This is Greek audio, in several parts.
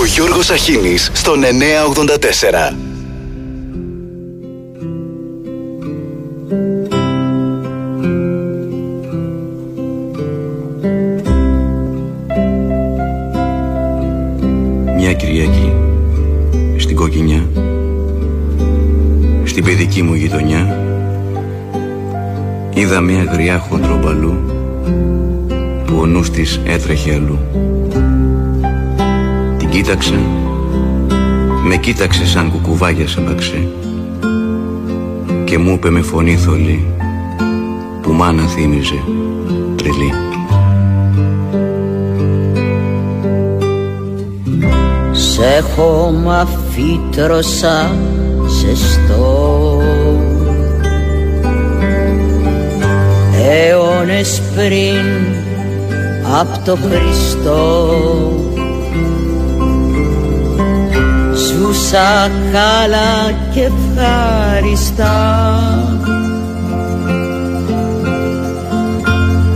Ο Γιώργος Αχίνης στον 984. Μια Κυριακή στην Κοκκινιά στην παιδική μου γειτονιά είδα μια γριά χοντρομπαλού που ο νους της έτρεχε αλλού την κοίταξε. Με κοίταξε σαν κουκουβάγια σε μπαξέ και μου είπε με φωνή θολή που μάνα θύμιζε τρελή. Σε χώμα φύτρωσα ζεστό αιώνες πριν απ' το Χριστό ζούσα καλά και ευχάριστα.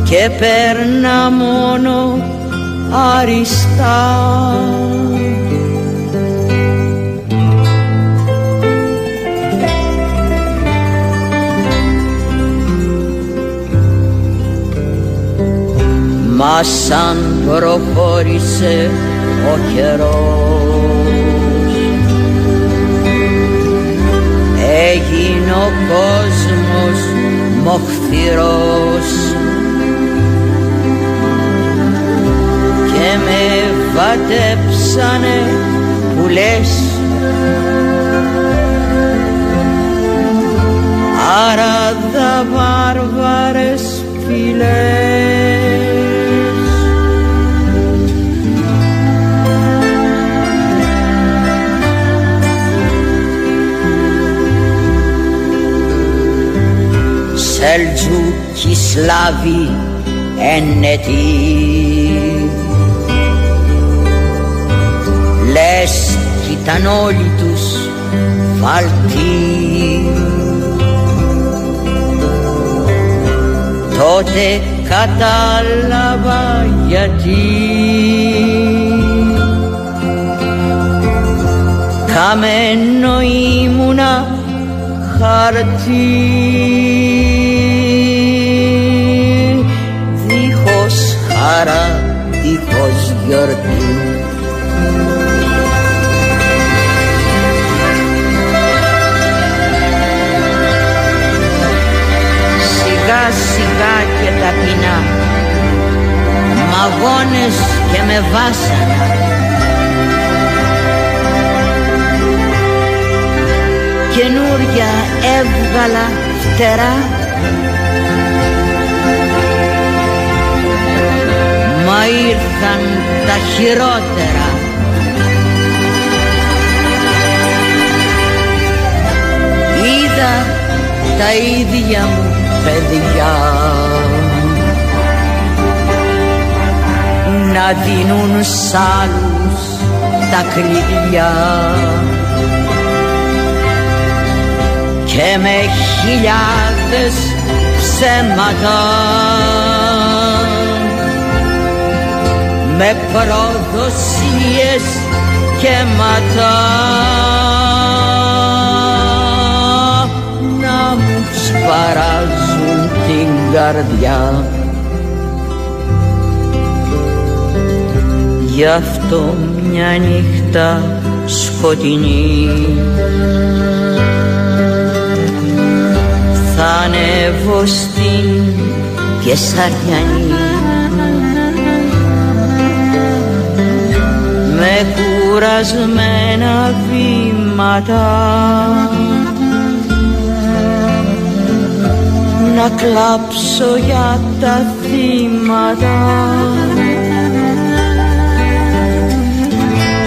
Και παίρνα μόνο αριστά Μα σαν προχώρησε ο καιρός Έγινε ο κόσμος μοχθηρός. Και με βατέψανε που λες Άρα δα βάρβαρες φυλές Σελτζούκι Σλάβοι ενετοί Λες κι ήταν όλοι τους φαλτοί Τότε κατάλαβα γιατί. Καμένο ήμουνα χαρτί γιορτή. Σιγά σιγά και ταπεινά. Μαγώνες και με βάσανα. Καινούρια έβγαλα φτερά. Μα ήρθαν τα χειρότερα. Είδα τα ίδια μου παιδιά. Να δίνουν σ' άλλους τα κλειδιά. Και με χιλιάδες ψέματα με προδοσίες και ματά να μου σπαράζουν την καρδιά. Γι' αυτό μια νύχτα σκοτεινή. Θα ανέβω στην Κεσαριανή με κουρασμένα βήματα. Να κλάψω για τα θύματα.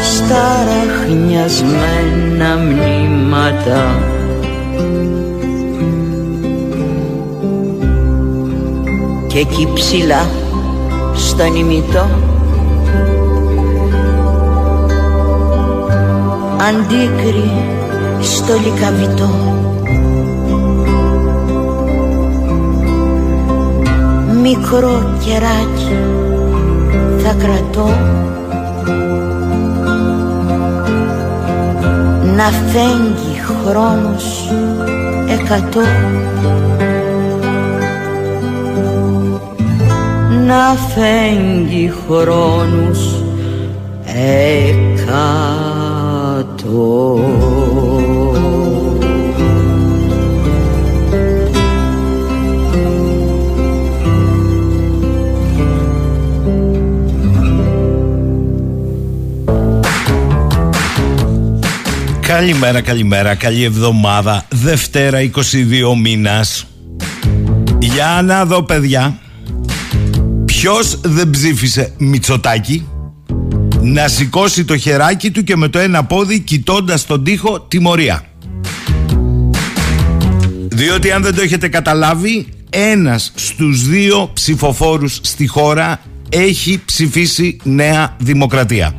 Στα ραχνιασμένα μνήματα. Και εκεί ψηλά στον ημιτό αντίκρι στο λικαβιτό. Μικρό κεράκι θα κρατώ. Να φέγγει χρόνος εκατό. Να φέγγει χρόνους εκατό Καλημέρα, καλημέρα, καλή εβδομάδα Δευτέρα 22 μήνας. Για να δω παιδιά Ποιος δεν ψήφισε Μητσοτάκη; Να σηκώσει το χεράκι του και με το ένα πόδι κοιτώντας τον τοίχο τιμωρία. Διότι αν δεν το έχετε καταλάβει Ένας στους δύο ψηφοφόρους στη χώρα Έχει ψηφίσει Νέα Δημοκρατία.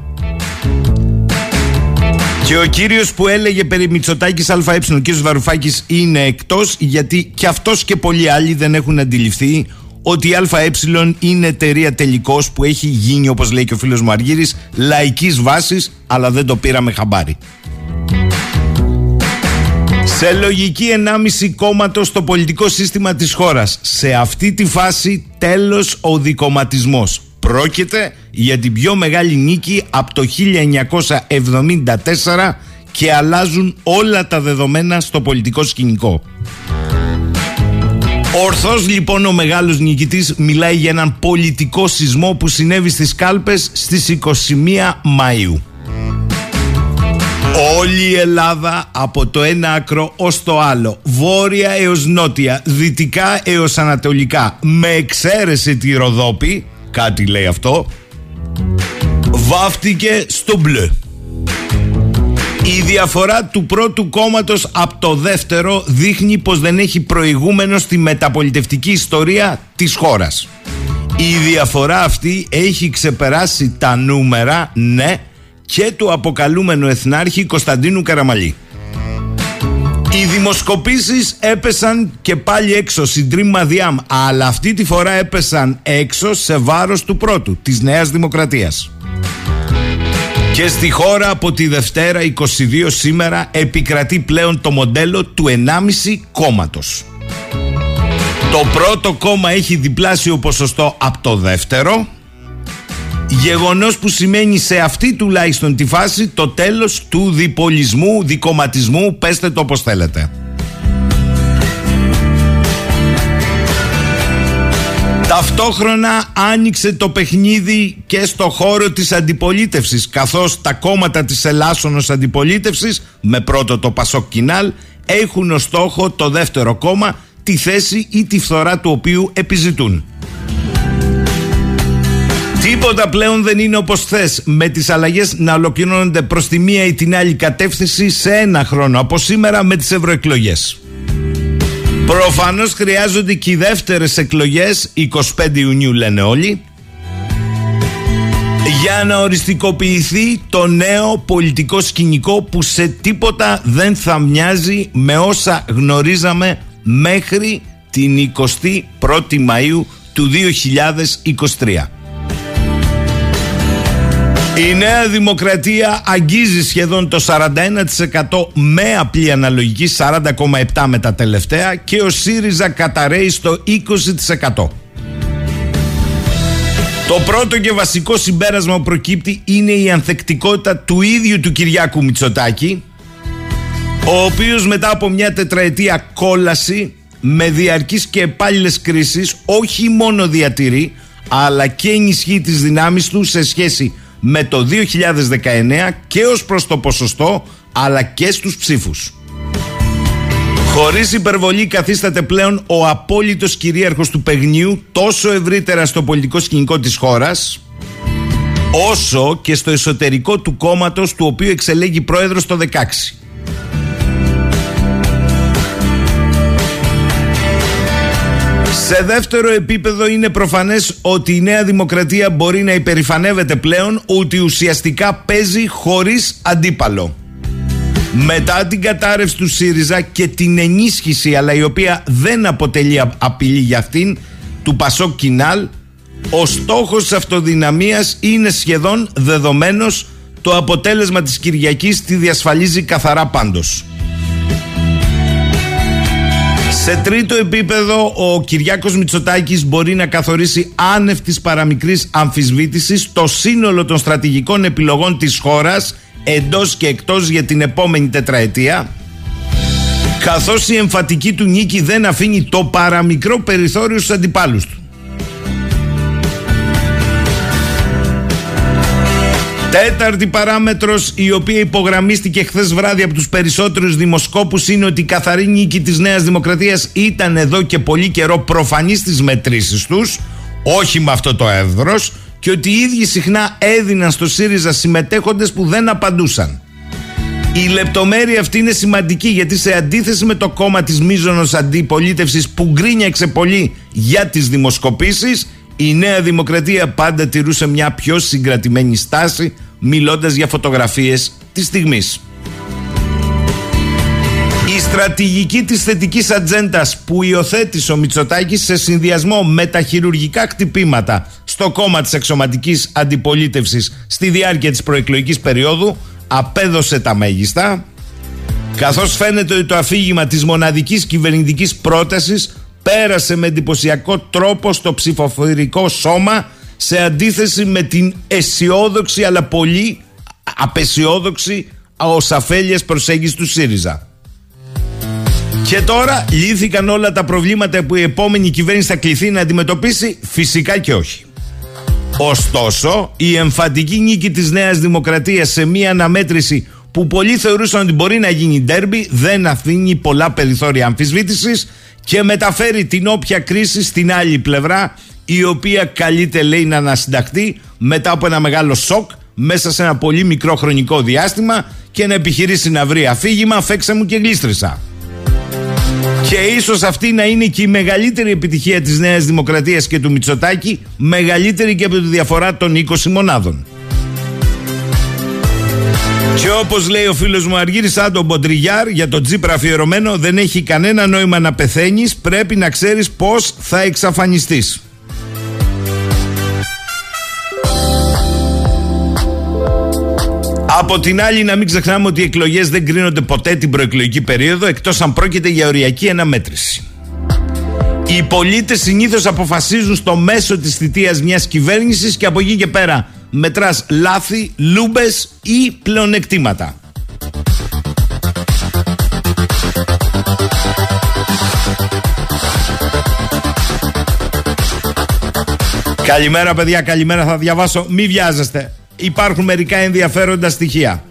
Και ο κύριος που έλεγε περί Μητσοτάκης ΑΕ, ο κύριος Βαρουφάκης, είναι εκτός γιατί και αυτός και πολλοί άλλοι δεν έχουν αντιληφθεί ότι η ΑΕ είναι εταιρεία τελικώ που έχει γίνει, όπως λέει και ο φίλος μου Αργύρης, λαϊκής βάσης, αλλά δεν το πήραμε χαμπάρι. Σε λογική 1,5 κόμματο στο πολιτικό σύστημα της χώρας. Σε αυτή τη φάση τέλος ο δικοματισμός. Πρόκειται για την πιο μεγάλη νίκη από το 1974 και αλλάζουν όλα τα δεδομένα στο πολιτικό σκηνικό. Ορθώς λοιπόν ο μεγάλος νικητής μιλάει για έναν πολιτικό σεισμό που συνέβη στις κάλπες στις 21 Μαΐου. Όλη η Ελλάδα από το ένα άκρο ως το άλλο, βόρεια έως νότια, δυτικά έως ανατολικά, με εξαίρεση τη Ροδόπη, κάτι λέει αυτό, βάφτηκε στο μπλε. Η διαφορά του πρώτου κόμματος από το δεύτερο δείχνει πως δεν έχει προηγούμενο στη μεταπολιτευτική ιστορία της χώρας. Η διαφορά αυτή έχει ξεπεράσει τα νούμερα, ναι, και του αποκαλούμενου εθνάρχη Κωνσταντίνου Καραμαλή. Οι δημοσκοπήσεις έπεσαν και πάλι έξω συντρίμμα Μαδιάμ αλλά αυτή τη φορά έπεσαν έξω σε βάρος του πρώτου, της Νέας Δημοκρατίας. Και στη χώρα από τη Δευτέρα 22 σήμερα επικρατεί πλέον το μοντέλο του 1,5 κόμματος. Το πρώτο κόμμα έχει διπλάσιο ποσοστό από το δεύτερο Γεγονός που σημαίνει σε αυτή τουλάχιστον τη φάση το τέλος του διπολισμού, δικοματισμού, πέστε το όπως θέλετε. Ταυτόχρονα άνοιξε το παιχνίδι και στο χώρο της αντιπολίτευσης καθώς τα κόμματα της Ελλάσσονος αντιπολίτευσης με πρώτο το Πασόκ Κινάλ έχουν ως στόχο το δεύτερο κόμμα τη θέση ή τη φθορά του οποίου επιζητούν. Τίποτα πλέον δεν είναι όπως θες με τις αλλαγές να ολοκληρώνονται προς τη μία ή την άλλη κατεύθυνση σε ένα χρόνο από σήμερα με τις ευρωεκλογές. Προφανώς χρειάζονται και οι δεύτερες εκλογές 25 Ιουνίου λένε όλοι για να οριστικοποιηθεί το νέο πολιτικό σκηνικό που σε τίποτα δεν θα μοιάζει με όσα γνωρίζαμε μέχρι την 21η Μαΐου του 2023. Η Νέα Δημοκρατία αγγίζει σχεδόν το 41% με απλή αναλογική 40,7% με τα τελευταία και ο ΣΥΡΙΖΑ καταραίει στο 20%. Το πρώτο και βασικό συμπέρασμα που προκύπτει είναι η ανθεκτικότητα του ίδιου του Κυριάκου Μητσοτάκη ο οποίος μετά από μια τετραετία κόλαση με διαρκείς και επάλληλες κρίσεις όχι μόνο διατηρεί αλλά και ενισχύει τις δυνάμεις του σε σχέση με το 2019 και ως προς το ποσοστό αλλά και στους ψήφους. Χωρίς υπερβολή καθίσταται πλέον ο απόλυτος κυρίαρχος του παιγνίου τόσο ευρύτερα στο πολιτικό σκηνικό της χώρας όσο και στο εσωτερικό του κόμματος του οποίου εξελέγει πρόεδρος το 16. Σε δεύτερο επίπεδο είναι προφανές ότι η Νέα Δημοκρατία μπορεί να υπερηφανεύεται πλέον ότι ουσιαστικά παίζει χωρίς αντίπαλο. Μετά την κατάρρευση του ΣΥΡΙΖΑ και την ενίσχυση αλλά η οποία δεν αποτελεί απειλή για αυτήν του Πασόκ Κινάλ ο στόχος της αυτοδυναμίας είναι σχεδόν δεδομένος Το αποτέλεσμα της Κυριακής τη διασφαλίζει καθαρά πάντως. Σε τρίτο επίπεδο, ο Κυριάκος Μητσοτάκης μπορεί να καθορίσει άνευ της παραμικρής αμφισβήτησης το σύνολο των στρατηγικών επιλογών της χώρας εντός και εκτός για την επόμενη τετραετία καθώς η εμφατική του νίκη δεν αφήνει το παραμικρό περιθώριο στους αντιπάλους του. Τέταρτη παράμετρος η οποία υπογραμμίστηκε χθες βράδυ από τους περισσότερους δημοσκόπους είναι ότι η καθαρή νίκη της Νέας Δημοκρατίας ήταν εδώ και πολύ καιρό προφανής στις μετρήσεις τους, όχι με αυτό το εύδρος και ότι οι ίδιοι συχνά έδιναν στο ΣΥΡΙΖΑ συμμετέχοντες που δεν απαντούσαν. Η λεπτομέρεια αυτή είναι σημαντική γιατί σε αντίθεση με το κόμμα της μίζωνος αντιπολίτευσης που γκρίνιαξε πολύ για τις δημοσκοπήσεις η Νέα Δημοκρατία πάντα τηρούσε μια πιο συγκρατημένη στάση μιλώντας για φωτογραφίες της στιγμής. Η στρατηγική της θετικής ατζέντας που υιοθέτησε ο Μητσοτάκης σε συνδυασμό με τα χειρουργικά χτυπήματα στο κόμμα της εξωματικής αντιπολίτευσης στη διάρκεια της προεκλογικής περίοδου απέδωσε τα μέγιστα καθώς φαίνεται ότι το αφήγημα της μοναδικής κυβερνητικής πρότασης πέρασε με εντυπωσιακό τρόπο στο ψηφοφορικό σώμα σε αντίθεση με την αισιόδοξη αλλά πολύ απεσιόδοξη ως αφέλειες προσέγγιση του ΣΥΡΙΖΑ. Και τώρα λύθηκαν όλα τα προβλήματα που η επόμενη κυβέρνηση θα κληθεί να αντιμετωπίσει, φυσικά και όχι. Ωστόσο, η εμφαντική νίκη της Νέας Δημοκρατίας σε μία αναμέτρηση που πολλοί θεωρούσαν ότι μπορεί να γίνει ντέρμπι δεν αφήνει πολλά περιθώρια αμφισβήτησης και μεταφέρει την όποια κρίση στην άλλη πλευρά η οποία καλείται λέει να ανασυνταχθεί μετά από ένα μεγάλο σοκ μέσα σε ένα πολύ μικρό χρονικό διάστημα και να επιχειρήσει να βρει αφήγημα φέξε μου και γλίστρισα. Και ίσως αυτή να είναι και η μεγαλύτερη επιτυχία της Νέας Δημοκρατίας και του Μητσοτάκη μεγαλύτερη και από τη διαφορά των 20 μονάδων. Και όπως λέει ο φίλος μου Αργύρι, σαν τον Μποντριγιάρ για τον Τζίπρα αφιερωμένο, δεν έχει κανένα νόημα να πεθαίνεις. Πρέπει να ξέρεις πώς θα εξαφανιστείς. Από την άλλη, να μην ξεχνάμε ότι οι εκλογές δεν κρίνονται ποτέ την προεκλογική περίοδο εκτός αν πρόκειται για οριακή αναμέτρηση. Οι πολίτες συνήθως αποφασίζουν στο μέσο της θητείας μιας κυβέρνησης και από εκεί και πέρα μετράς λάθη, λούμπες ή πλεονεκτήματα. Καλημέρα παιδιά, καλημέρα θα διαβάσω. Μη βιάζεστε. Υπάρχουν μερικά ενδιαφέροντα στοιχεία.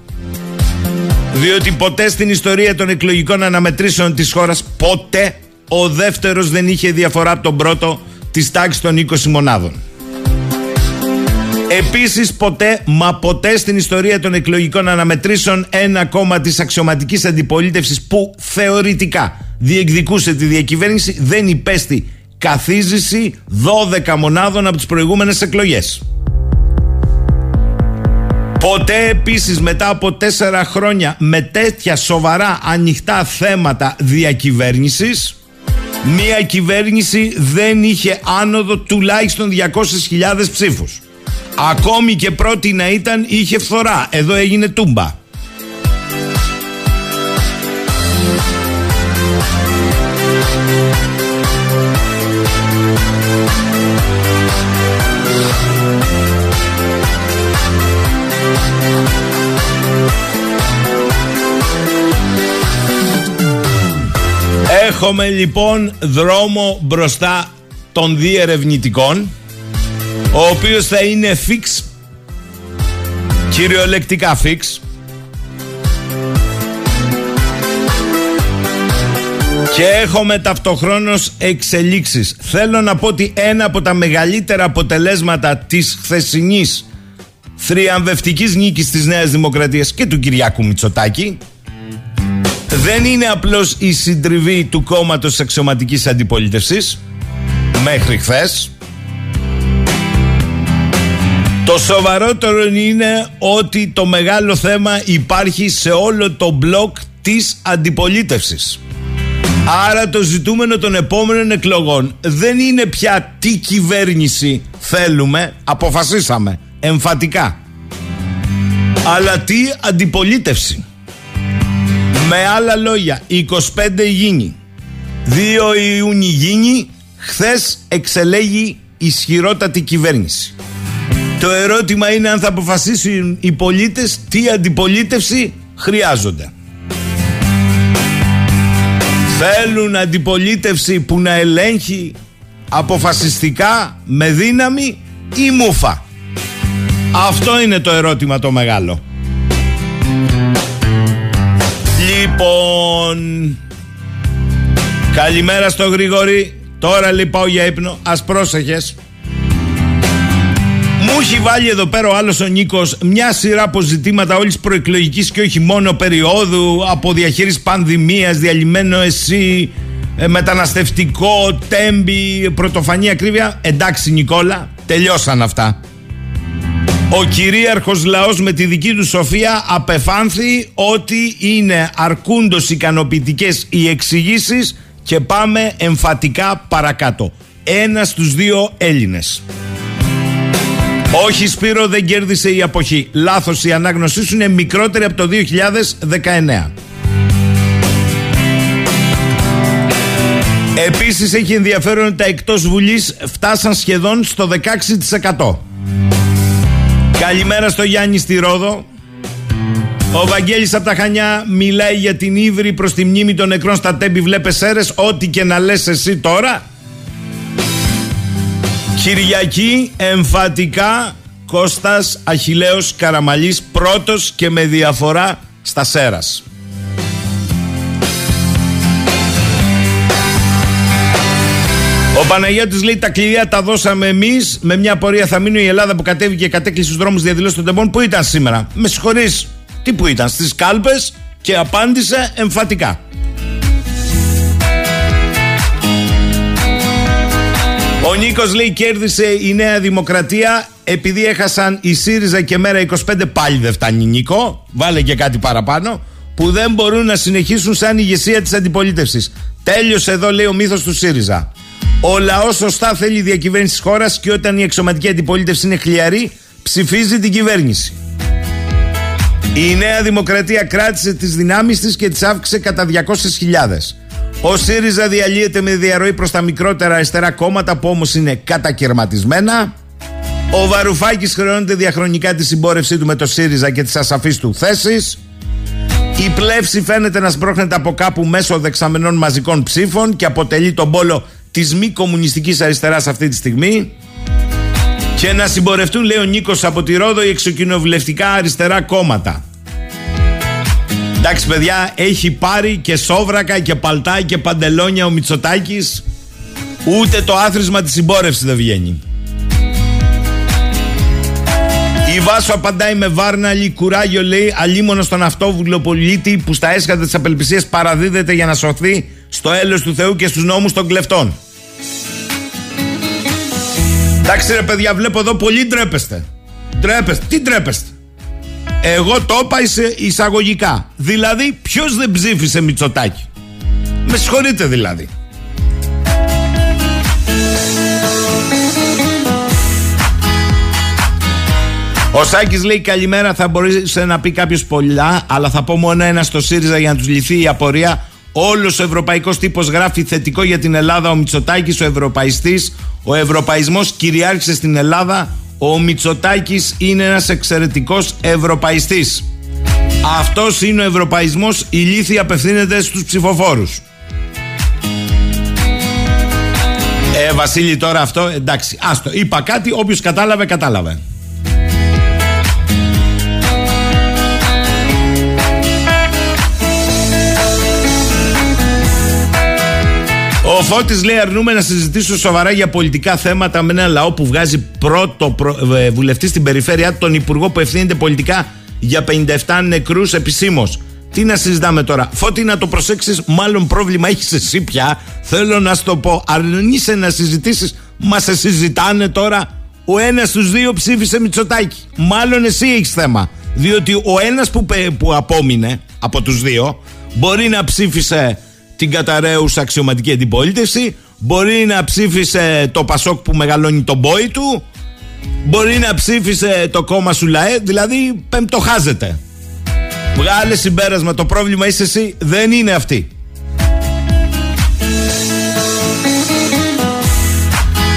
Διότι ποτέ στην ιστορία των εκλογικών αναμετρήσεων της χώρας ποτέ ο δεύτερος δεν είχε διαφορά από τον πρώτο της τάξης των 20 μονάδων. Επίσης ποτέ, μα ποτέ στην ιστορία των εκλογικών αναμετρήσεων ένα κόμμα της αξιωματικής αντιπολίτευσης που θεωρητικά διεκδικούσε τη διακυβέρνηση δεν υπέστη καθίζηση 12 μονάδων από τις προηγούμενες εκλογές. Ποτέ επίσης μετά από τέσσερα χρόνια με τέτοια σοβαρά ανοιχτά θέματα διακυβέρνησης μια κυβέρνηση δεν είχε άνοδο τουλάχιστον 200.000 ψήφους. Ακόμη και πρώτη να ήταν είχε φθορά. Εδώ έγινε τούμπα. Έχουμε λοιπόν δρόμο μπροστά των διερευνητικών ο οποίος θα είναι fix κυριολεκτικά fix. Και έχουμε ταυτοχρόνως εξελίξεις. Θέλω να πω ότι ένα από τα μεγαλύτερα αποτελέσματα της χθεσινής θριαμβευτικής νίκης της Νέας Δημοκρατίας και του Κυριάκου Μητσοτάκη. Δεν είναι απλώς η συντριβή του κόμματος της αξιωματικής αντιπολίτευσης. Μέχρι χθες. Το σοβαρότερο είναι ότι το μεγάλο θέμα υπάρχει σε όλο το μπλοκ της αντιπολίτευσης. Άρα το ζητούμενο των επόμενων εκλογών δεν είναι πια τι κυβέρνηση θέλουμε, αποφασίσαμε εμφατικά. Αλλά τι αντιπολίτευση. Με άλλα λόγια, 25 γίνει. 2 Ιούνιου γίνει. Χθες εξελέγει ισχυρότατη κυβέρνηση. Το ερώτημα είναι αν θα αποφασίσουν οι πολίτες τι αντιπολίτευση χρειάζονται. Θέλουν αντιπολίτευση που να ελέγχει αποφασιστικά με δύναμη ή μούφα. Αυτό είναι το ερώτημα το μεγάλο. Λοιπόν, καλημέρα στο Γρηγόρη. Τώρα λοιπόν πάω για ύπνο. Ας πρόσεχες. Μου έχει βάλει εδώ πέρα ο άλλος ο Νίκος μια σειρά από ζητήματα όλης προεκλογικής και όχι μόνο περίοδου από διαχείριση πανδημίας, διαλυμένο εσύ, ε, μεταναστευτικό, τέμπι, πρωτοφανή ακρίβεια. Εντάξει, Νικόλα, τελειώσαν αυτά. Ο κυρίαρχος λαός με τη δική του σοφία απεφάνθη ότι είναι αρκούντος ικανοποιητικές οι εξηγήσεις και πάμε εμφατικά παρακάτω. Ένας στους δύο Έλληνες. Όχι Σπύρο δεν κέρδισε η αποχή. Λάθος η ανάγνωσή σου είναι μικρότερη από το 2019. Επίσης έχει ενδιαφέρον ότι τα εκτός Βουλής φτάσαν σχεδόν στο 16%. Καλημέρα στο Γιάννη στη Ρόδο. Ο Βαγγέλης από τα Χανιά μιλάει για την ύβρη προς τη μνήμη των νεκρών στα τέμπη βλέπε αίρες. Ό,τι και να λες εσύ τώρα Κυριακή εμφατικά Κώστας Αχιλέος Καραμαλής πρώτος και με διαφορά στα Σέρας. Ο Παναγιώτης λέει τα κλειδιά τα δώσαμε εμείς με μια πορεία θα μείνει η Ελλάδα που κατέβηκε και κατέκλεισε στους δρόμους διαδηλώσεις των τεμπών που ήταν σήμερα; Με συγχωρείς, τι που ήταν στις κάλπες και απάντησε εμφατικά. Ο Νίκος λέει κέρδισε η Νέα Δημοκρατία επειδή έχασαν η ΣΥΡΙΖΑ και μέρα 25 πάλι δεν φτάνει Νίκο. Βάλε και κάτι παραπάνω. Που δεν μπορούν να συνεχίσουν σαν ηγεσία της αντιπολίτευσης. Τέλειωσε εδώ λέει ο μύθος του ΣΥΡΙΖΑ. Ο λαός σωστά θέλει διακυβέρνηση της χώρας και όταν η εξωματική αντιπολίτευση είναι χλιαρή, ψηφίζει την κυβέρνηση. Η Νέα Δημοκρατία κράτησε τις δυνάμεις της και τις αύξησε κατά 200.000. Ο ΣΥΡΙΖΑ διαλύεται με διαρροή προς τα μικρότερα αριστερά κόμματα που όμως είναι κατακαιρματισμένα. Ο Βαρουφάκης χρεώνεται διαχρονικά τη συμπόρευσή του με το ΣΥΡΙΖΑ και τις ασαφείς του θέσεις. Η πλεύση φαίνεται να σπρώχνεται από κάπου μέσω δεξαμενών μαζικών ψήφων και αποτελεί τον πόλο της μη κομμουνιστικής αριστεράς αυτή τη στιγμή. Και να συμπορευτούν, λέει ο Νίκος από τη Ρόδο, οι εξοκοινοβουλευτικά αριστερά κόμματα. Εντάξει, παιδιά, έχει πάρει και σόβρακα και παλτά και παντελόνια ο Μητσοτάκης. Ούτε το άθροισμα της συμπόρευσης δεν βγαίνει. Η Βάσο απαντάει με βάρναλη κουράγιο, λέει, αλίμονο στον αυτόβουλο πολίτη που στα έσχατα της απελπισίας παραδίδεται για να σωθεί στο έλεος του Θεού και στους νόμους των κλεφτών. Εντάξει ρε παιδιά, βλέπω εδώ πολύ ντρέπεστε. Ντρέπεστε. Τι ντρέπεστε. Εγώ το είπα εισαγωγικά. Δηλαδή, ποιος δεν ψήφισε Μητσοτάκη; Με συγχωρείτε δηλαδή. Ο Σάκης λέει καλημέρα θα μπορούσε να πει κάποιος πολλά αλλά θα πω μόνο ένα στο ΣΥΡΙΖΑ για να τους λυθεί η απορία Όλος ο ευρωπαϊκός τύπος γράφει θετικό για την Ελλάδα Ο Μητσοτάκης ο ευρωπαϊστής Ο ευρωπαϊσμός κυριάρχησε στην Ελλάδα ο Μητσοτάκης είναι ένας εξαιρετικός ευρωπαϊστής. Αυτός είναι ο ευρωπαϊσμός, η λύθη απευθύνεται στους ψηφοφόρους. Ε, Βασίλη, τώρα αυτό, εντάξει, άστο. Είπα κάτι, όποιος κατάλαβε, κατάλαβε. Ο Φώτης λέει αρνούμε να συζητήσω σοβαρά για πολιτικά θέματα με ένα λαό που βγάζει πρώτο προ... Ε, βουλευτή στην περιφέρεια τον Υπουργό που ευθύνεται πολιτικά για 57 νεκρούς επισήμως. Τι να συζητάμε τώρα; Φώτη να το προσέξεις, μάλλον πρόβλημα έχεις εσύ πια. Θέλω να σου το πω. Αρνείσαι να συζητήσεις, μα σε συζητάνε τώρα. Ο ένας στους δύο ψήφισε Μητσοτάκη. Μάλλον εσύ έχεις θέμα. Διότι ο ένας που, που απόμεινε από τους δύο μπορεί να ψήφισε την καταραίουσα αξιωματική αντιπολίτευση. Μπορεί να ψήφισε το Πασόκ που μεγαλώνει τον πόη του. Μπορεί να ψήφισε το κόμμα σου ΛΑΕ, δηλαδή πεμπτοχάζεται. Βγάλε συμπέρασμα. Το πρόβλημα είσαι εσύ, δεν είναι αυτή.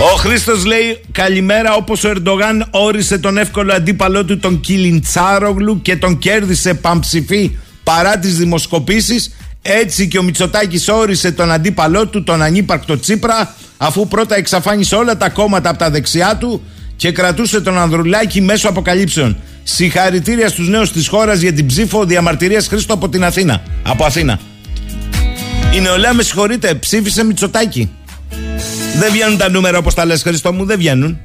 Ο Χρήστος λέει καλημέρα όπως ο Ερντογάν όρισε τον εύκολο αντίπαλό του τον Κιλιντσάρογλου και τον κέρδισε παμψηφί παρά τις δημοσκοπήσεις έτσι και ο Μητσοτάκης όρισε τον αντίπαλό του τον ανύπαρκτο Τσίπρα αφού πρώτα εξαφάνισε όλα τα κόμματα από τα δεξιά του και κρατούσε τον Ανδρουλάκη μέσω αποκαλύψεων. Συγχαρητήρια στους νέους της χώρας για την ψήφο διαμαρτυρίας Χρήστο από την Αθήνα. Από Αθήνα. Η νεολαία με συγχωρείτε, ψήφισε Μητσοτάκη. Δεν βγαίνουν τα νούμερα όπως τα λες Χριστό μου, δεν βγαίνουν.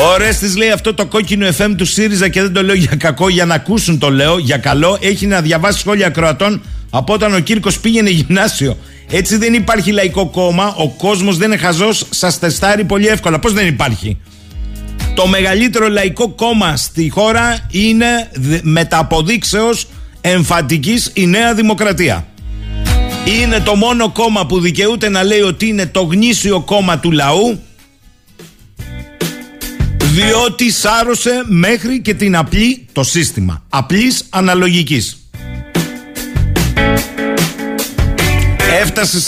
Ωραία, τη λέει αυτό το κόκκινο FM του ΣΥΡΙΖΑ και δεν το λέω για κακό, για να ακούσουν το λέω. Για καλό, έχει να διαβάσει σχόλια κροατών από όταν ο Κύρκος πήγαινε γυμνάσιο. Έτσι δεν υπάρχει λαϊκό κόμμα, ο κόσμος δεν είναι χαζός, σας τεστάρει πολύ εύκολα. Πώς δεν υπάρχει; Το μεγαλύτερο λαϊκό κόμμα στη χώρα είναι μεταποδείξεως εμφατικής η Νέα Δημοκρατία. Είναι το μόνο κόμμα που δικαιούται να λέει ότι είναι το γνήσιο κόμμα του λαού διότι σάρωσε μέχρι και την απλή το σύστημα απλής αναλογικής. Έφτασε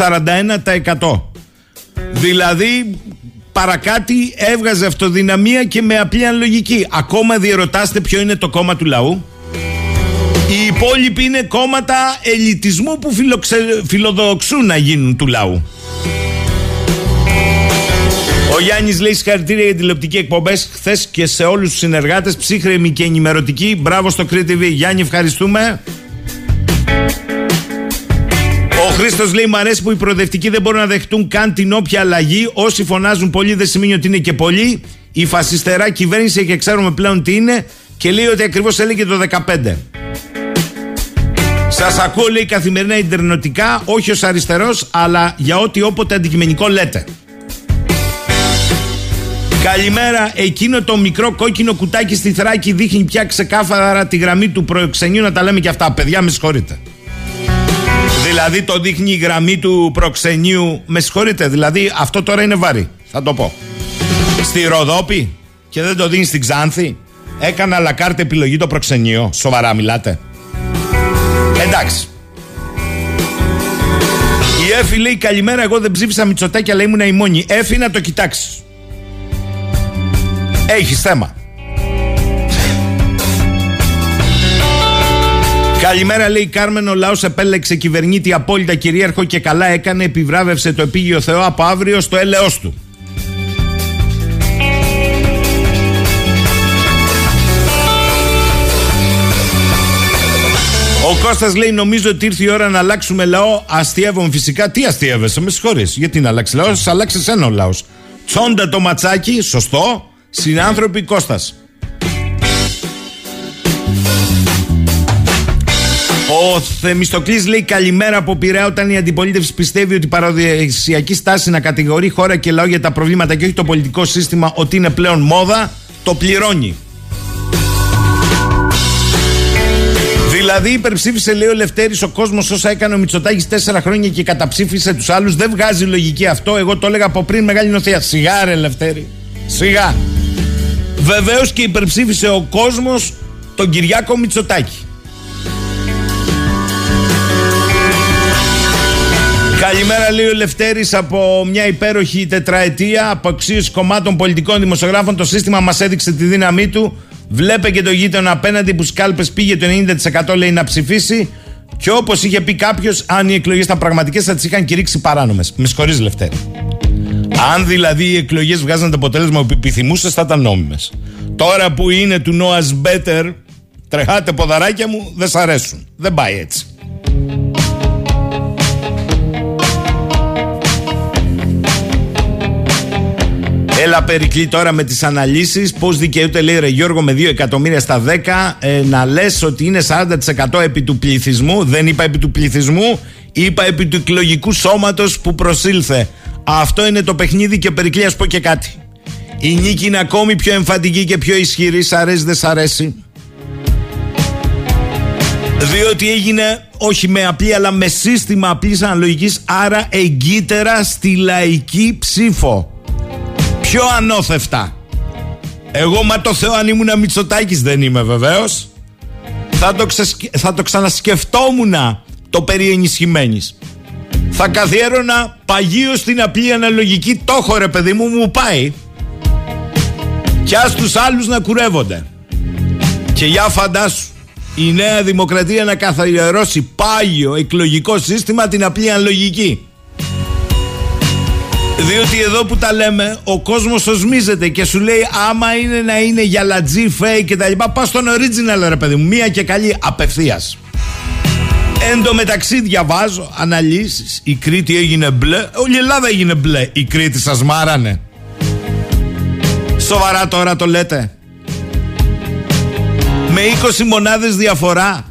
41%. Δηλαδή παρακάτι έβγαζε αυτοδυναμία και με απλή αναλογική. Ακόμα διερωτάστε ποιο είναι το κόμμα του λαού. Οι υπόλοιποι είναι κόμματα ελιτισμού που φιλοδοξούν να γίνουν του λαού. Ο Γιάννης λέει συγχαρητήρια για τηλεοπτική εκπομπές χθες και σε όλους τους συνεργάτες. Ψύχρεμη και ενημερωτική. Μπράβο στο Crete TV. Γιάννη, ευχαριστούμε. Ο Χρήστος λέει: Μ' αρέσει που οι προοδευτικοί δεν μπορούν να δεχτούν καν την όποια αλλαγή. Όσοι φωνάζουν πολύ δεν σημαίνει ότι είναι και πολλοί. Η φασιστερά κυβέρνηση και ξέρουμε πλέον τι είναι. Και λέει ότι ακριβώς έλεγε το 15. Σας ακούω, λέει καθημερινά Ιντερνετικά, όχι ως αριστερός, αλλά για ό,τι όποτε αντικειμενικό λέτε. Καλημέρα. Εκείνο το μικρό κόκκινο κουτάκι στη Θράκη δείχνει πια ξεκάθαρα τη γραμμή του προεξενείου. Να τα λέμε και αυτά. Παιδιά, με συγχωρείτε. Δηλαδή το δείχνει η γραμμή του προξενείου. Με συγχωρείτε, δηλαδή αυτό τώρα είναι βαρύ. Θα το πω. Στη Ροδόπη και δεν το δίνει στην Ξάνθη. Έκανα λακάρτε επιλογή το προξενείο. Σοβαρά μιλάτε. Εντάξει. Η Εφη λέει καλημέρα. Εγώ δεν ψήφισα Μητσοτάκη, αλλά ήμουν η μόνη. Εφη να το κοιτάξεις. Έχεις θέμα. Καλημέρα, λέει η Κάρμεν. Ο λαός επέλεξε κυβερνήτη απόλυτα κυρίαρχο και καλά έκανε. Επιβράβευσε το επίγειο Θεό από αύριο στο έλεό του. Ο Κώστας λέει: Νομίζω ότι ήρθε η ώρα να αλλάξουμε λαό. Αστείευομαι φυσικά. Τι αστείευεσαι, με συγχωρείς. Γιατί να αλλάξει λαός, αλλάξεις ένα ο λαός. Τσόντα το ματσάκι, σωστό. Συνάνθρωποι Κώστας. Ο Θεμιστοκλής λέει καλημέρα από Πειραιά όταν η αντιπολίτευση πιστεύει ότι η παραδοσιακή στάση να κατηγορεί χώρα και λαό για τα προβλήματα και όχι το πολιτικό σύστημα ότι είναι πλέον μόδα, το πληρώνει. Δηλαδή υπερψήφισε λέει ο Λευτέρης ο κόσμος όσα έκανε ο Μητσοτάκης τέσσερα χρόνια και καταψήφισε τους άλλους. Δεν βγάζει λογική αυτό. Εγώ το έλεγα από πριν μεγάλη νοθεία. Σιγά ρε Λευτέρη. Σιγά. Βεβαίως και υπερψήφισε ο κόσμος τον Κυριάκο Μητσοτάκη. Καλημέρα, λέει ο Λευτέρης, από μια υπέροχη τετραετία αξίωση κομμάτων πολιτικών δημοσιογράφων. Το σύστημα μας έδειξε τη δύναμή του. Βλέπε και το γείτονα απέναντι που σκάλπες πήγε το 90% λέει να ψηφίσει. Και όπως είχε πει κάποιος, αν οι εκλογές ήταν πραγματικές, θα τις είχαν κηρύξει παράνομες. Με συγχωρείς, Λευτέρη. Αν δηλαδή οι εκλογές βγάζαν το αποτέλεσμα που επιθυμούσες, θα ήταν νόμιμες. Τώρα που είναι του Noah's Better, τρεχάτε ποδαράκια μου, δεν σ' αρέσουν. Δεν πάει έτσι. Έλα Περικλή τώρα με τις αναλύσεις Πώς δικαιούται λέει ρε Γιώργο με 2 εκατομμύρια στα 10 ε, Να λες ότι είναι 40% επί του πληθυσμού; Δεν είπα επί του πληθυσμού Είπα επί του εκλογικού σώματος που προσήλθε Αυτό είναι το παιχνίδι και Περικλή ας πω και κάτι Η νίκη είναι ακόμη πιο εμφαντική και πιο ισχυρή Σ' αρέσει δεν σ' αρέσει Διότι έγινε όχι με απλή αλλά με σύστημα απλής αναλογικής άρα εγκύτερα στη λαϊκή ψήφο. Πιο ανώθευτα. Εγώ μα το Θεό αν ήμουν Μητσοτάκης δεν είμαι βεβαίως. Θα το, θα το ξανασκεφτόμουν το περί ενισχυμένης. Θα καθιέρωνα παγίως στην απλή αναλογική. Το έχω ρε παιδί μου, μου πάει. Κι ας τους άλλους να κουρεύονται. Και για φαντάσου η Νέα Δημοκρατία να καθιερώσει πάγιο εκλογικό σύστημα την απλή αναλογική. Διότι εδώ που τα λέμε, ο κόσμος οσμίζεται και σου λέει άμα είναι να είναι για λατζή, fake και τα λοιπά, πας στον original ρε παιδί μου. Μία και καλή απευθείας. Εν τω μεταξύ διαβάζω αναλύσεις. Η Κρήτη έγινε μπλε. Όλη η Ελλάδα έγινε μπλε. Η Κρήτη σας μάρανε. Σοβαρά τώρα το λέτε. Με 20 μονάδες διαφορά.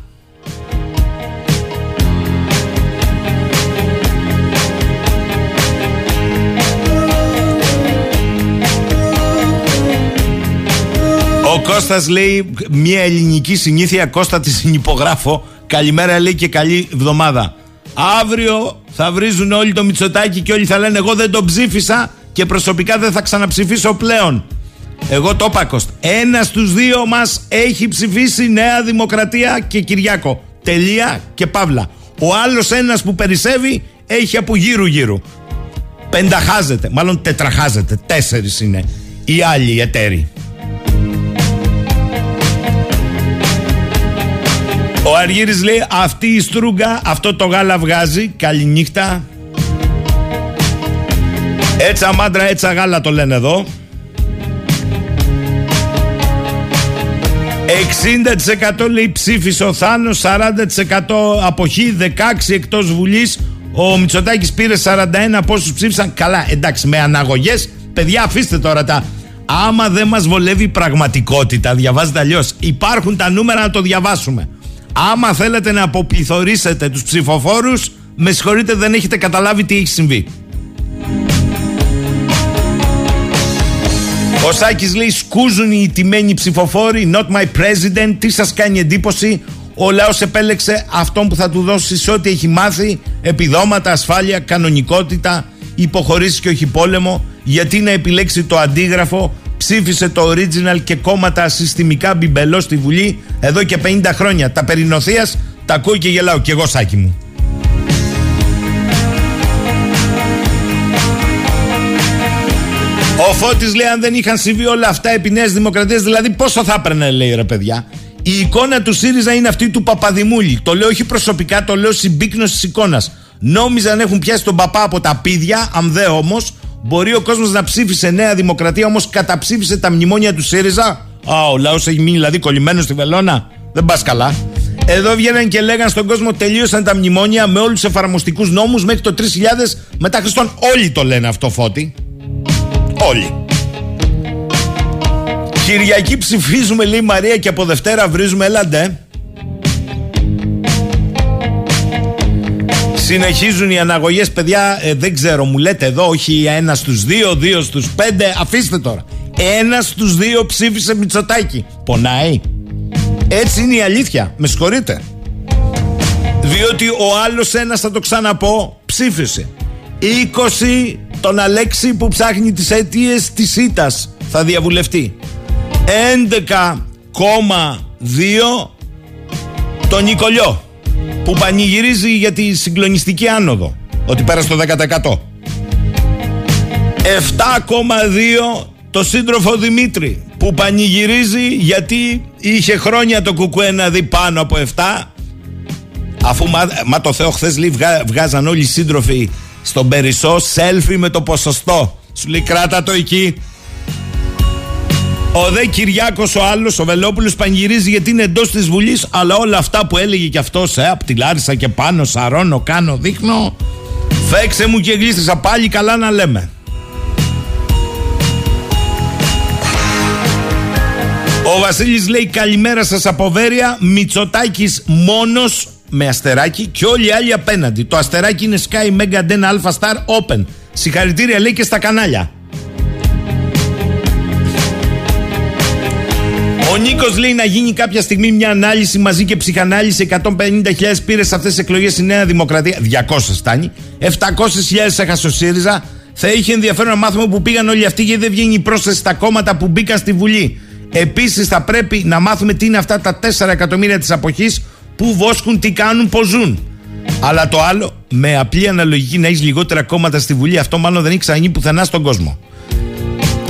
Ο Κώστας λέει μια ελληνική συνήθεια Κώστα τη συνυπογράφω Καλημέρα λέει και καλή εβδομάδα. Αύριο θα βρίζουν όλοι το Μητσοτάκι και όλοι θα λένε εγώ δεν τον ψήφισα και προσωπικά δεν θα ξαναψηφίσω πλέον εγώ το είπα Κώστα. Ένας στους δύο μας έχει ψηφίσει Νέα Δημοκρατία και Κυριάκο. Τελεία και παύλα. Ο άλλος ένας που περισσεύει έχει από γύρου γύρου. Πενταχάζεται, μάλλον τετραχάζεται. Τέσσερις είναι οι άλλοι εταίροι Ο Αργύρης λέει αυτή η στρούγκα αυτό το γάλα βγάζει Καληνύχτα Έτσι μάντρα έτσι γάλα το λένε εδώ. 60% λέει ψήφισε ο Θάνος 40% αποχή 16 εκτός Βουλής. Ο Μητσοτάκης πήρε 41 πόσους ψήφισαν. Καλά εντάξει με αναγωγές. Παιδιά αφήστε τώρα τα. Άμα δεν μας βολεύει η πραγματικότητα Διαβάζετε αλλιώς. Υπάρχουν τα νούμερα να το διαβάσουμε Άμα θέλετε να αποπληθωρήσετε τους ψηφοφόρους Με συγχωρείτε δεν έχετε καταλάβει τι έχει συμβεί. Ο Σάκης λέει σκούζουν οι τιμένοι ψηφοφόροι Not my president Τι σας κάνει εντύπωση; Ο λαός επέλεξε αυτόν που θα του δώσει σε ό,τι έχει μάθει Επιδόματα, ασφάλεια, κανονικότητα Υποχωρήσεις και όχι πόλεμο Γιατί να επιλέξει το αντίγραφο ψήφισε το original και κόμματα συστημικά μπιμπελό στη Βουλή εδώ και 50 χρόνια. Τα περινοθεία τα ακούω και γελάω. Και εγώ σάκι μου. Ο Φώτης λέει αν δεν είχαν συμβεί όλα αυτά επί Νέας Δημοκρατίας δηλαδή πόσο θα έπαιρνε λέει ρε παιδιά η εικόνα του ΣΥΡΙΖΑ είναι αυτή του Παπαδημούλη το λέω όχι προσωπικά το λέω συμπίκνωση της εικόνας νόμιζαν έχουν πιάσει τον παπά από τα πίδια αμδέ όμως Μπορεί ο κόσμος να ψήφισε Νέα Δημοκρατία, όμως καταψήφισε τα μνημόνια του ΣΥΡΙΖΑ; Α, ο λαός έχει μείνει δηλαδή κολλημένος στη βελόνα. Δεν πας καλά. Εδώ βγαίναν και λέγαν στον κόσμο τελείωσαν τα μνημόνια με όλους τους εφαρμοστικούς νόμους μέχρι το 3000 μετά Χριστόν. Όλοι το λένε αυτό φώτη. Όλοι. Κυριακή ψηφίζουμε λέει Μαρία και από Δευτέρα βρίζουμε έλαντε. Συνεχίζουν οι αναγωγές, παιδιά. Ε, δεν ξέρω, μου λέτε εδώ, όχι ένα στους δύο, δύο στους πέντε. Αφήστε τώρα. Ένα στους δύο ψήφισε Μητσοτάκι. Πονάει. Έτσι είναι η αλήθεια. Με συγχωρείτε. Διότι ο άλλος ένας, θα το ξαναπώ, ψήφισε. 20 τον Αλέξη που ψάχνει τις αιτίες της ήττας θα διαβουλευτεί 11,2 τον Νικολιό που πανηγυρίζει για τη συγκλονιστική άνοδο. Ότι πέρασε το 10% 7,2 το σύντροφο Δημήτρη που πανηγυρίζει γιατί είχε χρόνια το κουκουέ να δει πάνω από 7 αφού μα, μα το Θεό χθες λέει βγάζαν όλοι οι σύντροφοι στον Περισσό selfie με το ποσοστό. Σου λέει κράτα το εκεί ο δε Κυριάκος ο άλλος, ο Βελόπουλος, πανηγυρίζει γιατί είναι εντός της Βουλής, αλλά όλα αυτά που έλεγε κι αυτός, ε, απ' τη Λάρισα και πάνω, σαρώνω, κάνω, δείχνω. Φέξε μου και γλίστησα πάλι καλά να λέμε. Ο Βασίλης λέει καλημέρα σας από Βέρεια Μητσοτάκης μόνος με αστεράκι και όλοι οι άλλοι απέναντι Το αστεράκι είναι Sky Mega Den Alpha Star Open Συγχαρητήρια λέει και στα κανάλια Νίκος λέει να γίνει κάποια στιγμή μια ανάλυση μαζί και ψυχανάλυση. 150.000 πήρες σε αυτές τις εκλογές η Νέα Δημοκρατία. 200 φτάνει. 700.000 έχασε ο ΣΥΡΙΖΑ. Θα είχε ενδιαφέρον να μάθουμε που πήγαν όλοι αυτοί γιατί δεν βγαίνει η πρόσθεση στα κόμματα που μπήκαν στη Βουλή. Επίσης θα πρέπει να μάθουμε τι είναι αυτά τα 4 εκατομμύρια της αποχής που βόσκουν, τι κάνουν, πώς ζουν. Αλλά το άλλο, με απλή αναλογική να έχεις λιγότερα κόμματα στη Βουλή, αυτό μάλλον δεν έχει ξαναγίνει πουθενά στον κόσμο.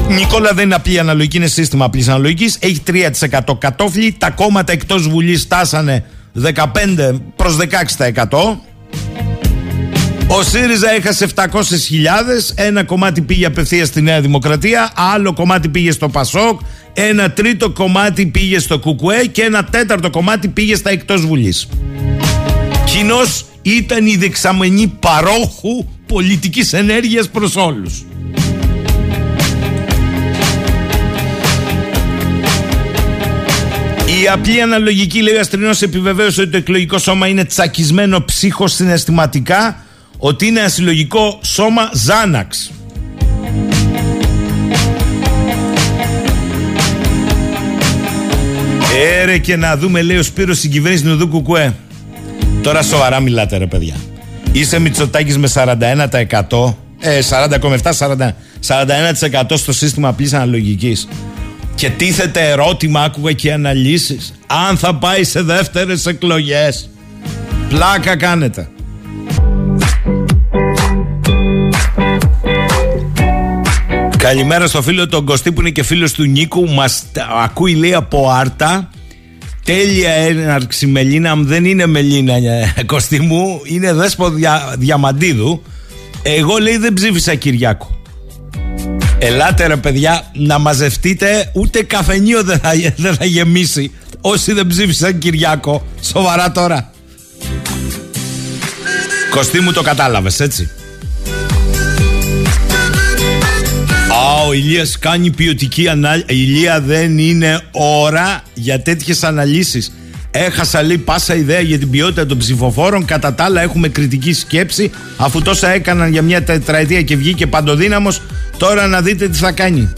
Νικόλα δεν είναι απλή αναλογική, είναι σύστημα απλής αναλογικής. Έχει 3% κατόφλι. Τα κόμματα εκτός Βουλής στάσανε 15 προς 16%. Ο ΣΥΡΙΖΑ έχασε 700.000. Ένα κομμάτι πήγε απευθείας στη Νέα Δημοκρατία, άλλο κομμάτι πήγε στο Πασόκ, ένα τρίτο κομμάτι πήγε στο Κουκουέ και ένα τέταρτο κομμάτι πήγε στα εκτός Βουλής. Κοινώς ήταν η δεξαμενή παρόχου πολιτικής ενέργειας προς όλους. Η απλή αναλογική λέει ο Αστρινό επιβεβαίωσε ότι το εκλογικό σώμα είναι τσακισμένο ψύχο συναισθηματικά, ότι είναι ασυλλογικό σώμα Ζάναξ. Έρε και να δούμε λέει ο Σπύρος στην κυβέρνηση του Κουκουέ. Τώρα σοβαρά μιλάτε ρε παιδιά. Είσαι Μητσοτάκης με 41% ε, 40,7 41% στο σύστημα απλής αναλογικής και τίθεται ερώτημα, άκουγα και αναλύσεις, αν θα πάει σε δεύτερες εκλογές. Πλάκα κάνετε. Καλημέρα στο φίλο τον Κωστή που είναι και φίλος του Νίκου. Μας ακούει λέει από Άρτα. Τέλεια έναρξη Μελίνα. Αν δεν είναι Μελίνα ε, Κωστή μου, είναι δέσπο δια, Διαμαντίδου. Εγώ λέει δεν ψήφισα Κυριάκο. Ελάτε ρε παιδιά να μαζευτείτε ούτε καφενείο δεν θα, δεν θα γεμίσει όσοι δεν ψήφισαν Κυριάκο. Σοβαρά τώρα. Κωστή μου το κατάλαβες έτσι. Α, ο Ηλίας κάνει ποιοτική ανάλυση. Ηλία δεν είναι ώρα για τέτοιες αναλύσεις. Έχασα λέει πάσα ιδέα για την ποιότητα των ψηφοφόρων. Κατά τα άλλα, έχουμε κριτική σκέψη. Αφού τόσα έκαναν για μια τετραετία και βγήκε παντοδύναμος, τώρα να δείτε τι θα κάνει.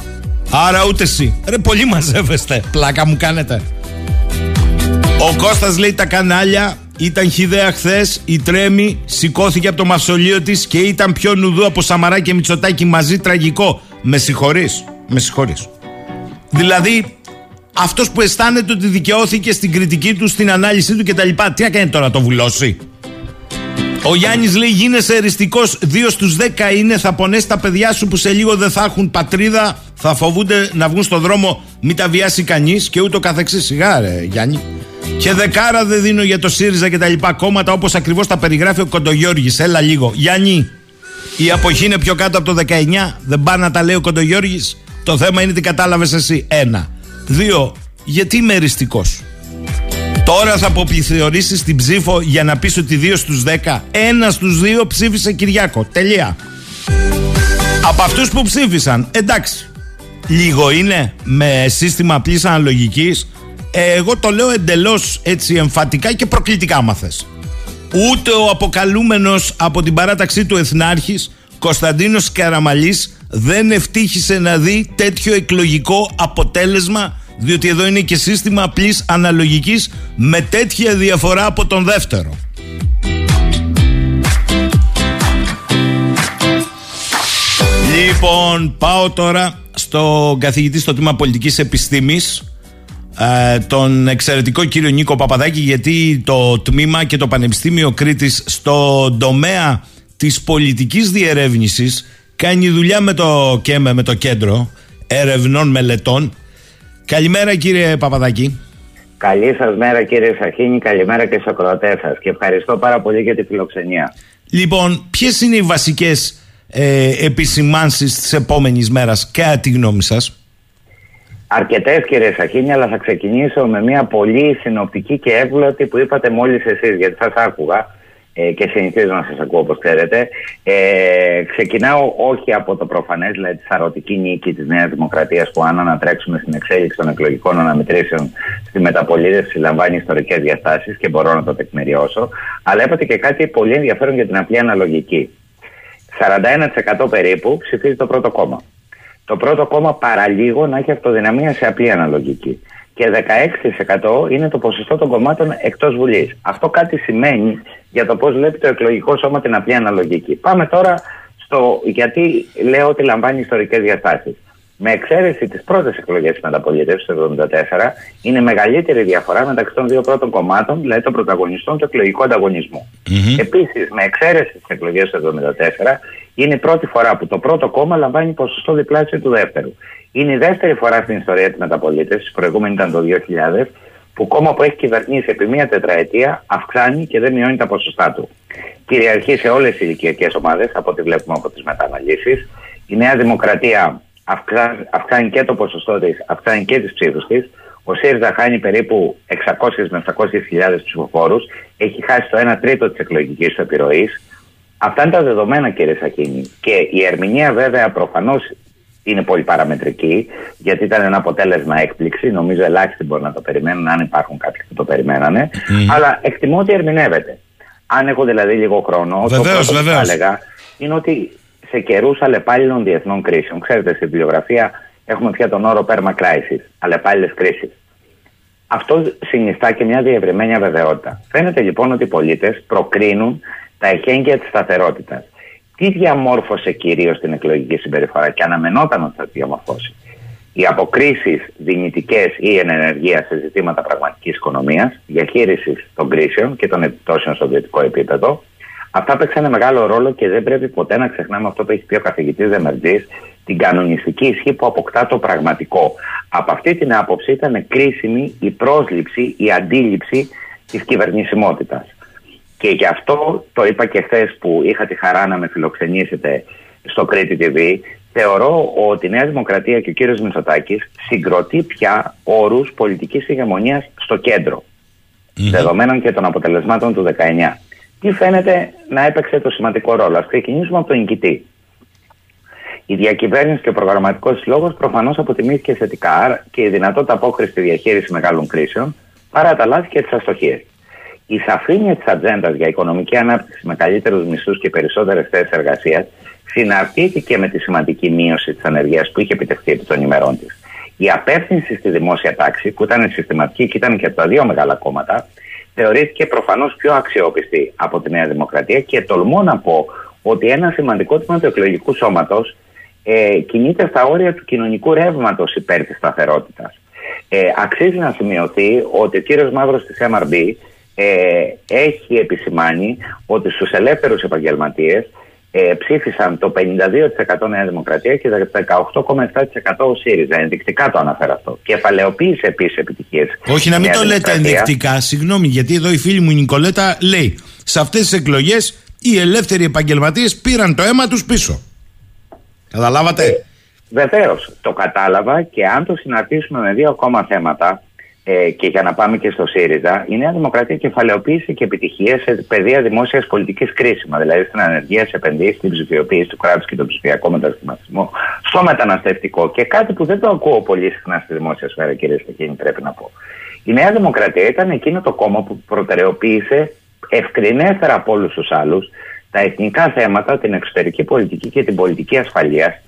Άρα ούτε εσύ. Ρε, πολύ μαζεύεστε. Πλάκα μου κάνετε. Ο Κώστας λέει τα κανάλια ήταν χιδέα χθες. Η Τρέμη σηκώθηκε από το μαυσολείο της και ήταν πιο νουδού από Σαμαρά και Μητσοτάκη μαζί. Τραγικό. Με συγχωρείς. Με συγχωρείς. Δηλαδή, αυτός που αισθάνεται ότι δικαιώθηκε στην κριτική του, στην ανάλυση του κτλ. Τι έκανε τώρα, το βουλώσει; Ο Γιάννης λέει: Γίνεσαι εριστικό. Δύο στου δέκα είναι. Θα πονέσει τα παιδιά σου που σε λίγο δεν θα έχουν πατρίδα. Θα φοβούνται να βγουν στον δρόμο. Μην τα βιάσει κανείς και ούτω καθεξής. Σιγά, ρε Γιάννη. Και δεκάρα δεν δίνω για το ΣΥΡΙΖΑ και τα λοιπά κόμματα όπως ακριβώς τα περιγράφει ο Κοντογιώργης. Έλα λίγο. Γιάννη, η αποχή είναι πιο κάτω από το 19. Δεν πάει να τα λέει ο Κοντογιώργης. Το θέμα είναι τι κατάλαβες εσύ. Ένα. Δύο, γιατί είμαι εριστικό. Τώρα θα αποπληθωρήσει την ψήφο για να πεις ότι δύο στους 10, ένας στους δύο ψήφισε Κυριάκο. Τελεία. Από αυτούς που ψήφισαν, εντάξει. Λίγο είναι με σύστημα απλής αναλογικής. Εγώ το λέω εντελώς έτσι εμφατικά και προκλητικά, μα Ούτε ο αποκαλούμενος από την παράταξή του Εθνάρχης Κωνσταντίνος Καραμαλής δεν ευτύχησε να δει τέτοιο εκλογικό αποτέλεσμα διότι εδώ είναι και σύστημα απλής αναλογικής με τέτοια διαφορά από τον δεύτερο. Λοιπόν, πάω τώρα στον καθηγητή στο τμήμα πολιτικής επιστήμης ε, τον εξαιρετικό κύριο Νίκο Παπαδάκη γιατί το τμήμα και το Πανεπιστήμιο Κρήτης στον τομέα της πολιτικής διερεύνησης κάνει δουλειά με το ΚΕΜΕ, με το Κέντρο Ερευνών Μελετών. Καλημέρα κύριε Παπαδάκη. Καλή σας μέρα κύριε Σαχίνη, καλημέρα και στους ακροατές σας και ευχαριστώ πάρα πολύ για τη φιλοξενία. Λοιπόν, ποιες είναι οι βασικές ε, επισημάνσεις της επόμενης μέρας κατά τη γνώμη σας; Αρκετές κύριε Σαχίνη, αλλά θα ξεκινήσω με μια πολύ συνοπτική και εύγλωτη που είπατε μόλις εσείς, γιατί σας άκουγα ε, και συνηθίζω να σας ακούω όπως ξέρετε. Ε, ξεκινάω όχι από το προφανές, δηλαδή τη σαρωτική νίκη της Νέας Δημοκρατίας που αν ανατρέξουμε στην εξέλιξη των εκλογικών αναμετρήσεων στη μεταπολίτευση λαμβάνει ιστορικές διαστάσεις και μπορώ να το τεκμηριώσω. Αλλά είπατε και κάτι πολύ ενδιαφέρον για την απλή αναλογική. 41% περίπου ψηφίζει το πρώτο κόμμα. το πρώτο κόμμα παραλίγο να έχει αυτοδυναμία σε απλή αναλογική. Και 16% είναι το ποσοστό των κομμάτων εκτός Βουλής. Αυτό κάτι σημαίνει για το πώς βλέπει το εκλογικό σώμα την απλή αναλογική. Πάμε τώρα στο γιατί λέω ότι λαμβάνει ιστορικές διαστάσεις. Με εξαίρεση τις πρώτες εκλογές της μεταπολίτευσης του 1974, είναι μεγαλύτερη διαφορά μεταξύ των δύο πρώτων κομμάτων, δηλαδή των πρωταγωνιστών του εκλογικού ανταγωνισμού. Mm-hmm. Επίσης, με εξαίρεση τις εκλογές του 1974, είναι η πρώτη φορά που το πρώτο κόμμα λαμβάνει ποσοστό διπλάσιο του δεύτερου. Είναι η δεύτερη φορά στην ιστορία της μεταπολίτευσης, η προηγούμενη ήταν το 2000, που κόμμα που έχει κυβερνήσει επί μία τετραετία αυξάνει και δεν μειώνει τα ποσοστά του. Κυριαρχεί σε όλες τις ηλικιακές ομάδες, από ό,τι βλέπουμε από τις μεταναλύσεις. Η Νέα Δημοκρατία αυξάνει και το ποσοστό της, αυξάνει και τις ψήφους της. Ο ΣΥΡΙΖΑ χάνει περίπου 600 με 700 χιλιάδες ψηφοφόρους. Έχει χάσει το 1 τρίτο της εκλογικής του επιρροής. Αυτά είναι τα δεδομένα, κύριε Σακίνη. Και η ερμηνεία, βέβαια, προφανώς είναι πολύ παραμετρική, γιατί ήταν ένα αποτέλεσμα έκπληξη. Νομίζω ελάχιστοι μπορεί να το περιμένουν, αν υπάρχουν κάποιοι που το περιμένανε. Αλλά εκτιμώ ότι ερμηνεύεται. Αν έχω δηλαδή λίγο χρόνο, βεβαίως, το πρώτο που θα έλεγα είναι ότι σε καιρούς αλλεπάλληλων διεθνών κρίσεων, ξέρετε, στη βιβλιογραφία έχουμε πια τον όρο perma crisis, αλλεπάλληλες κρίσεις. Αυτό συνιστά και μια διευρυμένη αβεβαιότητα. Φαίνεται λοιπόν ότι οι πολίτες προκρίνουν τα εχέγγυα της σταθερότητας. Τι διαμόρφωσε κυρίως την εκλογική συμπεριφορά και αναμενόταν ότι θα διαμορφώσει; Οι αποκρίσεις δυνητικές ή ενεργεία σε ζητήματα πραγματικής οικονομίας, διαχείρισης των κρίσεων και των επιπτώσεων στο δυτικό επίπεδο, Αυτά παίξανε μεγάλο ρόλο και δεν πρέπει ποτέ να ξεχνάμε αυτό που έχει πει ο καθηγητής Δεμερτζής, την κανονιστική ισχύ που αποκτά το πραγματικό. Από αυτή την άποψη ήταν κρίσιμη η πρόσληψη, η αντίληψη της κυβερνησιμότητας. Και γι' αυτό το είπα και χθες που είχα τη χαρά να με φιλοξενήσετε στο Κρήτη TV. Θεωρώ ότι η Νέα Δημοκρατία και ο κύριος Μητσοτάκης συγκροτεί πια όρους πολιτικής ηγεμονίας στο κεντρο δεδομένων και των αποτελεσμάτων του 19 τι φαίνεται να έπαιξε το σημαντικό ρόλο. Α ξεκινήσουμε από τον νικητή. Η διακυβέρνηση και ο προγραμματικός λόγος προφανώς αποτιμήθηκε θετικά και η δυνατότητα απόκριση στη διαχείριση μεγάλων κρίσεων παρά τα λάθη και τις αστοχίες. Η σαφήνεια της ατζέντας για οικονομική ανάπτυξη με καλύτερους μισθούς και περισσότερες θέσεις εργασίας συναρτήθηκε με τη σημαντική μείωση της ανεργίας που είχε επιτευχθεί επί των ημερών της. Η απεύθυνση στη δημόσια τάξη, που ήταν συστηματική και ήταν και από τα δύο μεγάλα κόμματα, θεωρήθηκε προφανώς πιο αξιόπιστη από τη Νέα Δημοκρατία και τολμώ να πω ότι ένα σημαντικό τμήμα του εκλογικού σώματος ε, κινείται στα όρια του κοινωνικού ρεύματος υπέρ της σταθερότητας. Ε, αξίζει να σημειωθεί ότι ο κύριος Μαύρος της MRB ε, έχει επισημάνει ότι στους ελεύθερους επαγγελματίες ε, ψήφισαν το 52% Νέα Δημοκρατία και το 18,7% ο ΣΥΡΙΖΑ. Ενδεικτικά το αναφέρω αυτό. Κεφαλαιοποίησε επίσης επιτυχίες. Όχι, να μην το λέτε ενδεικτικά. Συγγνώμη, γιατί εδώ η φίλη μου η Νικολέτα λέει σε αυτές τις εκλογές οι ελεύθεροι επαγγελματίες πήραν το αίμα τους πίσω. Καταλάβατε; Ε, Βεβαίως, το κατάλαβα και αν το συναρτήσουμε με δύο ακόμα θέματα, ε, και για να πάμε και στο ΣΥΡΙΖΑ, η Νέα Δημοκρατία κεφαλαιοποίησε και επιτυχίες σε παιδεία δημόσιας πολιτικής κρίσιμας, δηλαδή στην ανεργία, σε επενδύσεις, στην ψηφιοποίηση του κράτους και τον ψηφιακό μετασχηματισμό, στο μεταναστευτικό και κάτι που δεν το ακούω πολύ συχνά στη δημόσια σφαίρα, κύριε Στεκίνη, πρέπει να πω. Η Νέα Δημοκρατία ήταν εκείνο το κόμμα που προτεραιοποίησε ευκρινέστερα από όλους τους άλλους τα εθνικά θέματα, την εξωτερική πολιτική και την πολιτική ασφαλείας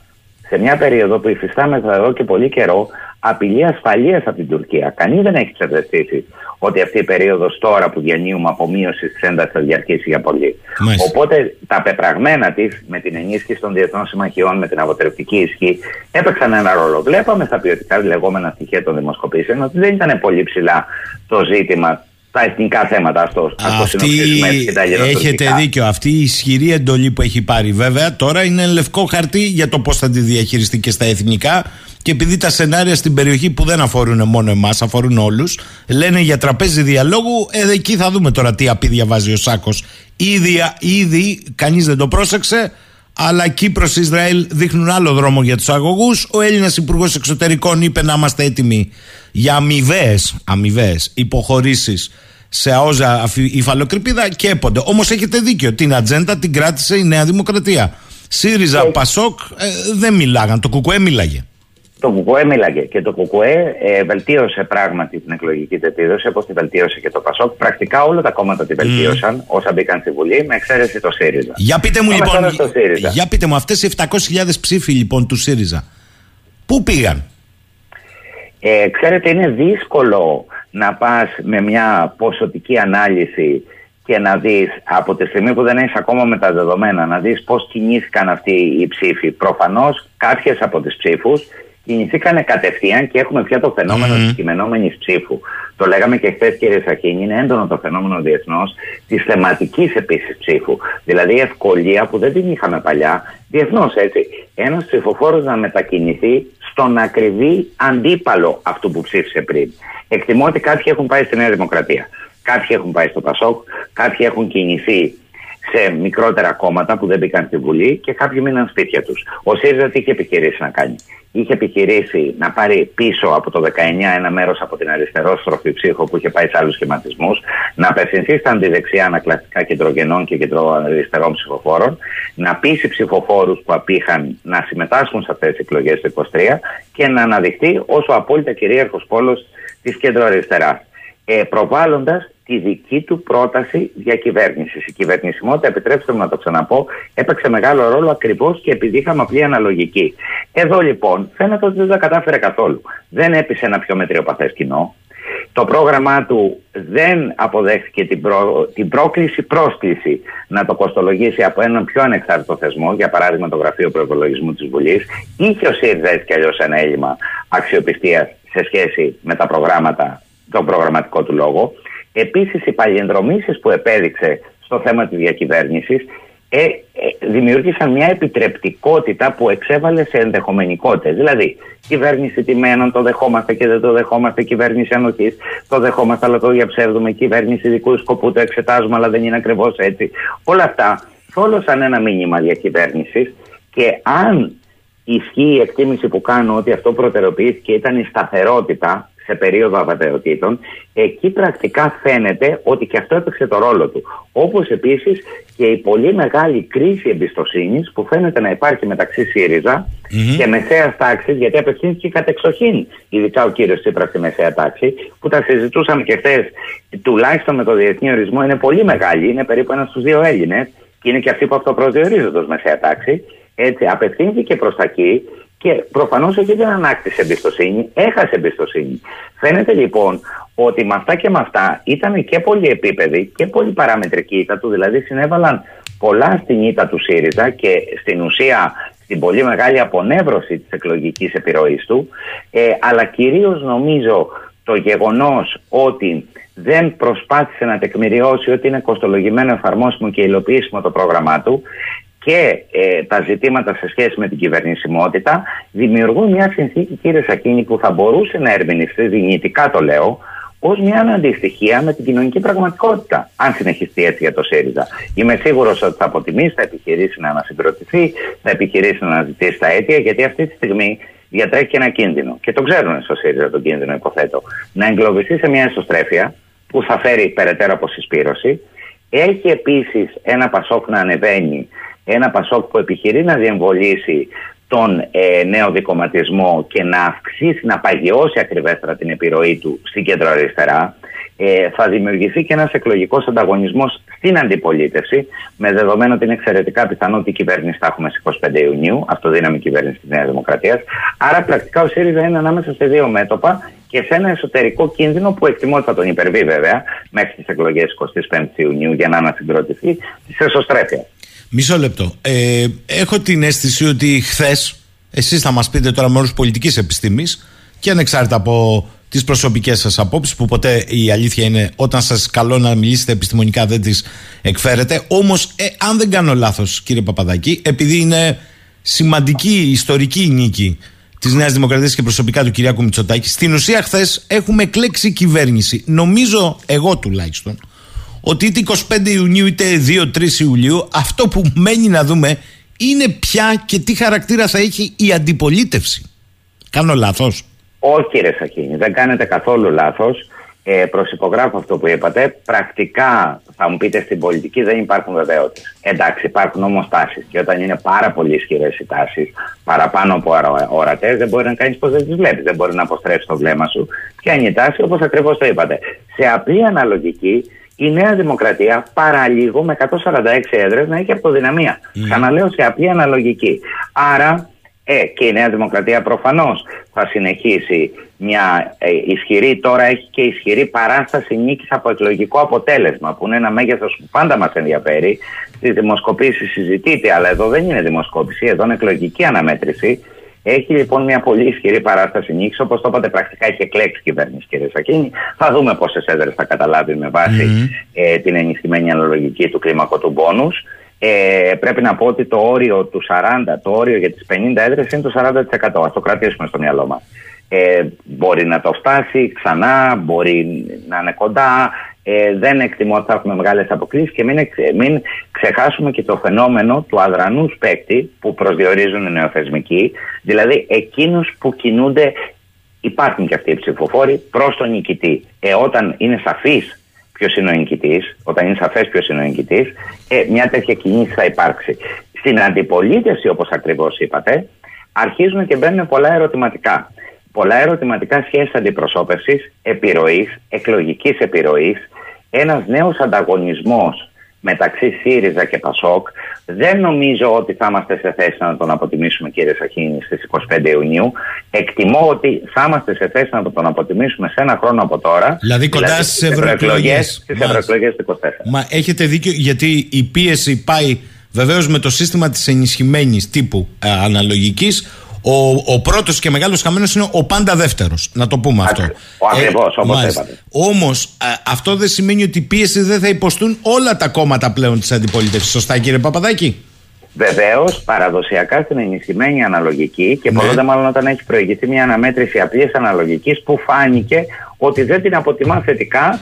σε μια περίοδο που υφιστάμεθα εδώ και πολύ καιρό απειλή ασφαλείας από την Τουρκία. Κανείς δεν έχει ψευδεστήσει ότι αυτή η περίοδος τώρα που διανύουμε από μείωση της ένταση θα διαρκήσει για πολύ. Οπότε τα πεπραγμένα της με την ενίσχυση των διεθνών συμμαχιών, με την αποτρεπτική ισχύ, έπαιξαν ένα ρόλο. Βλέπαμε στα ποιοτικά λεγόμενα στοιχεία των δημοσκοπήσεων ότι δεν ήταν πολύ ψηλά το ζήτημα τα εθνικά θέματα αυτό. Αυτή... Έχετε δίκιο. Αυτή η ισχυρή εντολή που έχει πάρει βέβαια τώρα είναι λευκό χαρτί για το πώς θα τη διαχειριστεί και στα εθνικά. Και επειδή τα σενάρια στην περιοχή που δεν αφορούν μόνο εμάς, αφορούν όλους, λένε για τραπέζι διαλόγου, ε, εκεί θα δούμε τώρα τι απίδια βάζει ο Σάκος. Ήδη, ήδη κανείς δεν το πρόσεξε, αλλά Κύπρος και Ισραήλ δείχνουν άλλο δρόμο για τους αγωγούς. Ο Έλληνας Υπουργός Εξωτερικών είπε να είμαστε έτοιμοι για αμοιβαίε υποχωρήσεις σε αόζα υφαλοκρηπίδα και έπονται. Όμως έχετε δίκιο. Την ατζέντα την κράτησε η Νέα Δημοκρατία. ΣΥΡΙΖΑ, ε, Πασόκ ε, δεν μιλάγαν. Το Κουκουέ μίλαγε. Το Κουκουέ μίλαγε και το Κουκουέ ε, βελτίωσε πράγματι την εκλογική τετίδωση όπως τη βελτίωσε και το Πασόκ. Πρακτικά όλα τα κόμματα τη βελτίωσαν mm. όσα μπήκαν στη Βουλή με εξαίρεση το ΣΥΡΙΖΑ. Για πείτε μου λοιπόν, για πείτε μου αυτές οι 700.000 ψήφοι λοιπόν του ΣΥΡΙΖΑ Πού πήγαν; Ε, ξέρετε είναι δύσκολο να πας με μια ποσοτική ανάλυση και να δεις από τη στιγμή που δεν έχεις ακόμα με τα δεδομένα να δεις πώς κινήθηκαν αυτοί οι ψήφοι. Προφανώς κάποιες από τις ψήφους κινηθήκαν κατευθείαν και έχουμε πια το φαινόμενο mm-hmm. της κειμενόμενης ψήφου. Το λέγαμε και χθες, κύριε Σαχίνη, είναι έντονο το φαινόμενο διεθνώς της θεματικής επίσης ψήφου. Δηλαδή η ευκολία που δεν την είχαμε παλιά, διεθνώς έτσι. Ένας ψηφοφόρος να μετακινηθεί στον ακριβή αντίπαλο αυτού που ψήφισε πριν. Εκτιμώ ότι κάποιοι έχουν πάει στη Νέα Δημοκρατία. Κάποιοι έχουν πάει στο Πασόκ, κάποιοι έχουν κινηθεί σε μικρότερα κόμματα που δεν μπήκαν στη Βουλή και κάποιοι μείναν σπίτια τους. Ο ΣΥΡΙΖΑ τι είχε επιχειρήσει να κάνει; Είχε επιχειρήσει να πάρει πίσω από το 19 ένα μέρος από την αριστερόστροφη ψύχο που είχε πάει σε άλλους σχηματισμούς, να απευθυνθεί στα αντιδεξιά ανακλαστικά κεντρογενών και κεντροαριστερών ψηφοφόρων, να πείσει ψηφοφόρους που απήχαν να συμμετάσχουν σε αυτές τις εκλογές του 23 και να αναδειχθεί ως ο απόλυτα κυρίαρχος πόλος της κεντροαριστεράς. Ε, προβάλλοντας τη δική του πρόταση διακυβέρνησης. Η κυβερνησιμότητα, επιτρέψτε μου να το ξαναπώ, έπαιξε μεγάλο ρόλο ακριβώς και επειδή είχαμε απλή αναλογική. Εδώ λοιπόν φαίνεται ότι δεν τα κατάφερε καθόλου. Δεν έπεισε ένα πιο μετριοπαθές κοινό. Το πρόγραμμά του δεν αποδέχθηκε την, την πρόκληση-πρόσκληση να το κοστολογήσει από έναν πιο ανεξάρτητο θεσμό, για παράδειγμα το Γραφείο Προπολογισμού της Βουλής. Είχε ο ΣΥΡΙΖΑ έτσι κι αλλιώς ένα έλλειμμα αξιοπιστίας σε σχέση με τα προγράμματα, τον προγραμματικό του λόγο. Επίσης οι παλιενδρομήσεις που επέδειξε στο θέμα της διακυβέρνησης ε, ε, δημιούργησαν μια επιτρεπτικότητα που εξέβαλε σε ενδεχομενικότητες. Δηλαδή, κυβέρνηση τιμένων το δεχόμαστε και δεν το δεχόμαστε, κυβέρνηση ανοχής το δεχόμαστε αλλά το διαψεύδουμε, κυβέρνηση δικού σκοπού το εξετάζουμε αλλά δεν είναι ακριβώς έτσι. Όλα αυτά θόλωσαν ένα μήνυμα διακυβέρνησης και αν ισχύει η εκτίμηση που κάνω ότι αυτό προτεραιοποιήθηκε ήταν η σταθερότητα σε περίοδο αβαταιοτήτων, εκεί πρακτικά φαίνεται ότι και αυτό έπαιξε το ρόλο του. Όπως επίσης και η πολύ μεγάλη κρίση εμπιστοσύνης που φαίνεται να υπάρχει μεταξύ ΣΥΡΙΖΑ mm-hmm. και μεσαίας τάξης, γιατί απευθύνθηκε κατεξοχήν, ειδικά ο κύριος Τσίπρας στη μεσαία τάξη, που τα συζητούσαμε και χθες, τουλάχιστον με το διεθνή ορισμό, είναι πολύ μεγάλη, είναι περίπου ένας στους δύο Έλληνες, και είναι και αυτοί που αυτοπροσδιορίζονται ως μεσαία τάξη. Έτσι, απευθύνθηκε προς τα εκεί και προφανώς εκεί δεν ανάκτησε εμπιστοσύνη, έχασε εμπιστοσύνη. Φαίνεται λοιπόν ότι με αυτά και με αυτά ήταν και πολύ επίπεδοι και πολύ παραμετρική ήττα του, δηλαδή συνέβαλαν πολλά στην ήττα του ΣΥΡΙΖΑ και στην ουσία στην πολύ μεγάλη απονεύρωση της εκλογικής επιρροής του, ε, αλλά κυρίως νομίζω το γεγονός ότι δεν προσπάθησε να τεκμηριώσει ότι είναι κοστολογημένο, εφαρμόσιμο και υλοποιήσιμο το πρόγραμμά του και ε, τα ζητήματα σε σχέση με την κυβερνησιμότητα δημιουργούν μια συνθήκη, κύριε Σακίνη, που θα μπορούσε να ερμηνευτεί δυνητικά, το λέω, ως μια αντιστοιχεία με την κοινωνική πραγματικότητα, αν συνεχιστεί έτσι για το ΣΥΡΙΖΑ. Είμαι σίγουρος ότι θα αποτιμήσει, θα επιχειρήσει να ανασυγκροτηθεί, θα επιχειρήσει να αναζητήσει τα αίτια, γιατί αυτή τη στιγμή διατρέχει ένα κίνδυνο. Και το ξέρουν στο ΣΥΡΙΖΑ τον κίνδυνο, υποθέτω. Να εγκλωβιστεί σε μια εσωστρέφεια που θα φέρει περαιτέρω αποσυσπήρωση. Έχει επίσης ένα πασόκ να ανεβαίνει ένα Πασόκ που επιχειρεί να διεμβολήσει τον ε, νέο δικοματισμό και να αυξήσει, να παγιώσει ακριβέστερα την επιρροή του στην κέντρο αριστερά, ε, θα δημιουργηθεί και ένας εκλογικός ανταγωνισμός στην αντιπολίτευση, με δεδομένο ότι είναι εξαιρετικά πιθανό ότι η κυβέρνηση θα έχουμε στις 25 Ιουνίου, αυτοδύναμη κυβέρνηση της Νέας Δημοκρατίας. Άρα, πρακτικά ο ΣΥΡΙΖΑ είναι ανάμεσα σε δύο μέτωπα και σε ένα εσωτερικό κίνδυνο που εκτιμώ ότι θα τον υπερβεί βέβαια μέχρι τις εκλογές 25 Ιουνίου για να ανασυγκροτηθεί της εσωστρέφειας. Μισό λεπτό. Ε, έχω την αίσθηση ότι χθες, εσείς θα μας πείτε τώρα με όρους πολιτικής επιστήμης και ανεξάρτητα από τις προσωπικές σας απόψεις, που ποτέ η αλήθεια είναι όταν σας καλώ να μιλήσετε επιστημονικά δεν τις εκφέρετε. Όμως, ε, αν δεν κάνω λάθος, κύριε Παπαδάκη, επειδή είναι σημαντική ιστορική νίκη της Νέας Δημοκρατίας και προσωπικά του Κυριάκου Μητσοτάκη, στην ουσία χθες έχουμε εκλέξει κυβέρνηση. Νομίζω, εγώ τουλάχιστον, ότι είτε 25 Ιουνίου είτε 2-3 Ιουλίου αυτό που μένει να δούμε είναι ποια και τι χαρακτήρα θα έχει η αντιπολίτευση. Κάνω λάθος; Όχι κύριε Σαχίνη, δεν κάνετε καθόλου λάθος. Ε, προσυπογράφω αυτό που είπατε. Πρακτικά, θα μου πείτε, στην πολιτική δεν υπάρχουν βεβαιότητες. Εντάξει, υπάρχουν όμως τάσεις. Και όταν είναι πάρα πολύ ισχυρές οι τάσεις, παραπάνω από ορατές, δεν μπορεί να κάνεις πως δεν τις βλέπεις. Δεν μπορεί να αποστρέψεις το βλέμμα σου. Ποια είναι η τάση, όπως ακριβώς το είπατε. Σε απλή αναλογική, η Νέα Δημοκρατία παραλίγο με 146 έδρες να έχει αυτοδυναμία. Mm. Ξαναλέω σε απλή αναλογική. Άρα Ε, και η Νέα Δημοκρατία προφανώς θα συνεχίσει μια ε, ισχυρή, τώρα έχει και ισχυρή παράσταση νίκης από εκλογικό αποτέλεσμα, που είναι ένα μέγεθος που πάντα μας ενδιαφέρει. Στη δημοσκοπήση συζητείται, αλλά εδώ δεν είναι δημοσκόπηση, εδώ είναι εκλογική αναμέτρηση. Έχει λοιπόν μια πολύ ισχυρή παράσταση νίκης. Όπως το είπατε, πρακτικά έχει εκλέξει η κυβέρνηση, κύριε Σακίνη. Θα δούμε πόσε έδρες θα καταλάβει με βάση ε, την ενισχυμένη αναλογική του κλίμακο του μπόνους. Ε, πρέπει να πω ότι το όριο του 40, το όριο για τις 50 έδρες είναι το 40%. Ας το κρατήσουμε στο μυαλό μας. Ε, μπορεί να το φτάσει ξανά, μπορεί να είναι κοντά. Ε, δεν εκτιμώ ότι θα έχουμε μεγάλες αποκλήσεις και μην, μην ξεχάσουμε και το φαινόμενο του αδρανού παίκτη που προσδιορίζουν οι νεοθεσμικοί, δηλαδή εκείνους που κινούνται, υπάρχουν και αυτοί οι ψηφοφόροι, προς τον νικητή. Ε, όταν είναι σαφής ποιος είναι ο νικητής, όταν είναι σαφές ποιος είναι ο νικητής, ε, μια τέτοια κινήση θα υπάρξει. Στην αντιπολίτευση, όπως ακριβώς είπατε, αρχίζουν και μπαίνουν πολλά ερωτηματικά. Πολλά ερωτηματικά σχέσει αντιπροσώπευσης, επιρροής, εκλογικής επιρροής, ένας νέος ανταγωνισμός μεταξύ ΣΥΡΙΖΑ και ΠΑΣΟΚ. Δεν νομίζω ότι θα είμαστε σε θέση να τον αποτιμήσουμε κύριε Σαχίνη στις 25 Ιουνίου. Εκτιμώ ότι θα είμαστε σε θέση να τον αποτιμήσουμε σε ένα χρόνο από τώρα. Δηλαδή κοντά δηλαδή στις ευρωεκλογές. Στις ευρωεκλογές του 24. Μα έχετε δίκιο γιατί η πίεση πάει βεβαίως με το σύστημα της ενισχυμένης τύπου ε, αναλογικής ο, ο πρώτος και μεγάλος χαμένος είναι ο πάντα δεύτερος. Να το πούμε αυτό. Ο ακριβώς, ε, όπω είπατε. Όμως αυτό δεν σημαίνει ότι η πίεσης δεν θα υποστούν όλα τα κόμματα πλέον της αντιπολίτευσης. Σωστά, κύριε Παπαδάκη; Βεβαίως, παραδοσιακά στην ενισχυμένη αναλογική και ναι. μάλλον όταν έχει προηγηθεί μια αναμέτρηση απλής αναλογικής που φάνηκε ότι δεν την αποτιμά θετικά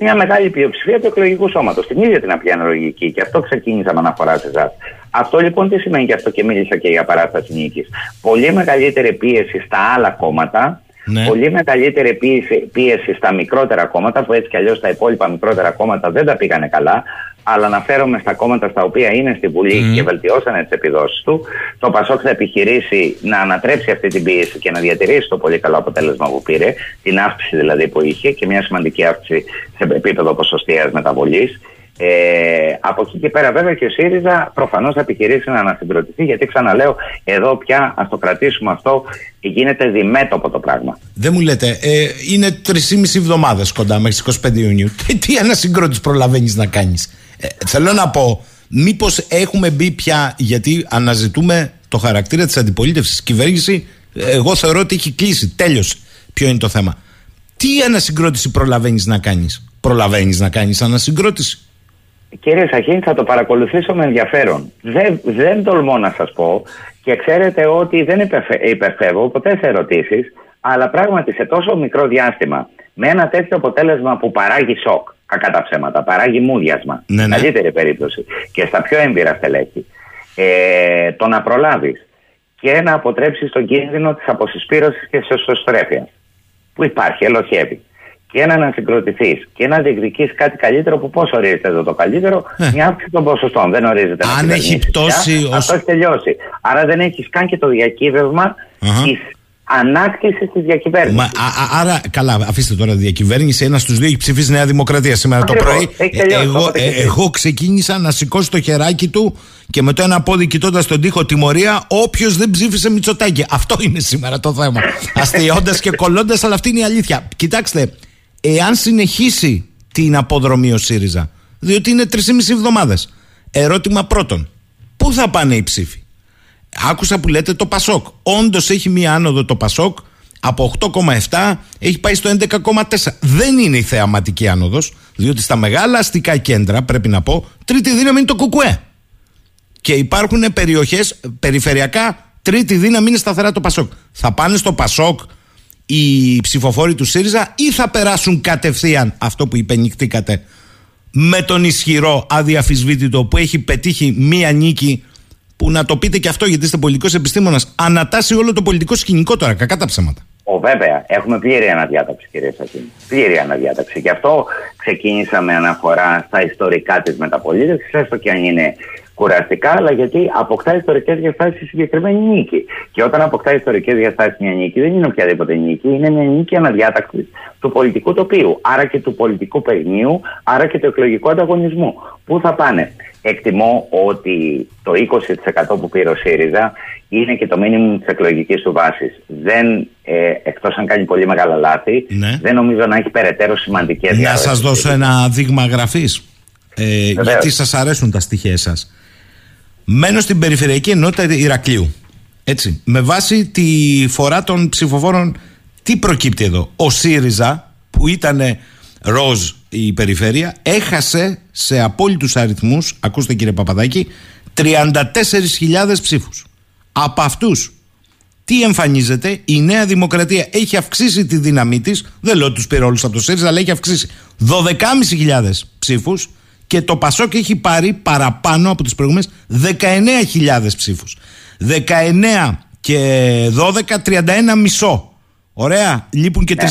μια μεγάλη πλειοψηφία του εκλογικού σώματος. Την ίδια την απλή αναλογική και αυτό ξεκίνησα με αναφορά σε εσάς. Αυτό λοιπόν τι σημαίνει και αυτό και μίλησα και για παράσταση νίκης. Πολύ μεγαλύτερη πίεση στα άλλα κόμματα, ναι. πολύ μεγαλύτερη πίεση, πίεση στα μικρότερα κόμματα, που έτσι κι αλλιώς τα υπόλοιπα μικρότερα κόμματα δεν τα πήγανε καλά. Αλλά αναφέρομαι στα κόμματα στα οποία είναι στη Βουλή και βελτιώσανε τις επιδόσεις του. Το Πασόκ θα επιχειρήσει να ανατρέψει αυτή την πίεση και να διατηρήσει το πολύ καλό αποτέλεσμα που πήρε, την αύξηση δηλαδή που είχε και μια σημαντική αύξηση σε επίπεδο ποσοστία μεταβολής. Ε, από εκεί και πέρα, βέβαια, και ο ΣΥΡΙΖΑ προφανώς θα επιχειρήσει να ανασυγκροτηθεί, γιατί ξαναλέω, εδώ πια ας το κρατήσουμε αυτό, γίνεται διμέτωπο το πράγμα. Δεν μου λέτε, ε, είναι τρεις εβδομάδες κοντά μέχρι τις 25 Ιουνίου. Τι, τι ανασυγκρότηση προλαβαίνεις να κάνεις; Ε, θέλω να πω, μήπως έχουμε μπει πια, γιατί αναζητούμε το χαρακτήρα της αντιπολίτευσης. Κυβέρνηση, εγώ θεωρώ ότι έχει κλείσει. Τέλειωσε. Ποιο είναι το θέμα. Τι ανασυγκρότηση προλαβαίνεις να κάνεις; Προλαβαίνεις να κάνεις ανασυγκρότηση; Κύριε Σαχίν, θα το παρακολουθήσω με ενδιαφέρον. Δεν, δεν τολμώ να σας πω και ξέρετε ότι δεν υπερφεύγω ποτέ σε ερωτήσεις, αλλά πράγματι σε τόσο μικρό διάστημα, με ένα τέτοιο αποτέλεσμα που παράγει σοκ, κακά τα ψέματα, παράγει μούδιασμα, ναι, ναι. καλύτερη περίπτωση και στα πιο έμπειρα στελέχη, ε, το να προλάβεις και να αποτρέψεις τον κίνδυνο της αποσυσπήρωσης και της εσωστρέφειας που υπάρχει, ελοχεύει και να ανασυγκροτηθείς και να διεκδικήσει κάτι καλύτερο που πώς ορίζεται εδώ το καλύτερο, ε. μια αύξηση των ποσοστών. Δεν ορίζεται Αν έχει πτώσει. Ως... Αυτό έχει τελειώσει. Άρα δεν έχεις καν και το διακύβευμα uh-huh. της ανάκτηση της διακυβέρνησης. Μα, α, άρα, καλά, αφήστε τώρα διακυβέρνηση. Ένας στου δύο έχει ψηφίσει Νέα Δημοκρατία σήμερα το πρωί. Ε, εγώ, ε, εγώ ξεκίνησα να σηκώσει το χεράκι του και με το ένα πόδι κοιτώντας τον τοίχο τιμωρία, όποιος δεν ψήφισε Μητσοτάκη. Αυτό είναι σήμερα το θέμα. Αστείοντας και κολλώντας, αλλά αυτή είναι η αλήθεια. Κοιτάξτε, εάν συνεχίσει την αποδρομή ο ΣΥΡΙΖΑ, διότι είναι 3,5 εβδομάδες. Ερώτημα πρώτον, πού θα πάνε οι ψήφοι; Άκουσα που λέτε το Πασόκ. Όντως έχει μία άνοδο το Πασόκ από 8,7 έχει πάει στο 11,4. Δεν είναι η θεαματική άνοδος, διότι στα μεγάλα αστικά κέντρα, πρέπει να πω, τρίτη δύναμη είναι το Κουκουέ. Και υπάρχουν περιοχές περιφερειακά, τρίτη δύναμη είναι σταθερά το Πασόκ. Θα πάνε στο Πασόκ οι ψηφοφόροι του ΣΥΡΙΖΑ ή θα περάσουν κατευθείαν αυτό που υπενικτήκατε με τον ισχυρό αδιαφυσβήτητο που έχει πετύχει μία νίκη που να το πείτε και αυτό γιατί είστε πολιτικός επιστήμονας, ανατάσσει όλο το πολιτικό σκηνικό τώρα, κακά τα ψέματα. Ο, βέβαια, έχουμε πλήρη αναδιάταξη, κύριε Σακίνη. Πλήρη αναδιάταξη. Γι' αυτό ξεκίνησα με αναφορά στα ιστορικά της μεταπολίτευσης, έστω και αν είναι κουραστικά, αλλά γιατί αποκτά ιστορικές διαστάσεις η συγκεκριμένη νίκη. Και όταν αποκτά ιστορικές διαστάσεις μια νίκη, δεν είναι οποιαδήποτε νίκη, είναι μια νίκη αναδιάταξης του πολιτικού τοπίου, άρα και του πολιτικού παιχνίου, άρα και του εκλογικού ανταγωνισμού. Πού θα πάνε; Εκτιμώ ότι το 20% που πήρε ο ΣΥΡΙΖΑ είναι και το μήνυμα της εκλογικής του βάσης. Δεν, ε, εκτός αν κάνει πολύ μεγάλα λάθη, Ναι. δεν νομίζω να έχει περαιτέρω σημαντικές Να σας δώσω ένα δείγμα γραφής. Ε, γιατί σας αρέσουν τα στοιχεία σας. Μένω στην περιφερειακή ενότητα Ηρακλείου. Έτσι. Με βάση τη φορά των ψηφοφόρων, τι προκύπτει εδώ; Ο ΣΥΡΙΖΑ, που ήταν ροζ η περιφέρεια, έχασε σε απόλυτους αριθμούς, ακούστε κύριε Παπαδάκη, 34.000 ψήφους. Από αυτούς τι εμφανίζεται, η Νέα Δημοκρατία έχει αυξήσει τη δύναμή της. Δεν λέω τους πήρε όλους από το ΣΥΡΙΖΑ, αλλά έχει αυξήσει 12.500 ψήφους και το Πασόκ έχει πάρει παραπάνω από τις προηγούμενες 19.000 ψήφους. 19 και 12, 31 μισό. Ωραία. Λείπουν και 3.500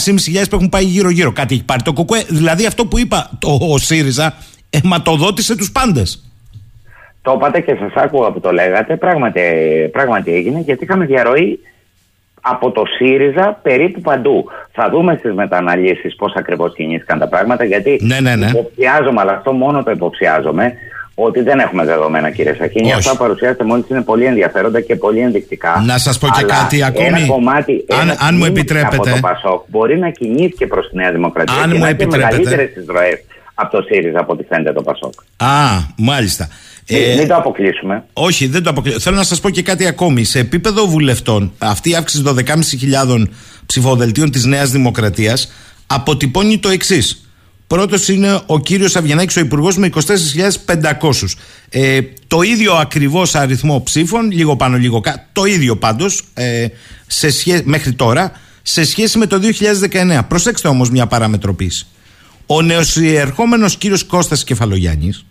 που έχουν πάει γύρω-γύρω. Κάτι έχει πάρει το Κουκουέ. Δηλαδή αυτό που είπα, το, ο ΣΥΡΙΖΑ αιματοδότησε τους πάντες. Το είπατε και σας άκουγα που το λέγατε. Πράγματι, πράγματι έγινε γιατί είχαμε διαρροή από το ΣΥΡΙΖΑ περίπου παντού. Θα δούμε στις μεταναλύσεις πώς ακριβώς κινήθηκαν τα πράγματα. Γιατί Ναι, ναι, ναι. υποψιάζομαι, αλλά αυτό μόνο το υποψιάζομαι, ότι δεν έχουμε δεδομένα, κύριε Σακίνη. Όχι. Αυτά που παρουσιάσετε μόλις είναι πολύ ενδιαφέροντα και πολύ ενδεικτικά. Να σας πω και Αλλά κάτι ακόμη. Ένα κομμάτι, Αν- ένα αν μου τμήμα επιτρέπετε. Από το Πασόκ μπορεί να κινήθηκε προς τη Νέα Δημοκρατία. Αν και μου να έχει επιτρέπετε. μεγαλύτερες εισρωέ από το ΣΥΡΙΖΑ από ό,τι φαίνεται το Πασόκ. Α, μάλιστα. Μην- Μην το αποκλείσουμε. Όχι, δεν το αποκλείω. Θέλω να σας πω και κάτι ακόμη. Σε επίπεδο βουλευτών, αυτή η αύξηση 12.500 ψηφοδελτίων της Νέας Δημοκρατίας αποτυπώνει το εξής. Πρώτος είναι ο κύριος Αβγενάκης, ο υπουργός, με 24.500. Ε, το ίδιο ακριβώς αριθμό ψήφων, λίγο πάνω, λίγο κάτω. Το ίδιο πάντως, ε, σε σχέ- μέχρι τώρα, σε σχέση με το 2019. Προσέξτε όμως μια παραμετροποίηση. Ο νεοσυερχόμενος κύριος Κώστας Κεφαλογιάννης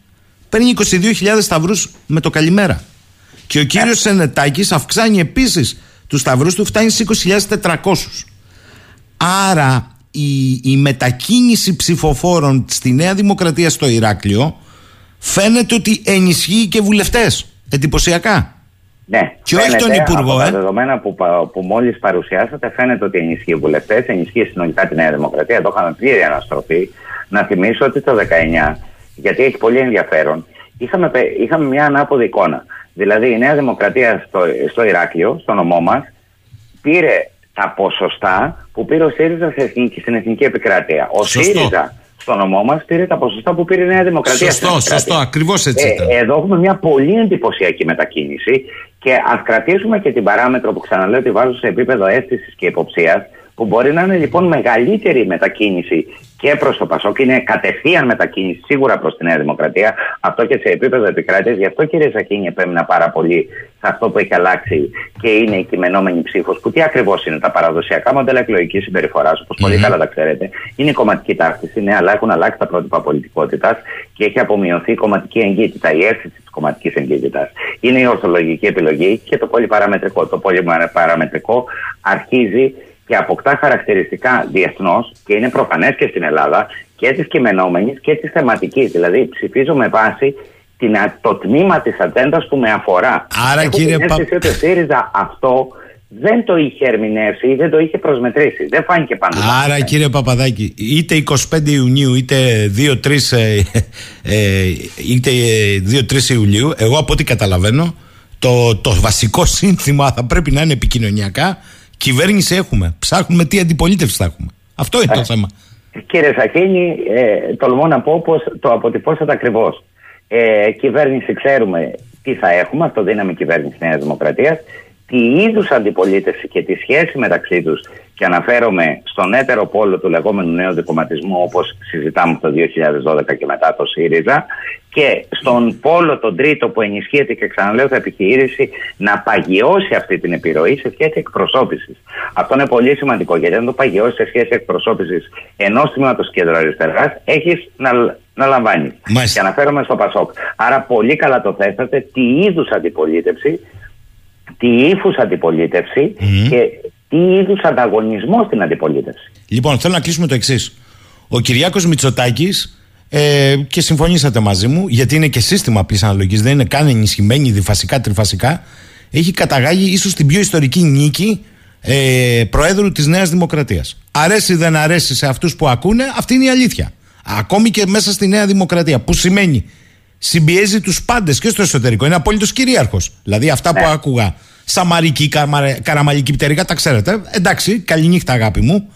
παίρνει 22.000 σταυρούς με το καλημέρα. Και ο κύριος Σενετάκης αυξάνει επίσης τους σταυρούς του, φτάνει στι 20.400. Άρα η, η μετακίνηση ψηφοφόρων στη Νέα Δημοκρατία στο Ηράκλειο φαίνεται ότι ενισχύει και βουλευτές. Εντυπωσιακά. Ναι, Και όχι φαίνεται τον Υπουργό, Από ε. τα δεδομένα που, πα- που μόλις παρουσιάσατε, φαίνεται ότι ενισχύει βουλευτές, ενισχύει συνολικά τη Νέα Δημοκρατία. Εδώ είχαμε πλήρη αναστροφή. Να θυμίσω ότι το 19, γιατί έχει πολύ ενδιαφέρον, είχαμε, πε- είχαμε μια ανάποδη εικόνα. Δηλαδή η Νέα Δημοκρατία στο, στο Ηράκλειο, στο νομό μας, πήρε τα ποσοστά που πήρε ο ΣΥΡΙΖΑ σε εθνική, στην εθνική επικράτεια. Ο Σωστό. ΣΥΡΙΖΑ στο νομό μας πήρε τα ποσοστά που πήρε η Νέα Δημοκρατία. στην Σωστό, επικράτεια. σωστό. Ακριβώς έτσι ήταν. Ε, εδώ έχουμε μια πολύ εντυπωσιακή μετακίνηση και ας κρατήσουμε και την παράμετρο που ξαναλέω ότι βάζω σε επίπεδο αίσθησης και υποψίας, που μπορεί να είναι λοιπόν μεγαλύτερη η μετακίνηση και προς το Πασόκ, είναι κατευθείαν μετακίνηση σίγουρα προς τη Νέα Δημοκρατία, αυτό και σε επίπεδο επικράτειας. Γι' αυτό κύριε Σακίνη επέμεινα πάρα πολύ σε αυτό που έχει αλλάξει και είναι η κειμενόμενη ψήφος, που τι ακριβώς είναι τα παραδοσιακά μοντέλα εκλογική συμπεριφοράς, όπως πολύ καλά τα ξέρετε. Είναι η κομματική ταύτιση, ναι, αλλά έχουν αλλάξει τα πρότυπα πολιτικότητας και έχει απομειωθεί η κομματική εγκύτητα, η αίσθηση της κομματικής εγκύτητας. Είναι η ορθολογική επιλογή και το πολυπαραμετρικό. Το πολυπαραμετρικό αρχίζει και αποκτά χαρακτηριστικά διεθνώς και είναι προφανές και στην Ελλάδα και τη κειμενόμενη και τη θεματική. Δηλαδή, ψηφίζω με βάση την, α- το τμήμα της ατζέντας που με αφορά. Άρα, Έχω κύριε την Πα- αίσθηση ότι ο ΣΥΡΙΖΑ αυτό δεν το είχε ερμηνεύσει ή δεν το είχε προσμετρήσει. Δεν φάνηκε πάνω. Άρα κύριε Παπαδάκη, είτε 25 Ιουνίου είτε 2-3 ε, ε, είτε 2-3 Ιουλίου, εγώ από ό,τι καταλαβαίνω, το, το βασικό σύνθημα θα πρέπει να είναι επικοινωνιακά. Κυβέρνηση έχουμε. Ψάχνουμε τι αντιπολίτευση θα έχουμε. Αυτό είναι το θέμα. Κύριε Σαχίνη, ε, τολμώ να πω πως το αποτυπώσατε ακριβώς. Ε, κυβέρνηση ξέρουμε τι θα έχουμε, αυτοδύναμη κυβέρνηση Νέας Δημοκρατίας. Τι είδους αντιπολίτευση και τη σχέση μεταξύ τους, και αναφέρομαι στον έτερο πόλο του λεγόμενου νέου δικοματισμού, όπως συζητάμε από το 2012 και μετά το ΣΥΡΙΖΑ, και στον πόλο τον τρίτο που ενισχύεται και ξαναλέω θα επιχειρήσει να παγιώσει αυτή την επιρροή σε σχέση εκπροσώπησης. Αυτό είναι πολύ σημαντικό γιατί αν το παγιώσει σε σχέση εκπροσώπησης ενός τμήματος κεντροαριστεράς, έχεις να, να λαμβάνεις. Μάλιστα. Και αναφέρομαι στο Πασόκ. Άρα πολύ καλά το θέσατε τι είδους αντιπολίτευση, τι ύφους αντιπολίτευση και τι είδους ανταγωνισμό στην αντιπολίτευση. Λοιπόν, θέλω να κλείσουμε το εξής. Ο Κυριάκος Μητσοτάκης, ε, και συμφωνήσατε μαζί μου, γιατί είναι και σύστημα απλή αναλογής, δεν είναι καν ενισχυμένη διφασικά, τριφασικά, έχει καταγάγει ίσως την πιο ιστορική νίκη ε, Προέδρου της Νέας Δημοκρατίας. Αρέσει ή δεν αρέσει σε αυτούς που ακούνε, αυτή είναι η αλήθεια. Ακόμη και μέσα στη Νέα Δημοκρατία. Που σημαίνει συμπιέζει τους πάντες και στο εσωτερικό. Είναι απόλυτος κυρίαρχος. Δηλαδή αυτά που Ναι. άκουγα. Σαμαρική, καμα- καραμαλική πτερικά, τα ξέρετε. Εντάξει, καληνύχτα αγάπη μου.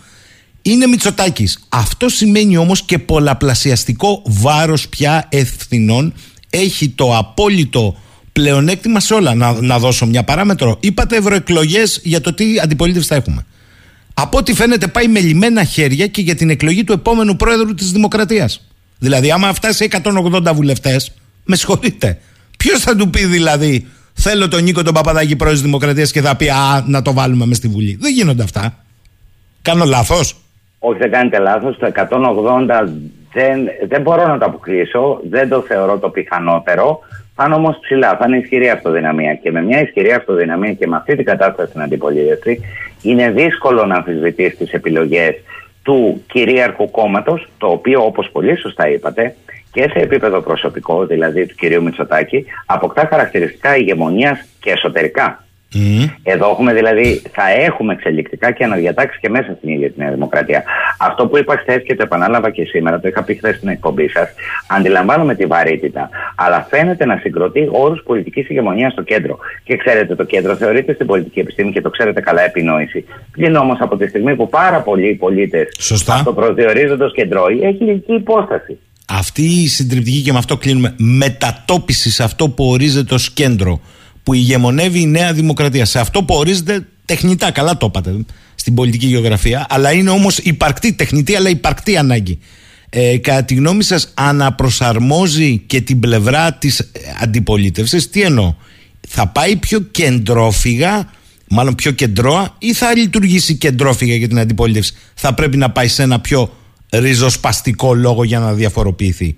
Είναι Μητσοτάκης. Αυτό σημαίνει όμως και πολλαπλασιαστικό βάρος πια ευθυνών. Έχει το απόλυτο πλεονέκτημα σε όλα. Να, να δώσω μια παράμετρο. Είπατε ευρωεκλογές για το τι αντιπολίτευση θα έχουμε. Από ό,τι φαίνεται πάει με λιμένα χέρια και για την εκλογή του επόμενου πρόεδρου της Δημοκρατίας. Δηλαδή άμα φτάσει 180 βουλευτές, με συγχωρείτε. Ποιος θα του πει δηλαδή θέλω τον Νίκο τον Παπαδάκη πρόεδρος της Δημοκρατίας και θα πει α να το βάλουμε μες στη Βουλή. Δεν γίνονται αυτά. Κάνω λάθος. Όχι, δεν κάνετε λάθος. Το 180 δεν, δεν μπορώ να το αποκλείσω. Δεν το θεωρώ το πιθανότερο. Θα είναι όμως ψηλά. Θα είναι ισχυρή αυτοδυναμία. Και με μια ισχυρή αυτοδυναμία και με αυτή την κατάσταση στην αντιπολίτευση, είναι δύσκολο να αμφισβητήσει τις επιλογές του κυρίαρχου κόμματος, το οποίο, όπως πολύ σωστά είπατε, και σε επίπεδο προσωπικό, δηλαδή του κυρίου Μητσοτάκη, αποκτά χαρακτηριστικά ηγεμονίας και εσωτερικά. Εδώ έχουμε δηλαδή, θα έχουμε εξελικτικά και αναδιατάξει και μέσα στην ίδια την Νέα Δημοκρατία. Αυτό που είπα χθες και το επανάλαβα και σήμερα, το είχα πει χθες στην εκπομπή σας, αντιλαμβάνομαι τη βαρύτητα, αλλά φαίνεται να συγκροτεί όρους πολιτικής ηγεμονίας στο κέντρο. Και ξέρετε, το κέντρο θεωρείται στην πολιτική επιστήμη και το ξέρετε καλά επινόηση. Πλην όμως από τη στιγμή που πάρα πολλοί πολίτες Σωστά. αυτοπροσδιορίζονται ω κεντρώοι, έχει ηλική υπόσταση. Αυτή η συντριπτική και με αυτό κλείνουμε μετατόπιση σε αυτό που ορίζεται ως κέντρο που ηγεμονεύει η Νέα Δημοκρατία. Σε αυτό που ορίζεται τεχνητά, καλά το είπατε στην πολιτική γεωγραφία, αλλά είναι όμως υπαρκτή, τεχνητή αλλά υπαρκτή ανάγκη. Ε, κατά τη γνώμη σας αναπροσαρμόζει και την πλευρά της ε, αντιπολίτευσης, τι εννοώ, θα πάει πιο κεντρόφυγα, μάλλον πιο κεντρώα ή θα λειτουργήσει κεντρόφυγα για την αντιπολίτευση; Θα πρέπει να πάει σε ένα πιο ριζοσπαστικό λόγο για να διαφοροποιηθεί.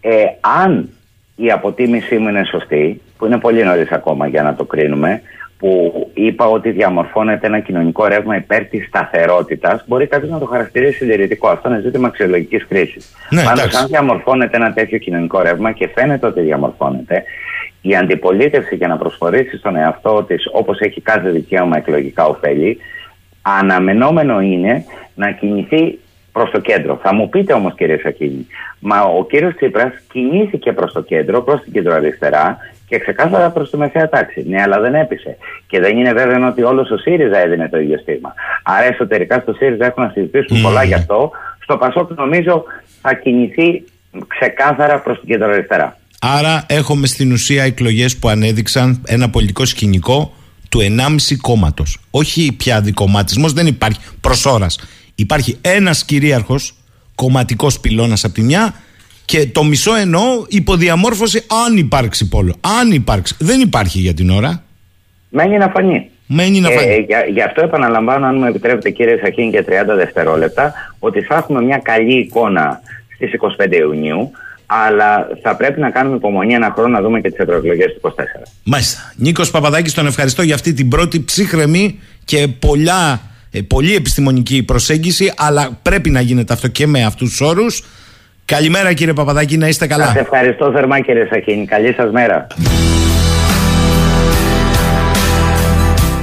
Ε, αν η αποτίμησή μου είναι σωστή, που είναι πολύ νωρίς ακόμα για να το κρίνουμε, που είπα ότι διαμορφώνεται ένα κοινωνικό ρεύμα υπέρ της σταθερότητας, μπορεί κάποιος να το χαρακτηρίσει συντηρητικό. Αυτό είναι ζήτημα αξιολογικής κρίσης. Ναι, Πάντως, εντάξει. αν διαμορφώνεται ένα τέτοιο κοινωνικό ρεύμα και φαίνεται ότι διαμορφώνεται, η αντιπολίτευση για να προσφορήσει στον εαυτό της, όπως έχει κάθε δικαίωμα εκλογικά ωφέλη, αναμενόμενο είναι να κινηθεί προς το κέντρο. Θα μου πείτε όμως, κύριε Σακίνη, μα ο κύριος Τσίπρας κινήθηκε προς το κέντρο, προς την κεντροαριστερά και ξεκάθαρα προς τη μεσαία τάξη. Ναι, αλλά δεν έπεισε. Και δεν είναι βέβαιο ότι όλος ο ΣΥΡΙΖΑ έδινε το ίδιο στίγμα. Άρα εσωτερικά στο ΣΥΡΙΖΑ έχουν να συζητήσουν πολλά γι' αυτό. Στο ΠΑΣΟΚ νομίζω θα κινηθεί ξεκάθαρα προς την κεντροαριστερά. Άρα έχουμε στην ουσία εκλογές που ανέδειξαν ένα πολιτικό σκηνικό του 1,5 κόμματος. Όχι πια δικομματισμό, δεν υπάρχει προ ώρα. Υπάρχει ένας κυρίαρχος κομματικός πυλώνας από τη μια και το μισό εννοώ υποδιαμόρφωση αν υπάρξει πόλο. Αν υπάρξει. Δεν υπάρχει για την ώρα. Μένει να φανεί. Μένει να Ε, φανεί. για, γι' αυτό επαναλαμβάνω, αν μου επιτρέπετε κύριε Σαχίνη και 30 δευτερόλεπτα, ότι θα έχουμε μια καλή εικόνα στις 25 Ιουνίου, αλλά θα πρέπει να κάνουμε υπομονή ένα χρόνο να δούμε και τις ευρωεκλογές του 24. Μάλιστα. Νίκος Παπαδάκης, τον ευχαριστώ για αυτή την πρώτη ψύχρεμη και πολλά, ε, πολύ επιστημονική προσέγγιση, αλλά πρέπει να γίνεται αυτό και με αυτούς τους όρους. Καλημέρα κύριε Παπαδάκη, να είστε καλά. Σας ευχαριστώ θερμά κύριε Σαχίνη. Καλή σας μέρα.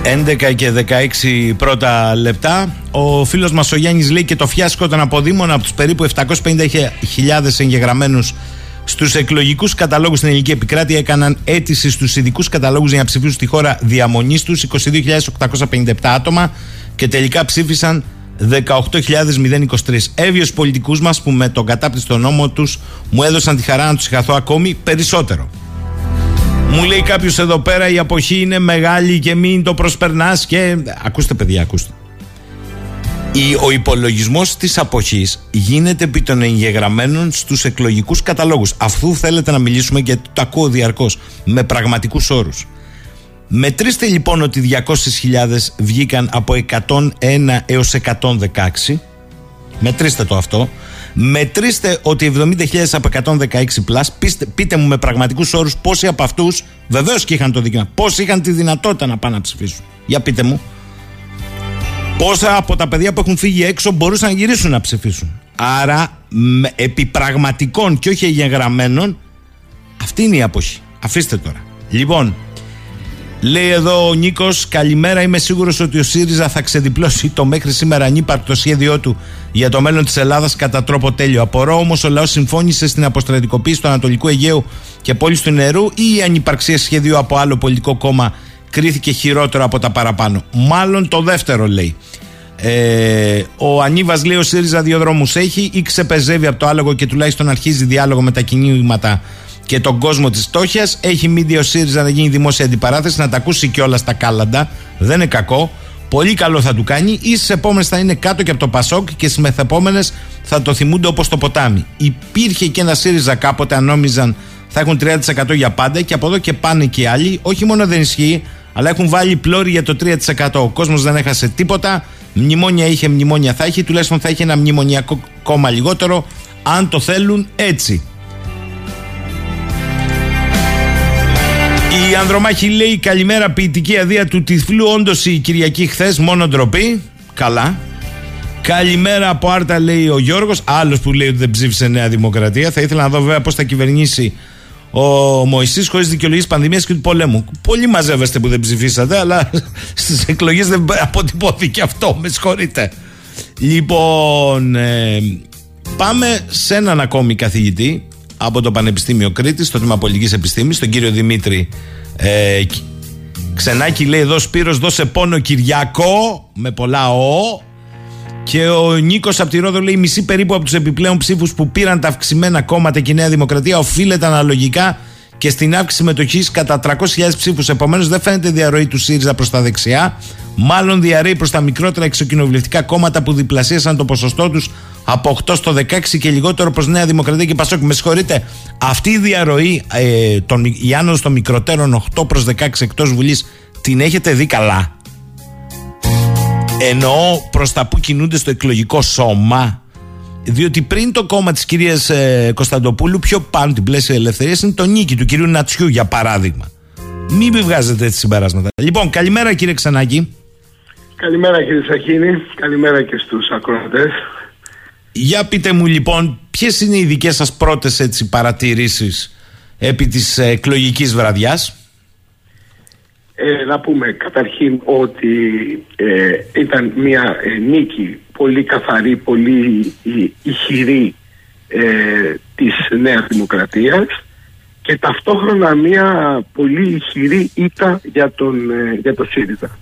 11 και 16 πρώτα λεπτά. Ο φίλος μας ο Γιάννης λέει και το φιάσκο των αποδήμων από τους περίπου 750.000 εγγεγραμμένους στους εκλογικούς καταλόγους στην ελληνική επικράτεια έκαναν αίτηση στους ειδικούς καταλόγους για να ψηφίσουν στη χώρα διαμονής τους 22.857 άτομα και τελικά ψήφισαν 18.023. Έβιος πολιτικούς μας που με τον κατάπτυστο νόμο τους μου έδωσαν τη χαρά να τους συγχαθώ ακόμη περισσότερο. Μου λέει κάποιος εδώ πέρα η αποχή είναι μεγάλη και μην το προσπερνάς και. Ακούστε, παιδιά, ακούστε. Η- ο υπολογισμός της αποχής γίνεται επί των εγγεγραμμένων στους εκλογικούς καταλόγους. Αφού θέλετε να μιλήσουμε, και το ακούω διαρκώς, με πραγματικούς όρους. Μετρήστε λοιπόν ότι 200.000 βγήκαν από 101 έως 116 Μετρήστε το αυτό. Μετρήστε ότι 70.000 από 116 πλάς, πείστε, πείτε μου με πραγματικούς όρους πόσοι από αυτούς, βεβαίως και είχαν το δίκαιο, πόσοι είχαν τη δυνατότητα να πάνε να ψηφίσουν. Για πείτε μου. Πόσα από τα παιδιά που έχουν φύγει έξω μπορούσαν να γυρίσουν να ψηφίσουν. Άρα, με- επί πραγματικών και όχι εγγεγραμμένων, αυτή είναι η αποχή. Αφήστε τώρα. Λοιπόν, Λέει εδώ ο Νίκος, καλημέρα. Είμαι σίγουρος ότι ο ΣΥΡΙΖΑ θα ξεδιπλώσει το μέχρι σήμερα ανύπαρκτο σχέδιό του για το μέλλον της Ελλάδας κατά τρόπο τέλειο. Απορώ όμως ο λαός συμφώνησε στην αποστρατικοποίηση του Ανατολικού Αιγαίου και πόλης του νερού ή η ανυπαρξία σχεδίου από άλλο πολιτικό κόμμα κρίθηκε χειρότερο από τα παραπάνω. Μάλλον το δεύτερο λέει. Ε, ο Ανίβας λέει: Ο ΣΥΡΙΖΑ δύο δρόμους έχει, ή ξεπεζεύει από το άλογο και τουλάχιστον αρχίζει διάλογο με τα κινήματα και τον κόσμο της φτώχειας. Έχει μίδιο ΣΥΡΙΖΑ να γίνει δημόσια αντιπαράθεση, να τα ακούσει κιόλας τα κάλαντα. Δεν είναι κακό. Πολύ καλό θα του κάνει. Ή στι επόμενες θα είναι κάτω και από το Πασόκ και στις μεθεπόμενες θα το θυμούνται όπως το ποτάμι. Υπήρχε και ένα ΣΥΡΙΖΑ κάποτε, αν νόμιζαν θα έχουν 30% για πάντα και από εδώ και πάνε και οι άλλοι. Όχι μόνο δεν ισχύει, αλλά έχουν βάλει πλώρη για το 3%. Ο κόσμος δεν έχασε τίποτα. Μνημόνια είχε, μνημόνια θα έχει. Τουλάχιστον θα έχει ένα μνημονιακό κόμμα λιγότερο, αν το θέλουν έτσι. Η Ανδρομάχη λέει καλημέρα ποιητική αδεία του τυφλού όντως η Κυριακή χθες, μόνο ντροπή. Καλά. Καλημέρα από Άρτα λέει ο Γιώργος, άλλος που λέει ότι δεν ψήφισε Νέα Δημοκρατία. Θα ήθελα να δω βέβαια πώς θα κυβερνήσει ο Μωυσής χωρίς δικαιολογίες πανδημίας και του πολέμου. Πολύ μαζεύεστε που δεν ψηφίσατε, αλλά στις εκλογές δεν αποτυπώθηκε αυτό. Με συγχωρείτε. Λοιπόν, ε, πάμε σε έναν ακόμη καθηγητή από το Πανεπιστήμιο Κρήτης, στο Τμήμα Πολιτικής Επιστήμης, τον κύριο Δημήτρη ε, Ξενάκη λέει εδώ Σπύρος δώσε πόνο Κυριακό με πολλά ο και ο Νίκος από τη Ρόδο λέει: Μισή περίπου από τους επιπλέον ψήφους που πήραν τα αυξημένα κόμματα και η Νέα Δημοκρατία οφείλεται αναλογικά και στην αύξηση συμμετοχής κατά 300.000 ψήφους. Επομένως, δεν φαίνεται διαρροή του ΣΥΡΙΖΑ προς τα δεξιά. Μάλλον διαρροή προς τα μικρότερα εξοκοινοβουλευτικά κόμματα που διπλασίασαν το ποσοστό τους από 8 στο 16 και λιγότερο προς Νέα Δημοκρατία και Πασόκ. Με συγχωρείτε, αυτή η διαρροή, ε, τον, η άνοδος των μικροτέρων 8 προς 16 εκτός Βουλής, την έχετε δει καλά; Εννοώ προς τα που κινούνται στο εκλογικό σώμα. Διότι πριν το κόμμα της κυρίας ε, Κωνσταντοπούλου, πιο πάνω την πλαίσια ελευθερίας είναι το νίκη του κυρίου Νατσιού, για παράδειγμα. Μην μη βγάζετε έτσι συμπεράσματα. Λοιπόν, καλημέρα κύριε Ξανάκη. Καλημέρα κύριε Σαχίνη. Καλημέρα και στους ακροατές. Για πείτε μου λοιπόν, ποιες είναι οι δικές σας πρώτες παρατηρήσεις επί της εκλογικής βραδιάς; Ε, να πούμε καταρχήν ότι ε, ήταν μια ε, νίκη πολύ καθαρή, πολύ ηχηρή ε, της Νέας Δημοκρατίας και ταυτόχρονα μια πολύ ηχηρή ήττα για τον, ε, για το ΣΥΡΙΖΑ.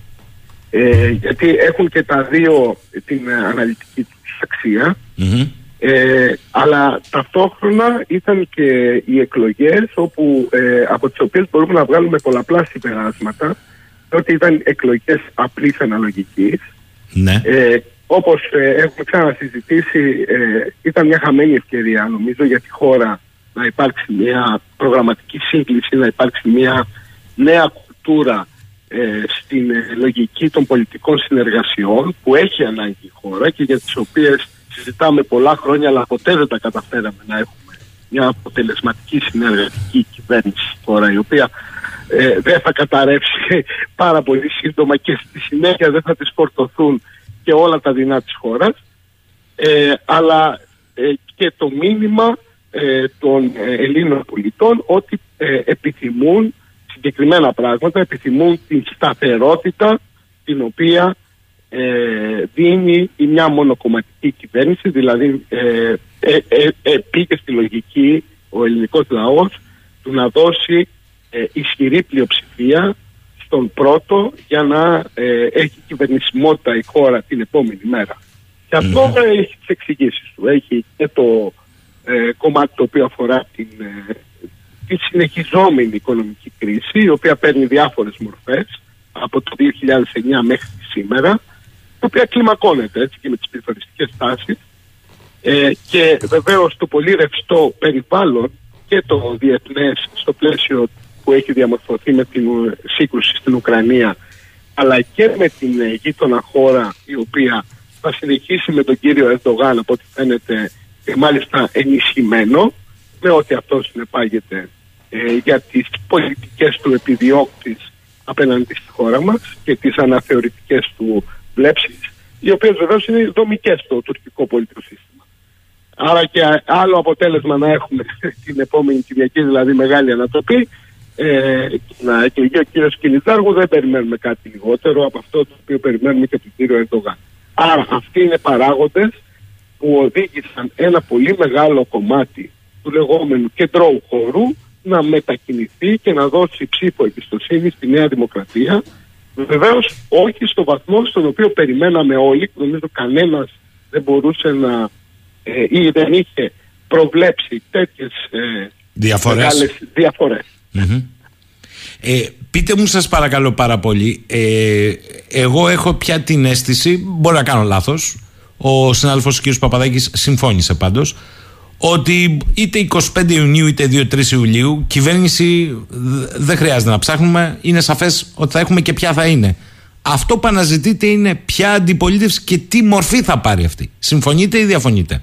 γιατί έχουν και τα δύο την αναλυτική τους αξια ε, αλλά ταυτόχρονα ήταν και οι εκλογές όπου, ε, από τις οποίες μπορούμε να βγάλουμε πολλαπλά συμπεράσματα ότι ήταν εκλογές απλής αναλογικής. Ναι. Ε, όπως ε, έχουμε ξανασυζητήσει ε, ήταν μια χαμένη ευκαιρία νομίζω για τη χώρα να υπάρξει μια προγραμματική σύγκληση, να υπάρξει μια νέα κουλτούρα στην λογική των πολιτικών συνεργασιών που έχει ανάγκη η χώρα και για τις οποίες συζητάμε πολλά χρόνια, αλλά ποτέ δεν τα καταφέραμε να έχουμε μια αποτελεσματική συνεργατική κυβέρνηση τώρα, η οποία ε, δεν θα καταρρεύσει πάρα πολύ σύντομα και στη συνέχεια δεν θα τις φορτωθούν και όλα τα δεινά της χώρας. Ε, αλλά ε, και το μήνυμα των Ελλήνων πολιτών ότι επιθυμούν συγκεκριμένα πράγματα, επιθυμούν την σταθερότητα την οποία ε, δίνει η μια μονοκομματική κυβέρνηση, δηλαδή ε, ε, ε, ε στη λογική ο ελληνικός λαός του να δώσει ε, ισχυρή πλειοψηφία στον πρώτο για να έχει κυβερνησιμότητα η χώρα την επόμενη μέρα. Και αυτό έχει τις εξηγήσεις του. Έχει και το κομμάτι το οποίο αφορά την, τη συνεχιζόμενη οικονομική κρίση, η οποία παίρνει διάφορες μορφές από το 2009 μέχρι σήμερα η οποία κλιμακώνεται έτσι και με τις περιφερειακές τάσεις ε, και βεβαίως το πολύ ρευστό περιβάλλον και το διεθνές στο πλαίσιο που έχει διαμορφωθεί με την σύγκρουση στην Ουκρανία αλλά και με την ε, γείτονα χώρα η οποία θα συνεχίσει με τον κύριο Ερντογάν από ό,τι φαίνεται και μάλιστα ενισχυμένο με ό,τι αυτό συνεπάγεται ε, για τις πολιτικές του επιδιώκτης απέναντι στη χώρα μας και τις αναθεωρητικές του βλέψεις, οι οποίες βεβαίως είναι δομικές στο τουρκικό πολιτικό σύστημα. Άρα και άλλο αποτέλεσμα να έχουμε την επόμενη Κυριακή, δηλαδή μεγάλη ανατροπή, ε, να εκλεγεί ο κύριος Κινητάργου δεν περιμένουμε κάτι λιγότερο από αυτό το οποίο περιμένουμε και του κύριο Ερντογάν. Άρα αυτοί είναι παράγοντες που οδήγησαν ένα πολύ μεγάλο κομμάτι του λεγόμενου κεντρώου χώρου να μετακινηθεί και να δώσει ψήφο εμπιστοσύνη στη Νέα Δημοκρατία. Βεβαίως όχι στο βαθμό στον οποίο περιμέναμε όλοι, νομίζω κανένας δεν μπορούσε να ε, ή δεν είχε προβλέψει τέτοιες ε, διαφορές. Ε, πείτε μου σας παρακαλώ πάρα πολύ ε, εγώ έχω πια την αίσθηση μπορεί να κάνω λάθος ο συνάδελφος κ. Παπαδάκης συμφώνησε πάντως ότι είτε 25 Ιουνίου είτε 2-3 Ιουλίου κυβέρνηση δεν χρειάζεται να ψάχνουμε είναι σαφές ότι θα έχουμε και ποια θα είναι αυτό που αναζητείτε είναι ποια αντιπολίτευση και τι μορφή θα πάρει αυτή συμφωνείτε ή διαφωνείτε;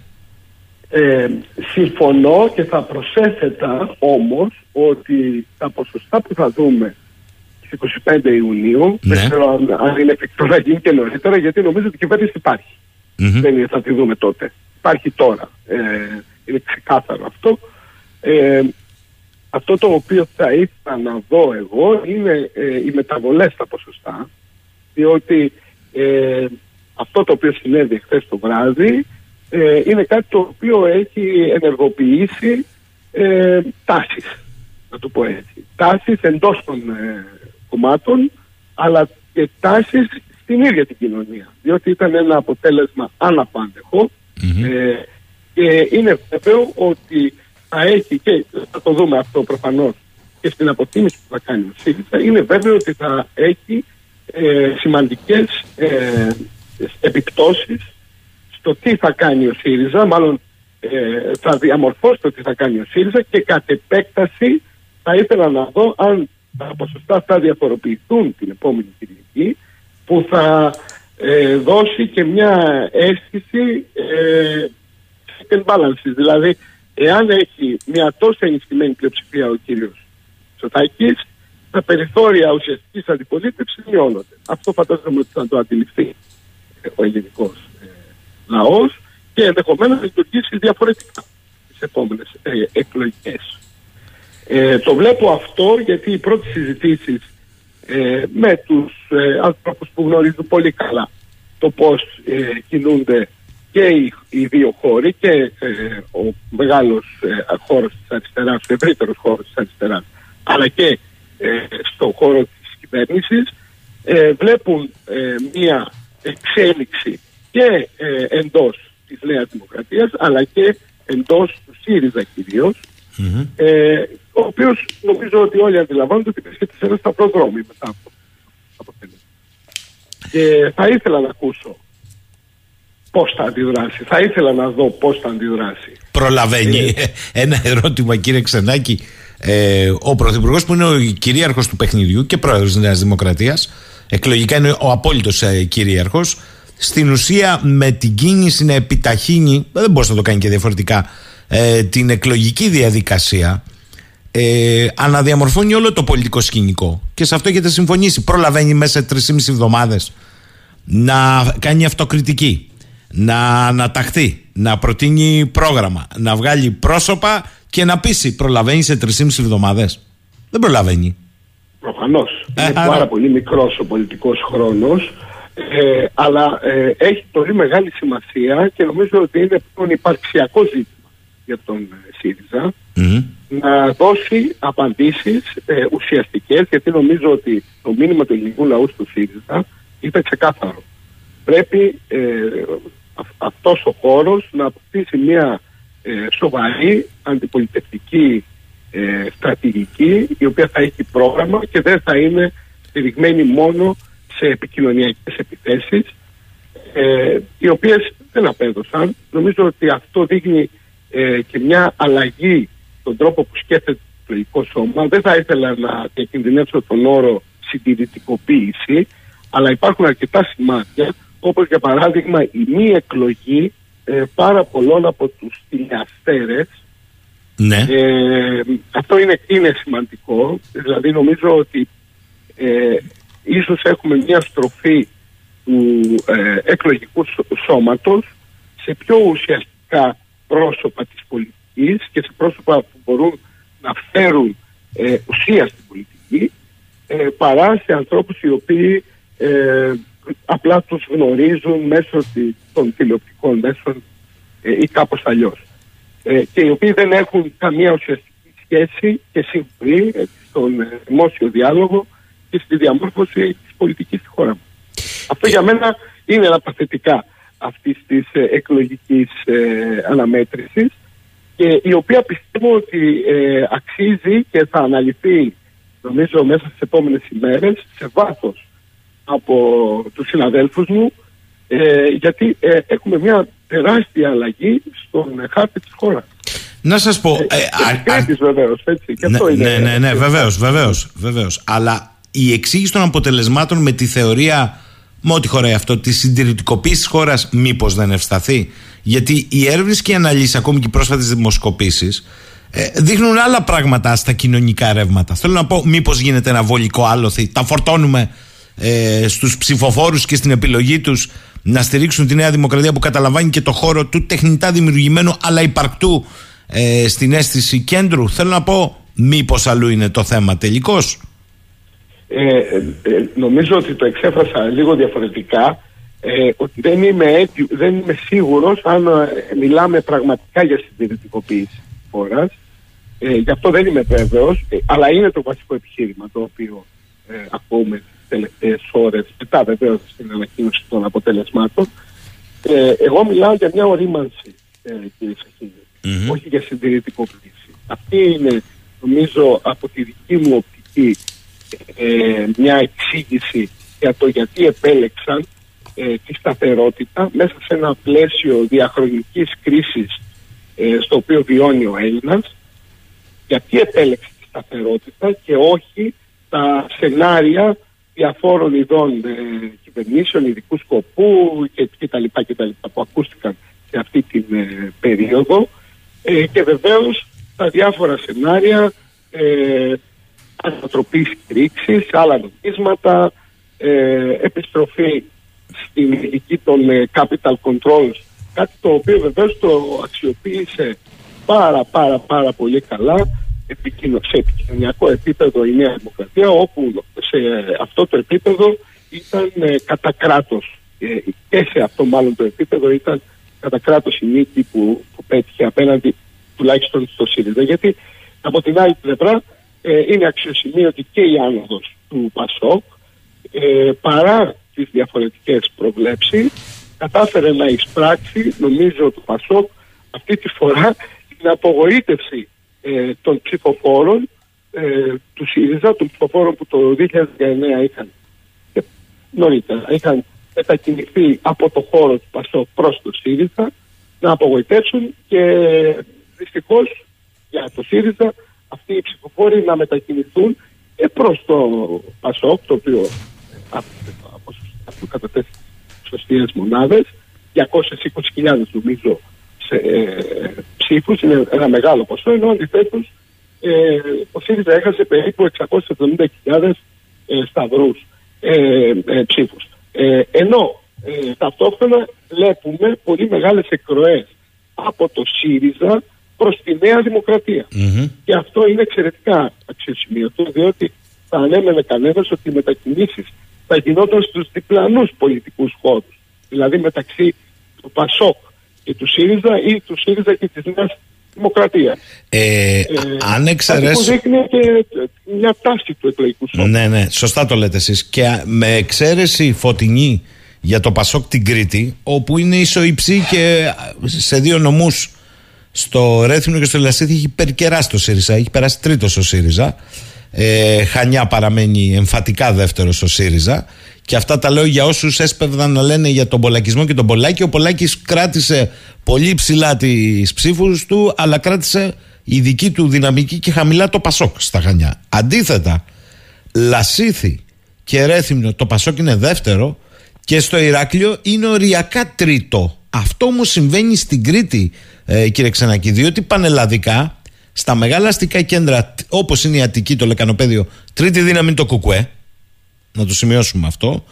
Ε, συμφωνώ και θα προσέθετα όμως ότι τα ποσοστά που θα δούμε στις 25 Ιουνίου ναι. δεν ξέρω αν, είναι εφικτό να γίνει και νωρίτερα γιατί νομίζω ότι η κυβέρνηση υπάρχει. Mm-hmm. Δεν θα τη δούμε τότε. Υπάρχει τώρα. Ε, είναι ξεκάθαρο αυτό. Ε, αυτό το οποίο θα ήθελα να δω εγώ είναι ε, οι μεταβολές στα ποσοστά διότι ε, αυτό το οποίο συνέβη χθες το βράδυ ε, είναι κάτι το οποίο έχει ενεργοποιήσει ε, τάσεις, να το πω έτσι. Τάσεις εντός των ε, κομμάτων, αλλά και τάσεις στην ίδια την κοινωνία. Διότι ήταν ένα αποτέλεσμα ε, και είναι βέβαιο ότι θα έχει και θα το δούμε αυτό προφανώς και στην αποτίμηση που θα κάνει ο ΣΥΡΙΖΑ είναι βέβαιο ότι θα έχει ε, σημαντικές ε, επιπτώσεις στο τι θα κάνει ο ΣΥΡΙΖΑ, μάλλον ε, θα διαμορφώσει το τι θα κάνει ο ΣΥΡΙΖΑ και κατ' επέκταση θα ήθελα να δω αν τα ποσοστά θα διαφοροποιηθούν την επόμενη Κυριακή που θα ε, δώσει και μια αίσθηση ε, and balance. Δηλαδή, εάν έχει μια τόσο ενισχυμένη πλειοψηφία ο κύριος Σωτάκης, τα περιθώρια ουσιαστικής αντιπολίτευσης μειώνονται. Αυτό φαντάζομαι ότι θα το αντιληφθεί ο ελληνικός λαός και ενδεχομένως να λειτουργήσει διαφορετικά τις επόμενες ε, εκλογικές. Ε, το βλέπω αυτό γιατί οι πρώτες συζητήσεις ε, με τους ε, άνθρωπους που γνωρίζουν πολύ καλά το πώς ε, κινούνται και οι, οι δύο χώροι και ε, ο μεγάλος ε, χώρος της αριστεράς, ο ευρύτερος χώρος της αριστεράς αλλά και στον χώρο της κυβέρνησης βλέπουν μία εξέλιξη και ε, εντός της Νέας Δημοκρατίας αλλά και εντός του ΣΥΡΙΖΑ κυρίως ε, ο οποίος νομίζω ότι όλοι αντιλαμβάνονται ότι βρίσκεται σε ένα σταυροδρόμι μετά από αποτέλεσμα. Και θα ήθελα να ακούσω πώς θα αντιδράσει. Θα ήθελα να δω πώς θα αντιδράσει. Προλαβαίνει. Ε, ένα ερώτημα κύριε Ξενάκη. Ε, ο Πρωθυπουργός που είναι ο κυρίαρχος του παιχνιδιού και πρόεδρος της Νέας Δημοκρατίας εκλογικά είναι ο απόλυτος ε, κυρίαρχος στην ουσία με την κίνηση να επιταχύνει, δεν μπορεί να το κάνει και διαφορετικά, ε, την εκλογική διαδικασία, ε, αναδιαμορφώνει όλο το πολιτικό σκηνικό. Και σε αυτό έχετε συμφωνήσει. Προλαβαίνει μέσα σε 3,5 εβδομάδες να κάνει αυτοκριτική, να αναταχθεί, να προτείνει πρόγραμμα, να βγάλει πρόσωπα και να πείσει. Προλαβαίνει σε 3,5 εβδομάδες. Δεν προλαβαίνει. Προφανώς. Ε, είναι πάρα πολύ μικρός ο πολιτικός χρόνος. Ε, αλλά ε, έχει πολύ μεγάλη σημασία και νομίζω ότι είναι πλέον υπαρξιακό ζήτημα για τον ε, ΣΥΡΙΖΑ να δώσει απαντήσεις ε, ουσιαστικές γιατί νομίζω ότι το μήνυμα του ελληνικού λαού του ΣΥΡΙΖΑ ήταν ξεκάθαρο. Πρέπει ε, αυτός ο χώρος να αποκτήσει μια ε, σοβαρή αντιπολιτευτική στρατηγική η οποία θα έχει πρόγραμμα και δεν θα είναι στηριγμένη μόνο σε επικοινωνιακές επιθέσεις ε, οι οποίες δεν απέδωσαν. Νομίζω ότι αυτό δείχνει ε, και μια αλλαγή στον τρόπο που σκέφτεται το εκλογικό σώμα. Δεν θα ήθελα να διακινδυνεύσω τον όρο συντηρητικοποίηση, αλλά υπάρχουν αρκετά σημάδια, όπως για παράδειγμα η μη εκλογή ε, πάρα πολλών από τους τηλεαστέρες ναι. Ε, αυτό είναι, είναι σημαντικό. Δηλαδή νομίζω ότι ε, ίσως έχουμε μια στροφή του ε, εκλογικού σώματος σε πιο ουσιαστικά πρόσωπα της πολιτικής και σε πρόσωπα που μπορούν να φέρουν ε, ουσία στην πολιτική ε, παρά σε ανθρώπους οι οποίοι ε, απλά τους γνωρίζουν μέσω των τηλεοπτικών μέσων ε, ή κάπως αλλιώς. Ε, και οι οποίοι δεν έχουν καμία ουσιαστική σχέση και συμβουλή στον δημόσιο διάλογο και στη διαμόρφωση της πολιτικής στη χώρα μου. Αυτό για μένα είναι ένα παθητικά αυτής της ε, εκλογικής ε, αναμέτρησης και η οποία πιστεύω ότι ε, αξίζει και θα αναλυθεί νομίζω μέσα στις επόμενες ημέρες σε βάθος από τους συναδέλφους μου ε, γιατί ε, έχουμε μια τεράστια αλλαγή στον χάρτη της χώρας. Να σας πω... Ε, ε, βεβαίως, έτσι. Και ναι, αυτό είναι, ναι, ναι, ναι, βεβαίως, βεβαίως, βεβαίως. Αλλά η εξήγηση των αποτελεσμάτων με τη θεωρία με ό,τι χωράει αυτό, της συντηρητικοποίησης της χώρας, μήπως δεν ευσταθεί; Γιατί οι έρευνες και οι αναλύσεις, ακόμη και οι πρόσφατες δημοσκοπήσεις, ε, δείχνουν άλλα πράγματα στα κοινωνικά ρεύματα. Θέλω να πω, μήπως γίνεται ένα βολικό άλοθη, τα φορτώνουμε ε, στους ψηφοφόρους και στην επιλογή τους να στηρίξουν τη Νέα Δημοκρατία που καταλαμβάνει και το χώρο του τεχνητά δημιουργημένου αλλά υπαρκτού ε, στην αίσθηση κέντρου. Θέλω να πω, μήπως αλλού είναι το θέμα τελικώ. Ε, ε, νομίζω ότι το εξέφρασα λίγο διαφορετικά ε, ότι δεν είμαι, δεν είμαι σίγουρος αν ε, μιλάμε πραγματικά για συντηρητικοποίηση χώρας ε, γι' αυτό δεν είμαι βέβαιος ε, αλλά είναι το βασικό επιχείρημα το οποίο ε, ακούμε τις τελευταίες ώρες. Μετά βεβαίως στην ανακοίνωση των αποτελεσμάτων. Ε, εγώ μιλάω για μια ορίμανση ε, κύριε σαχινη όχι για συντηρητικοποίηση. Αυτή είναι νομίζω από τη δική μου οπτική ε, μια εξήγηση για το γιατί επέλεξαν ε, τη σταθερότητα μέσα σε ένα πλαίσιο διαχρονικής κρίσης ε, στο οποίο βιώνει ο Έλληνας. Γιατί επέλεξε τη σταθερότητα και όχι τα σενάρια διαφόρων ειδών ε, κυβερνήσεων, ειδικού σκοπού και, και, τα λοιπά και τα λοιπά που ακούστηκαν σε αυτή την ε, περίοδο. Ε, και βεβαίως τα διάφορα σενάρια ε, ανατροπής κρίξη, άλλα νομίσματα, ε, επιστροφή στην ειδική των ε, capital controls, κάτι το οποίο βεβαίως το αξιοποίησε πάρα πάρα πάρα πολύ καλά σε επικοινωνιακό επίπεδο η Νέα Δημοκρατία, όπου σε αυτό το επίπεδο ήταν ε, κατά κράτος. Ε, και σε αυτό μάλλον το επίπεδο ήταν κατά κράτος η νίκη που, που πέτυχε απέναντι τουλάχιστον στο ΣΥΡΙΖΑ. Γιατί από την άλλη πλευρά ε, είναι αξιοσημείωτη και η άνοδος του Πασόκ ε, παρά τις διαφορετικές προβλέψεις κατάφερε να εισπράξει νομίζω το Πασόκ αυτή τη φορά την απογοήτευση ε, των ψηφοφόρων ε, του ΣΥΡΙΖΑ, των ψηφοφόρων που το 2019 είχαν και νωρίτερα είχαν μετακινηθεί από το χώρο του Πασόκ προς το ΣΥΡΙΖΑ να απογοητεύσουν και δυστυχώς για το ΣΥΡΙΖΑ αυτοί οι ψηφοφόροι να μετακινηθούν και προς το ΠΑΣΟΚ, το οποίο αυτό τέσσερις σωστίες μονάδες, 220.000 νομίζω σε, ε, ψήφους, είναι ένα μεγάλο ποσό, ενώ αντιθέτως ε, ο ΣΥΡΙΖΑ έχασε περίπου 670.000 ε, σταυρούς ε, ε, ψήφους. Ε, ενώ ε, ταυτόχρονα βλέπουμε πολύ μεγάλες εκροές από το ΣΥΡΙΖΑ προς τη Νέα Και αυτό είναι εξαιρετικά αξιοσημείωτο, διότι θα ανέμενε κανένας ότι οι μετακινήσεις θα γινόταν στους διπλανούς πολιτικούς χώρους. Δηλαδή μεταξύ του ΠΑΣΟΚ και του ΣΥΡΙΖΑ ή του ΣΥΡΙΖΑ και της Νέας Δημοκρατίας. Ε, ε, αν εξαιρέσει. Που δείχνει και μια τάση του εκλογικού σώματος. Ναι, ναι, σωστά το λέτε εσείς. Και με εξαίρεση φωτεινή για το Πασόκ την Κρήτη, όπου είναι ισοϊψή και σε δύο νομούς στο Ρέθινο και στο Λασίδη έχει περκεράσει το ΣΥΡΙΖΑ. Έχει περάσει τρίτος ο ΣΥΡΙΖΑ. Ε, Χανιά παραμένει εμφατικά δεύτερος ο ΣΥΡΙΖΑ. Και αυτά τα λέω για όσους έσπευδαν να λένε για τον Πολακισμό και τον Πολάκη. Ο Πολάκης κράτησε πολύ ψηλά τις ψήφους του, αλλά κράτησε η δική του δυναμική και χαμηλά το Πασόκ στα Χανιά. Αντίθετα, Λασίθι και Ρέθυμνο, το Πασόκ είναι δεύτερο και στο Ηράκλειο είναι οριακά τρίτο. Αυτό όμως συμβαίνει στην Κρήτη ε, κύριε Ξενακή, διότι πανελλαδικά στα μεγάλα αστικά κέντρα όπως είναι η Αττική, το Λεκανοπέδιο, τρίτη δύναμη είναι το Κουκουέ. Να το σημειώσουμε αυτό.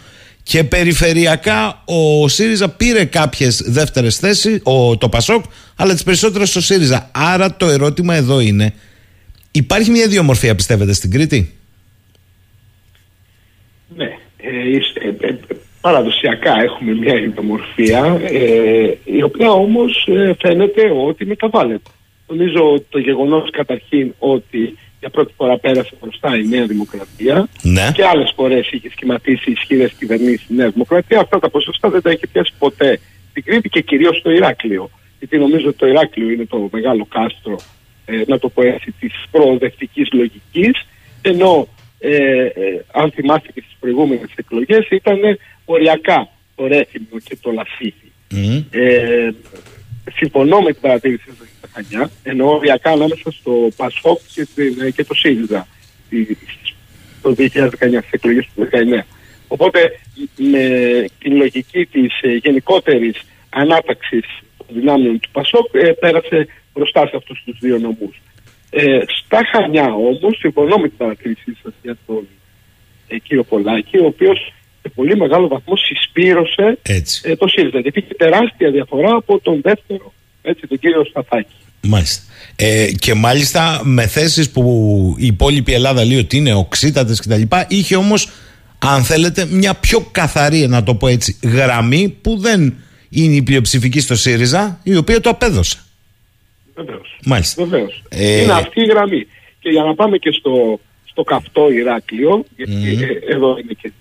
Και περιφερειακά ο ΣΥΡΙΖΑ πήρε κάποιες δεύτερες θέσεις, το ΠΑΣΟΚ, αλλά τις περισσότερες στο ΣΥΡΙΖΑ. Άρα το ερώτημα εδώ είναι, Υπάρχει μια ιδιομορφία, πιστεύετε, στην Κρήτη; Ναι. Ε, ε, ε, παραδοσιακά έχουμε μια ιδιομορφία ε, η οποία όμως ε, φαίνεται ότι μεταβάλλεται. Νομίζω το γεγονός καταρχήν ότι για πρώτη φορά πέρασε μπροστά η Νέα Δημοκρατία Ναι. και άλλες φορές είχε σχηματίσει ισχυρές κυβερνήσεις η Νέα Δημοκρατία. Αυτά τα ποσοστά δεν τα έχει πιάσει ποτέ στην Κρήτη και κυρίως στο Ηράκλειο. Γιατί νομίζω ότι το Ηράκλειο είναι το μεγάλο κάστρο, ε, να το πω έτσι, της προοδευτικής λογικής, ενώ ε, ε, αν θυμάστε και στις προηγούμενες εκλογές ήταν οριακά το Ρέθυμνο και το Λασίθι. Μμμ. Ε, συμφωνώ με την παρατήρηση σας για τα Χανιά, ενώ οριακά ανάμεσα στο ΠΑΣΟΚ και, την- και το ΣΥΡΙΖΑ στη- το 2019, στις εκλογές του 2019. Οπότε με την λογική της ε, γενικότερης ανάταξης των δυνάμεων του ΠΑΣΟΚ ε, πέρασε μπροστά σε αυτούς τους δύο νομούς. Ε, στα Χανιά όμως, συμφωνώ με την παρατήρησή σας για τον ε, κύριο Πολάκη, ο οποίος σε πολύ μεγάλο βαθμό συσπήρωσε Έτσι. ε, το ΣΥΡΙΖΑ. Γιατί είχε τεράστια διαφορά από τον δεύτερο, έτσι, τον κύριο Σταθάκη. Μάλιστα. Ε, και μάλιστα με θέσεις που η υπόλοιπη Ελλάδα λέει ότι είναι οξύτατες κτλ. Είχε όμως, αν θέλετε, μια πιο καθαρή, να το πω έτσι, γραμμή που δεν είναι η πλειοψηφική στο ΣΥΡΙΖΑ, η οποία το απέδωσε. Βεβαίως. Μάλιστα. Βεβαίως. Ε, Είναι αυτή η γραμμή. Και για να πάμε και στο, στο καυτό Ηράκλειο, γιατί ε, εδώ είναι και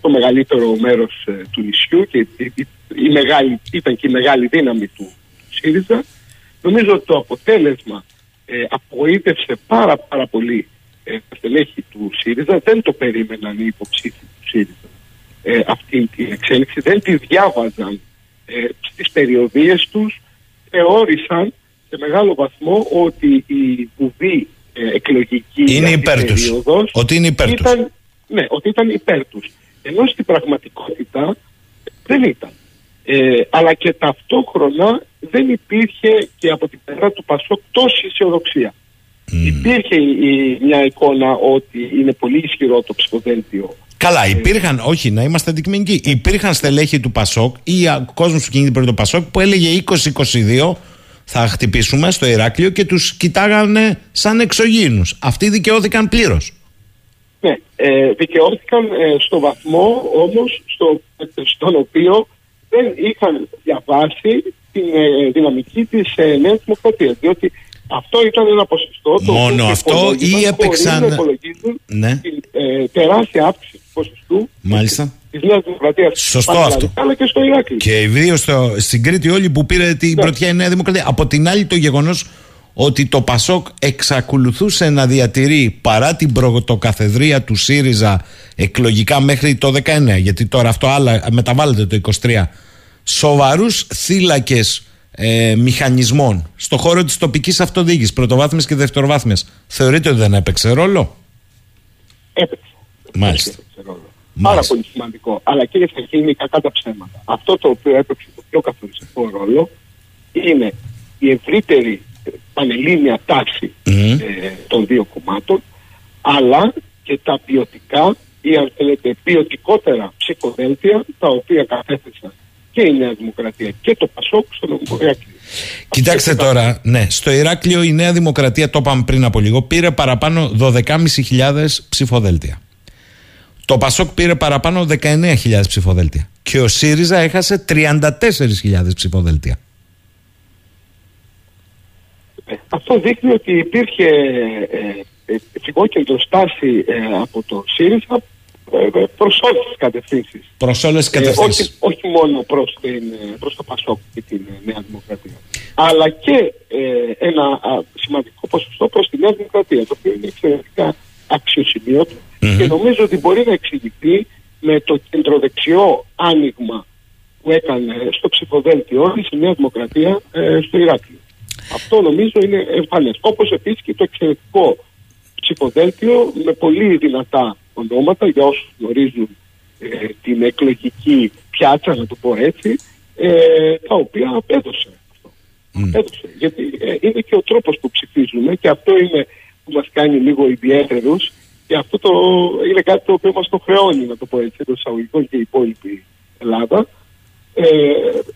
το μεγαλύτερο μέρος ε, του νησιού και η, η- η μεγάλη, ήταν και η μεγάλη δύναμη του ΣΥΡΙΖΑ, νομίζω ότι το αποτέλεσμα ε, απογοήτευσε πάρα πάρα πολύ ε, τα στελέχη του ΣΥΡΙΖΑ, δεν το περίμεναν οι υποψήφοι του ΣΥΡΙΖΑ ε, αυτή την εξέλιξη, δεν τη διάβαζαν ε, στις περιοδίες τους, θεώρησαν σε μεγάλο βαθμό ότι η βουβή ε, εκλογική Είναι αυτή υπέρ τους. περίοδος Ότι είναι υπέρ τους. ήταν, Ναι, ότι ήταν υπέρ τους. Ενώ στην πραγματικότητα δεν ήταν. Ε, αλλά και ταυτόχρονα δεν υπήρχε και από την πλευρά του Πασόκ τόση αισιοδοξία. Υπήρχε η- μια εικόνα ότι είναι πολύ ισχυρό το ψηφοδέλτιο Καλά, υπήρχαν, όχι, να είμαστε αντικειμενικοί. Υπήρχαν στελέχη του Πασόκ ή κόσμος που κινείται περί το Πασόκ που έλεγε 20-22 θα χτυπήσουμε στο Ηράκλειο και τους κοιτάγανε σαν εξωγήινους. Αυτοί δικαιώθηκαν πλήρως. Ναι, ε, δικαιώθηκαν ε, στο βαθμό όμως στο, στον οποίο δεν είχαν διαβάσει την ε, δυναμική της ε, Νέας Δημοκρατίας. Διότι αυτό ήταν ένα ποσοστό το Μόνο οποίο αυτό υπολόγιζαν ή έπαιξαν- χωρίς να υπολογίζουν Ναι. την ε, τεράστια αύξηση του ποσοστού Μάλιστα. της Νέας Δημοκρατίας. Σωστό Πάλι αυτό. δηλαδή, Αλλά και στο Ηράκλειο. Και ιδίως στην Κρήτη, όλοι που πήρε την Ναι. πρωτιά η Νέα Δημοκρατία. Από την άλλη, το γεγονός ότι το Πασόκ εξακολουθούσε να διατηρεί παρά την πρωτοκαθεδρία του ΣΥΡΙΖΑ εκλογικά μέχρι το 19, γιατί τώρα αυτό άλλα μεταβάλλεται το 23, σοβαρούς θύλακες ε, μηχανισμών στο χώρο της τοπικής αυτοδιοίκησης, πρωτοβάθμιας και δευτεροβάθμιας, θεωρείτε ότι δεν έπαιξε ρόλο; Έπαιξε. Μάλιστα. Έπαιξε ρόλο. Πάρα Μάλιστα. πολύ σημαντικό. Αλλά κύριε Σαχίνη, κακά τα ψέματα. Αυτό το οποίο έπαιξε το πιο καθοριστικό ρόλο είναι η ευρύτερη ε, πανελλήνια τάση Μμμ. ε, των δύο κομμάτων, αλλά και τα ποιοτικά ή αν θέλετε ποιοτικότερα ψηφοδέλτια τα οποία κατέθεσαν και η Νέα Δημοκρατία και το Πασόκ στο νομικό Ηράκλειο. Κοιτάξτε Αυτό τώρα, ναι, στο Ηράκλειο η Νέα Δημοκρατία, το είπαμε πριν από λίγο, πήρε παραπάνω 12.500 ψηφοδέλτια. Το Πασόκ πήρε παραπάνω 19.000 ψηφοδέλτια. Και ο ΣΥΡΙΖΑ έχασε 34.000 ψηφοδέλτια. Ε, Αυτό δείχνει ότι υπήρχε ε, ε, φυγόκεντρο στάση ε, από το ΣΥΡΙΖΑ ε, προς όλες τις κατευθύνσεις. Προς όλες τις Ε, κατευθύνσεις. όχι, όχι μόνο προς, την, ε, προς το ΠΑΣΟΚ και την ε, Νέα Δημοκρατία. Αλλά και ε, ένα α, σημαντικό ποσοστό προς τη Νέα Δημοκρατία, το οποίο είναι εξαιρετικά αξιοσημείωτο και νομίζω ότι μπορεί να εξηγηθεί με το κεντροδεξιό άνοιγμα που έκανε στο ψηφοδέλτιό της η Νέα Δημοκρατία ε, στο Ηράκλειο. Αυτό νομίζω είναι εμφανές. Όπως επίσης και το εξαιρετικό ψηφοδέλτιο με πολύ δυνατά ονόματα για όσους γνωρίζουν ε, την εκλογική πιάτσα, να το πω έτσι, ε, τα οποία απέδωσε αυτό. Απέδωσε. Γιατί ε, είναι και ο τρόπος που ψηφίζουμε και αυτό είναι που μας κάνει λίγο ιδιαίτερους και αυτό το, είναι κάτι το οποίο μας το χρεώνει, να το πω έτσι, το εισαγωγικών και η υπόλοιπη Ελλάδα. Ε,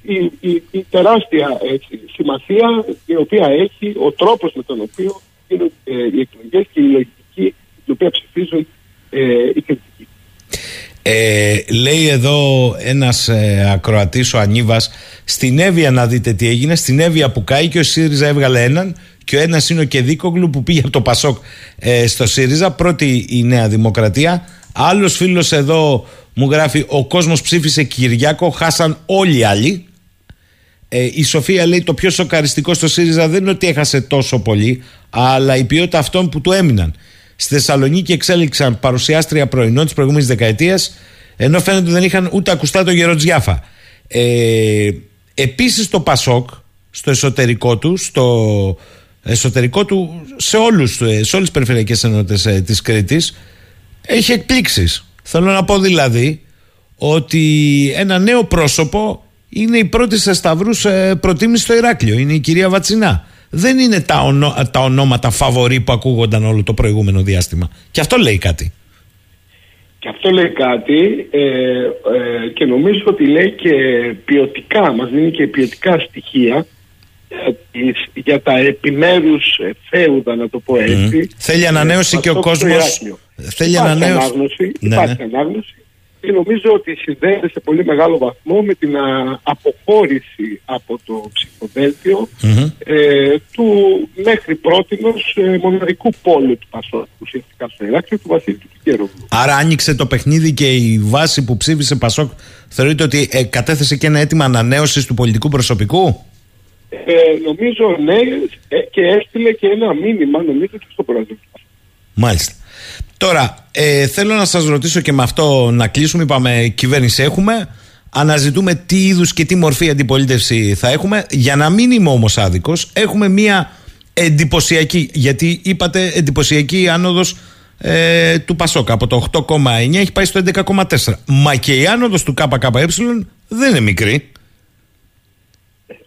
η, η, η τεράστια έτσι, σημασία η οποία έχει ο τρόπος με τον οποίο γίνουν ε, οι εκλογές και η λογική την οποία ψηφίζουν ε, οι κριτικοί. Ε, λέει εδώ ένας ε, ακροατής ο Ανίβας στην Εύβοια να δείτε τι έγινε. Στην Εύβοια που κάει και ο ΣΥΡΙΖΑ έβγαλε έναν και ο ένας είναι ο Κεδίκογλου που πήγε από το Πασόκ ε, στο ΣΥΡΙΖΑ. Πρώτη η Νέα Δημοκρατία. Άλλος φίλος εδώ μου γράφει ο κόσμος ψήφισε Κυριάκο χάσαν όλοι οι άλλοι ε, η Σοφία λέει το πιο σοκαριστικό στο ΣΥΡΙΖΑ δεν είναι ότι έχασε τόσο πολύ αλλά η ποιότητα αυτών που του έμειναν Στη Θεσσαλονίκη εξέλιξαν παρουσιάστρια πρωινών της προηγούμενης δεκαετίας, ενώ φαίνεται ότι δεν είχαν ούτε ακουστά το Γεροτζιάφα. Ε, Επίσης το Πασόκ, στο εσωτερικό του, στο εσωτερικό του, σε, όλους, σε όλες τις περιφερειακές ενότητες ε, της Κρήτης, έχει εκπλήξεις. Θέλω να πω δηλαδή ότι ένα νέο πρόσωπο είναι η πρώτη σε σταυρούς ε, προτίμηση στο Ηράκλειο. Είναι η κυρία Βατσινά δεν είναι τα, ονό, τα ονόματα φαβορή που ακούγονταν όλο το προηγούμενο διάστημα. Και αυτό λέει κάτι. Και αυτό λέει κάτι ε, ε, και νομίζω ότι λέει και ποιοτικά, μας δίνει και ποιοτικά στοιχεία για, τα επιμέρους θέουδα να το πω έτσι. Θέλει ανανέωση και ο κόσμος... Θέλει ανανέωση. Ανάγνωση, ναι, υπάρχει ναι. ανάγνωση και νομίζω ότι συνδέεται σε πολύ μεγάλο βαθμό με την αποχώρηση από το ψηφοδελτιο ε, του μέχρι πρότινος ε, μοναδικού πόλου του Πασόκ ουσιαστικά στο Ηράκλειο του Βασίλη του Κικέροβου. Άρα άνοιξε το παιχνίδι και η βάση που ψήφισε Πασόκ θεωρείτε ότι ε, κατέθεσε και ένα αίτημα ανανέωσης του πολιτικού προσωπικού; Ε, νομίζω ναι και έστειλε και ένα μήνυμα νομίζω και στο πρόεδρο. Μάλιστα. Τώρα, ε, θέλω να σας ρωτήσω και με αυτό να κλείσουμε. Είπαμε, κυβέρνηση έχουμε. Αναζητούμε τι είδους και τι μορφή αντιπολίτευση θα έχουμε. Για να μην είμαι όμως άδικος, έχουμε μία εντυπωσιακή, γιατί είπατε εντυπωσιακή άνοδος ε, του Πασόκα. Από το 8,9 έχει πάει στο 11,4. Μα και η άνοδος του ΚΚΕ δεν είναι μικρή.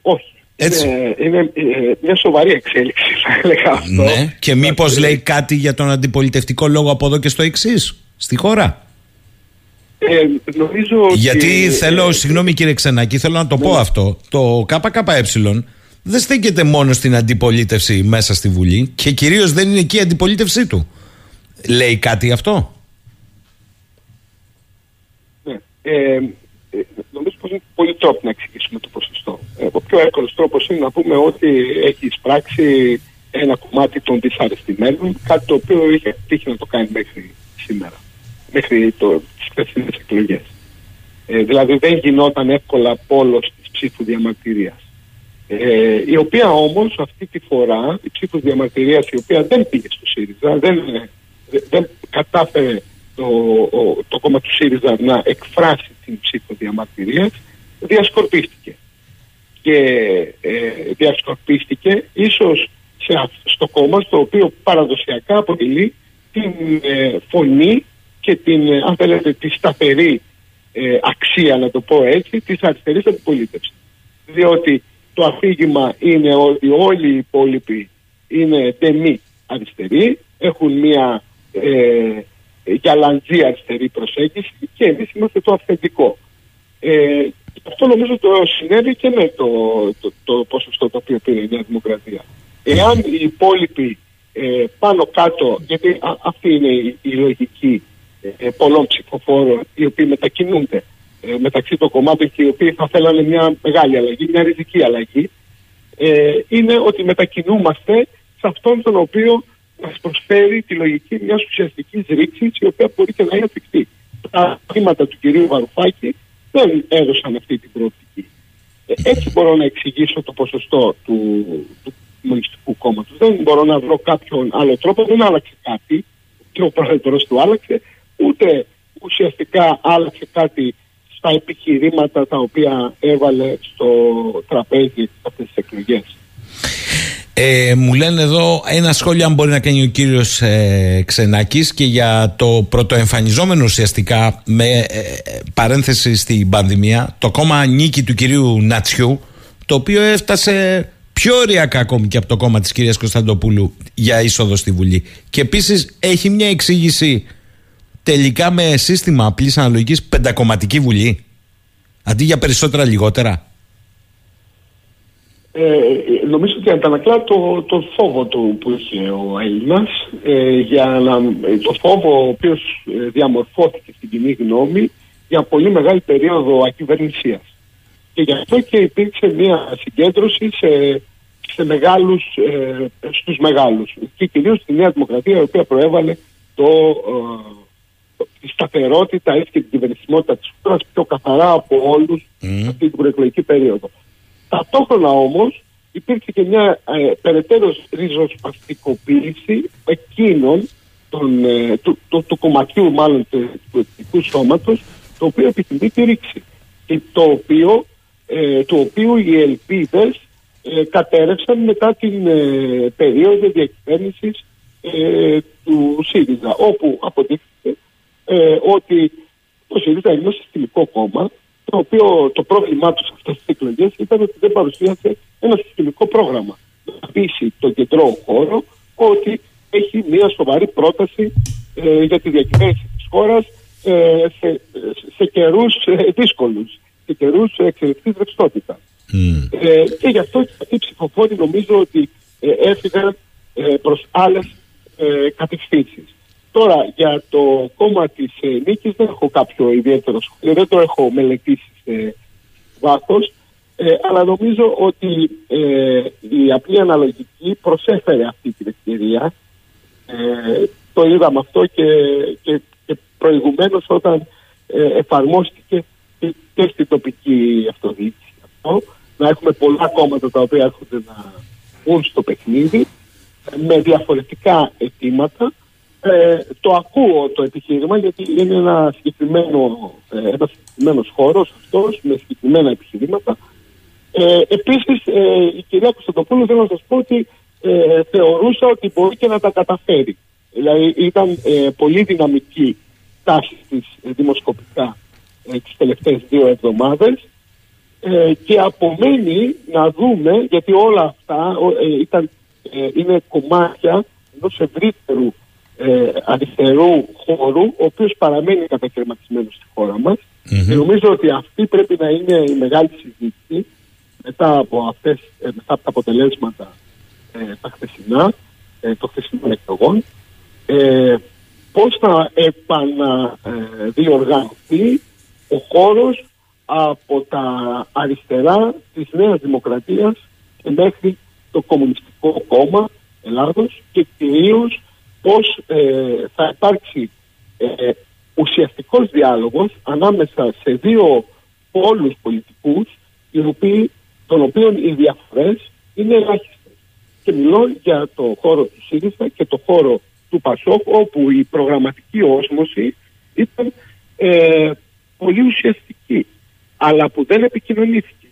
Όχι. Έτσι. Είναι, είναι ε, μια σοβαρή εξέλιξη, θα έλεγα αυτό. Ναι. Και μήπως λέει κάτι για τον αντιπολιτευτικό λόγο από εδώ και στο εξής, στη χώρα; Ε, νομίζω Γιατί θέλω, συγγνώμη κύριε Ξενάκη, θέλω να το πω ναι. αυτό. Το ΚΚΕ δεν στέκεται μόνο στην αντιπολίτευση μέσα στη Βουλή και κυρίως δεν είναι εκεί η αντιπολίτευσή του. Λέει κάτι αυτό; Ναι. Ε, νομίζω πως είναι πολύ τρόπο να εξηγήσουμε το ποσοστό. Ε, ο πιο εύκολος τρόπος είναι να πούμε ότι έχει εισπράξει ένα κομμάτι των δυσαρεστημένων, κάτι το οποίο είχε τύχει να το κάνει μέχρι σήμερα, μέχρι το, τις χθεσινές εκλογές. Ε, δηλαδή δεν γινόταν εύκολα πόλος της ψήφου διαμαρτυρίας. Ε, η οποία όμως αυτή τη φορά, η ψήφος διαμαρτυρίας η οποία δεν πήγε στο ΣΥΡΙΖΑ, δεν, δεν κατάφερε το, το κόμμα του ΣΥΡΙΖΑ να εκφράσει την ψήφο διαμαρτυρίας, διασκορπίστηκε και ε, διασκορπίστηκε ίσως σε, στο κόμμα στο οποίο παραδοσιακά αποτελεί την ε, φωνή και την, ε, αν θέλετε, τη σταθερή ε, αξία, να το πω έτσι, της αριστερής αντιπολίτευσης. Διότι το αφήγημα είναι ότι όλοι οι υπόλοιποι είναι τεμή αριστεροί, έχουν μια ε, γαλαντζή αριστερή προσέγγιση και εμείς είμαστε το αυθεντικό. Ε, αυτό νομίζω το συνέβη και με το, το, το ποσοστό το οποίο πήρε η Νέα Δημοκρατία. Εάν οι υπόλοιποι ε, πάνω κάτω, γιατί αυτή είναι η, η λογική ε, πολλών ψηφοφόρων οι οποίοι μετακινούνται ε, μεταξύ των κομμάτων και οι οποίοι θα θέλανε μια μεγάλη αλλαγή, μια ριζική αλλαγή, ε, είναι ότι μετακινούμαστε σε αυτόν τον οποίο μας προσφέρει τη λογική μιας ουσιαστικής ρήξης η οποία μπορεί και να είναι εφικτή. Τα χρήματα του κυρίου Βαρουφάκη δεν έδωσαν αυτή την προοπτική. Ε, έτσι μπορώ να εξηγήσω το ποσοστό του, του Κομμουνιστικού Κόμματος. Δεν μπορώ να βρω κάποιον άλλο τρόπο. Δεν άλλαξε κάτι και ο πρόεδρος του άλλαξε, ούτε ουσιαστικά άλλαξε κάτι στα επιχειρήματα τα οποία έβαλε στο τραπέζι αυτές τις εκλογές. Ε, μου λένε εδώ ένα σχόλιο αν μπορεί να κάνει ο κύριος ε, Ξενάκης και για το πρωτοεμφανιζόμενο ουσιαστικά με ε, παρένθεση στην πανδημία το κόμμα νίκη του κυρίου Νατσιού το οποίο έφτασε πιο ωριακά ακόμη και από το κόμμα της κυρίας Κωνσταντοπούλου για είσοδο στη Βουλή. Και επίσης έχει μια εξήγηση τελικά με σύστημα απλής αναλογικής πεντακομματική Βουλή. Αντί για περισσότερα λιγότερα Ε, νομίζω ότι αντανακλά το, το φόβο του που είχε ο Έλληνας ε, για να, το φόβο ο οποίος ε, διαμορφώθηκε στην κοινή γνώμη για πολύ μεγάλη περίοδο ακυβερνησίας. Και γι' αυτό και υπήρξε μια συγκέντρωση σε, σε μεγάλους, ε, στους μεγάλους και κυρίως στη Νέα Δημοκρατία η οποία προέβαλε το, ε, τη σταθερότητα έτσι και την κυβερνησιμότητα της χώρας πιο καθαρά από όλους mm. αυτή την προεκλογική περίοδο. Ταυτόχρονα όμως υπήρξε και μια ε, περαιτέρω ριζοσπαστικοποίηση εκείνων των, ε, του, του, του, κομματιού μάλλον του, του εθνικού σώματος το οποίο επιθυμεί τη ρήξη και το οποίο, ε, το οποίο οι ελπίδες ε, κατέρευσαν μετά την ε, περίοδο διακυβέρνησης ε, του ΣΥΡΙΖΑ όπου αποδείχθηκε ε, ότι το ΣΥΡΙΖΑ είναι ένα συστημικό κόμμα το οποίο το πρόβλημά τους σε αυτές τις εκλογές ήταν ότι δεν παρουσίασε ένα συστημικό πρόγραμμα. Να πείσει τον κεντρό χώρο ότι έχει μια σοβαρή πρόταση ε, για τη διακυβέρνηση της χώρας ε, σε, σε καιρούς ε, δύσκολους, σε καιρούς εξαιρετικής ρευστότητας. Mm. Ε, και γι' αυτό και αυτοί οι ψηφοφόροι νομίζω ότι ε, έφυγαν ε, προς άλλες ε, κατευθύνσεις. Τώρα για το κόμμα της ε, νίκης δεν έχω κάποιο ιδιαίτερο σχόλιο, δεν το έχω μελετήσει σε βάθος. Ε, αλλά νομίζω ότι ε, η απλή αναλογική προσέφερε αυτή την ευκαιρία. Ε, το είδαμε αυτό και, και προηγουμένως όταν ε, εφαρμόστηκε και, στην τοπική αυτοδιοίκηση αυτό. Να έχουμε πολλά κόμματα τα οποία έρχονται να μπουν στο παιχνίδι με διαφορετικά αιτήματα. Ε, το ακούω το επιχείρημα γιατί είναι ένα συγκεκριμένο ε, ένας συγκεκριμένος χώρος αυτός με συγκεκριμένα επιχειρήματα. Ε, επίσης ε, η κυρία Κωνσταντοπούλου θέλω να σας πω ότι ε, θεωρούσα ότι μπορεί και να τα καταφέρει. Δηλαδή ήταν ε, πολύ δυναμική τάση της ε, δημοσκοπικά ε, τις τελευταίες δύο εβδομάδες ε, και απομένει να δούμε, γιατί όλα αυτά ε, ήταν, ε, είναι κομμάτια ενός ευρύτερου ε, αριστερού χώρου, ο οποίος παραμένει κατακαιρματισμένος στη χώρα μας. Mm-hmm. Και νομίζω ότι αυτή πρέπει να είναι η μεγάλη συζήτηση μετά από, αυτές, μετά από τα αποτελέσματα τα χθεσινά, των χθεσινών εκλογών πώς θα επαναδιοργανωθεί ο χώρος από τα αριστερά της Νέας Δημοκρατίας και μέχρι το Κομμουνιστικό Κόμμα Ελλάδος και κυρίως πώς ε, θα υπάρξει ε, ουσιαστικός διάλογος ανάμεσα σε δύο πόλους πολιτικούς οι οποίοι, των οποίων οι διαφορές είναι ελάχιστες. Και μιλώ για το χώρο του ΣΥΡΙΖΑ και το χώρο του Πασόκ όπου η προγραμματική όσμωση ήταν ε, πολύ ουσιαστική αλλά που δεν επικοινωνήθηκε.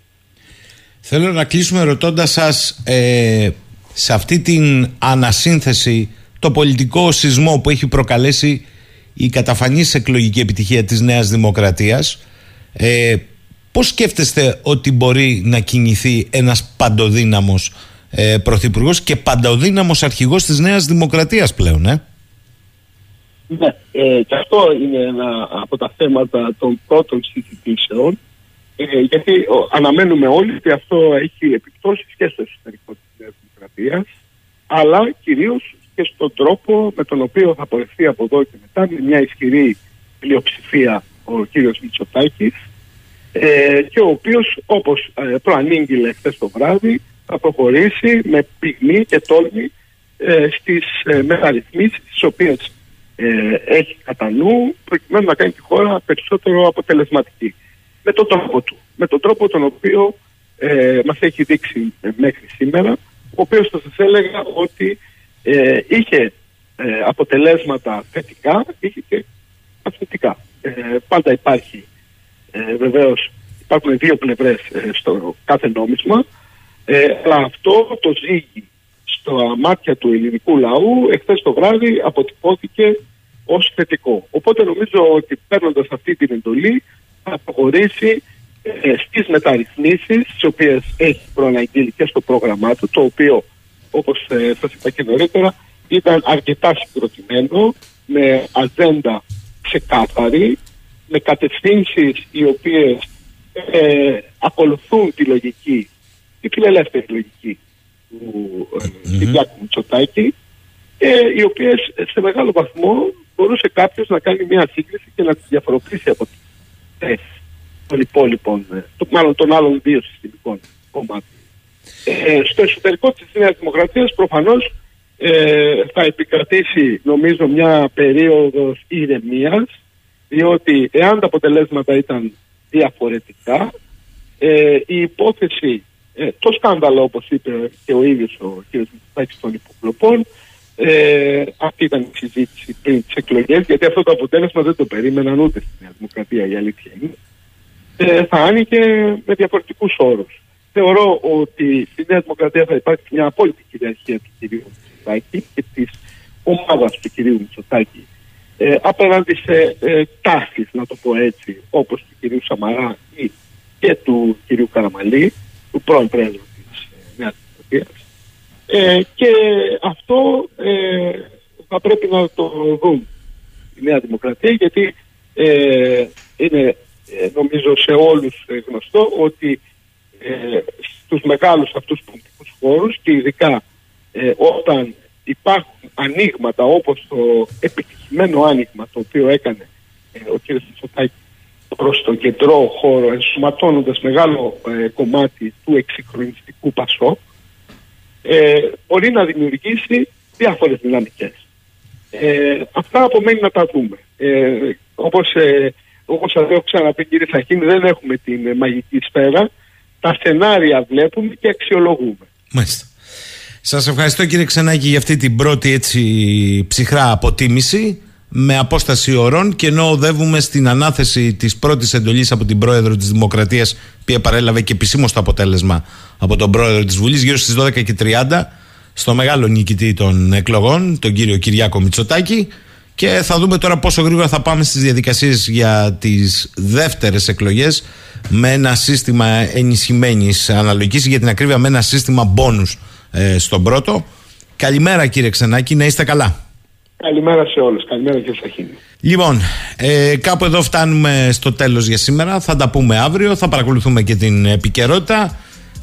Θέλω να κλείσουμε ρωτώντας σας ε, σε αυτή την ανασύνθεση το πολιτικό σεισμό που έχει προκαλέσει η καταφανής εκλογική επιτυχία της Νέας Δημοκρατίας ε, πώς σκέφτεστε ότι μπορεί να κινηθεί ένας παντοδύναμος ε, Πρωθυπουργός και παντοδύναμος αρχηγός της Νέας Δημοκρατίας πλέον, ε; Ναι, ε, και αυτό είναι ένα από τα θέματα των πρώτων συζητήσεων. Ε, γιατί ο, αναμένουμε όλοι ότι αυτό έχει επιπτώσεις και στο εσωτερικό της Νέας Δημοκρατίας, αλλά κυρίως και στον τρόπο με τον οποίο θα πορευτεί από εδώ και μετά με μια ισχυρή πλειοψηφία ο κύριος Μητσοτάκης ε, και ο οποίος όπως ε, προανήγγειλε χθες το βράδυ θα προχωρήσει με πυγμή και τόλμη ε, στις ε, μεταρρυθμίσεις τις οποίες ε, έχει κατά νου προκειμένου να κάνει τη χώρα περισσότερο αποτελεσματική. Με τον τρόπο του. Με τον τρόπο τον οποίο ε, μας έχει δείξει ε, μέχρι σήμερα ο οποίος θα σας έλεγα ότι ε, είχε ε, αποτελέσματα θετικά, είχε και αρνητικά. πάντα υπάρχει ε, βεβαίως υπάρχουν δύο πλευρές στο κάθε νόμισμα ε, αλλά αυτό το ζύγι στο μάτια του ελληνικού λαού εχθές το βράδυ αποτυπώθηκε ως θετικό. Οπότε νομίζω ότι παίρνοντας αυτή την εντολή θα προχωρήσει ε, στις μεταρρυθμίσεις τις οποίες έχει προαναγγείλει και στο πρόγραμμά του το οποίο όπως ε, σας είπα και νωρίτερα ήταν αρκετά συγκροτημένο με ατζέντα ξεκάθαρη με κατευθύνσεις οι οποίες ε, ακολουθούν τη λογική η φιλελεύθερη λογική του mm-hmm. Κυριάκου Μητσοτάκη, ε, οι οποίες σε μεγάλο βαθμό μπορούσε κάποιος να κάνει μια σύγκριση και να τις διαφοροποιήσει από τις θέσει των υπόλοιπων, ε, το, μάλλον των άλλων δύο συστημικών κομμάτων. Ε, στο εσωτερικό της Νέας Δημοκρατίας προφανώς ε, θα επικρατήσει νομίζω μια περίοδος ηρεμίας διότι εάν τα αποτελέσματα ήταν διαφορετικά ε, η υπόθεση, ε, το σκάνδαλο όπως είπε και ο ίδιος ο κ. Μητσοτάκης των υποκλοπών ε, αυτή ήταν η συζήτηση πριν τις εκλογές γιατί αυτό το αποτέλεσμα δεν το περίμεναν ούτε στη Νέα Δημοκρατία η αλήθεια είναι ε, θα άνοιγε με διαφορετικούς όρους. Θεωρώ ότι στη Νέα Δημοκρατία θα υπάρχει μια απόλυτη κυριαρχία του κ. Μητσοτάκη και της ομάδας του κ. Μητσοτάκη ε, απέναντι σε ε, τάσεις, να το πω έτσι, όπως του κυρίου Σαμαρά ή και του κυρίου Καραμαλή, του πρώην πρέσβου της ε, Νέας Δημοκρατίας. Ε, και αυτό ε, θα πρέπει να το δουν η Νέα Δημοκρατία γιατί ε, είναι ε, νομίζω σε όλους γνωστό ότι ε, στους μεγάλους αυτούς πολιτικούς χώρους και ειδικά όταν υπάρχουν ανοίγματα όπως το επιτυχημένο άνοιγμα το οποίο έκανε ε, ο κ. Μητσοτάκη προς το κεντρό χώρο ενσωματώνοντας μεγάλο ε, κομμάτι του εξυγχρονιστικού Πασό ε, μπορεί να δημιουργήσει διάφορες δυναμικές. Ε, αυτά απομένει να τα δούμε. Ε, όπως, ε, όπως σας έχω ξαναπεί κύριε Σαχίνη δεν έχουμε την μαγική σφαίρα. Τα σενάρια βλέπουμε και αξιολογούμε. Μάλιστα. Σας ευχαριστώ κύριε Ξενάκη για αυτή την πρώτη έτσι ψυχρά αποτίμηση με απόσταση ωρών και ενώ οδεύουμε στην ανάθεση της πρώτης εντολής από την πρόεδρο της Δημοκρατίας που παρέλαβε και επισήμως το αποτέλεσμα από τον πρόεδρο της Βουλής γύρω στις 12.30 στο μεγάλο νικητή των εκλογών, τον κύριο Κυριάκο Μητσοτάκη και θα δούμε τώρα πόσο γρήγορα θα πάμε στις διαδικασίες για τις δεύτερες εκλογές με ένα σύστημα ενισχυμένης αναλογικής για την ακρίβεια με ένα σύστημα μπόνους ε, στον πρώτο. Καλημέρα κύριε Ξενάκη, να είστε καλά. Καλημέρα σε όλους. Καλημέρα κύριε Σαχίνη. Λοιπόν, ε, κάπου εδώ φτάνουμε στο τέλος για σήμερα. Θα τα πούμε αύριο, θα παρακολουθούμε και την επικαιρότητα.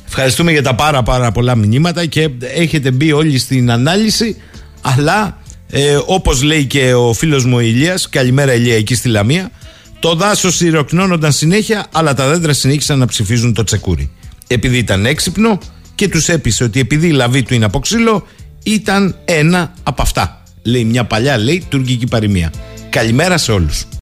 Ευχαριστούμε για τα πάρα πάρα πολλά μηνύματα και έχετε μπει όλοι στην ανάλυση αλλά ε, όπως λέει και ο φίλος μου ο Ηλίας καλημέρα Ηλία εκεί στη Λαμία το δάσος συρροκνώνονταν συνέχεια αλλά τα δέντρα συνέχισαν να ψηφίζουν το τσεκούρι επειδή ήταν έξυπνο και τους έπεισε ότι επειδή η λαβή του είναι από ξύλο ήταν ένα από αυτά. Λέει μια παλιά λέει τουρκική παροιμία. Καλημέρα σε όλους.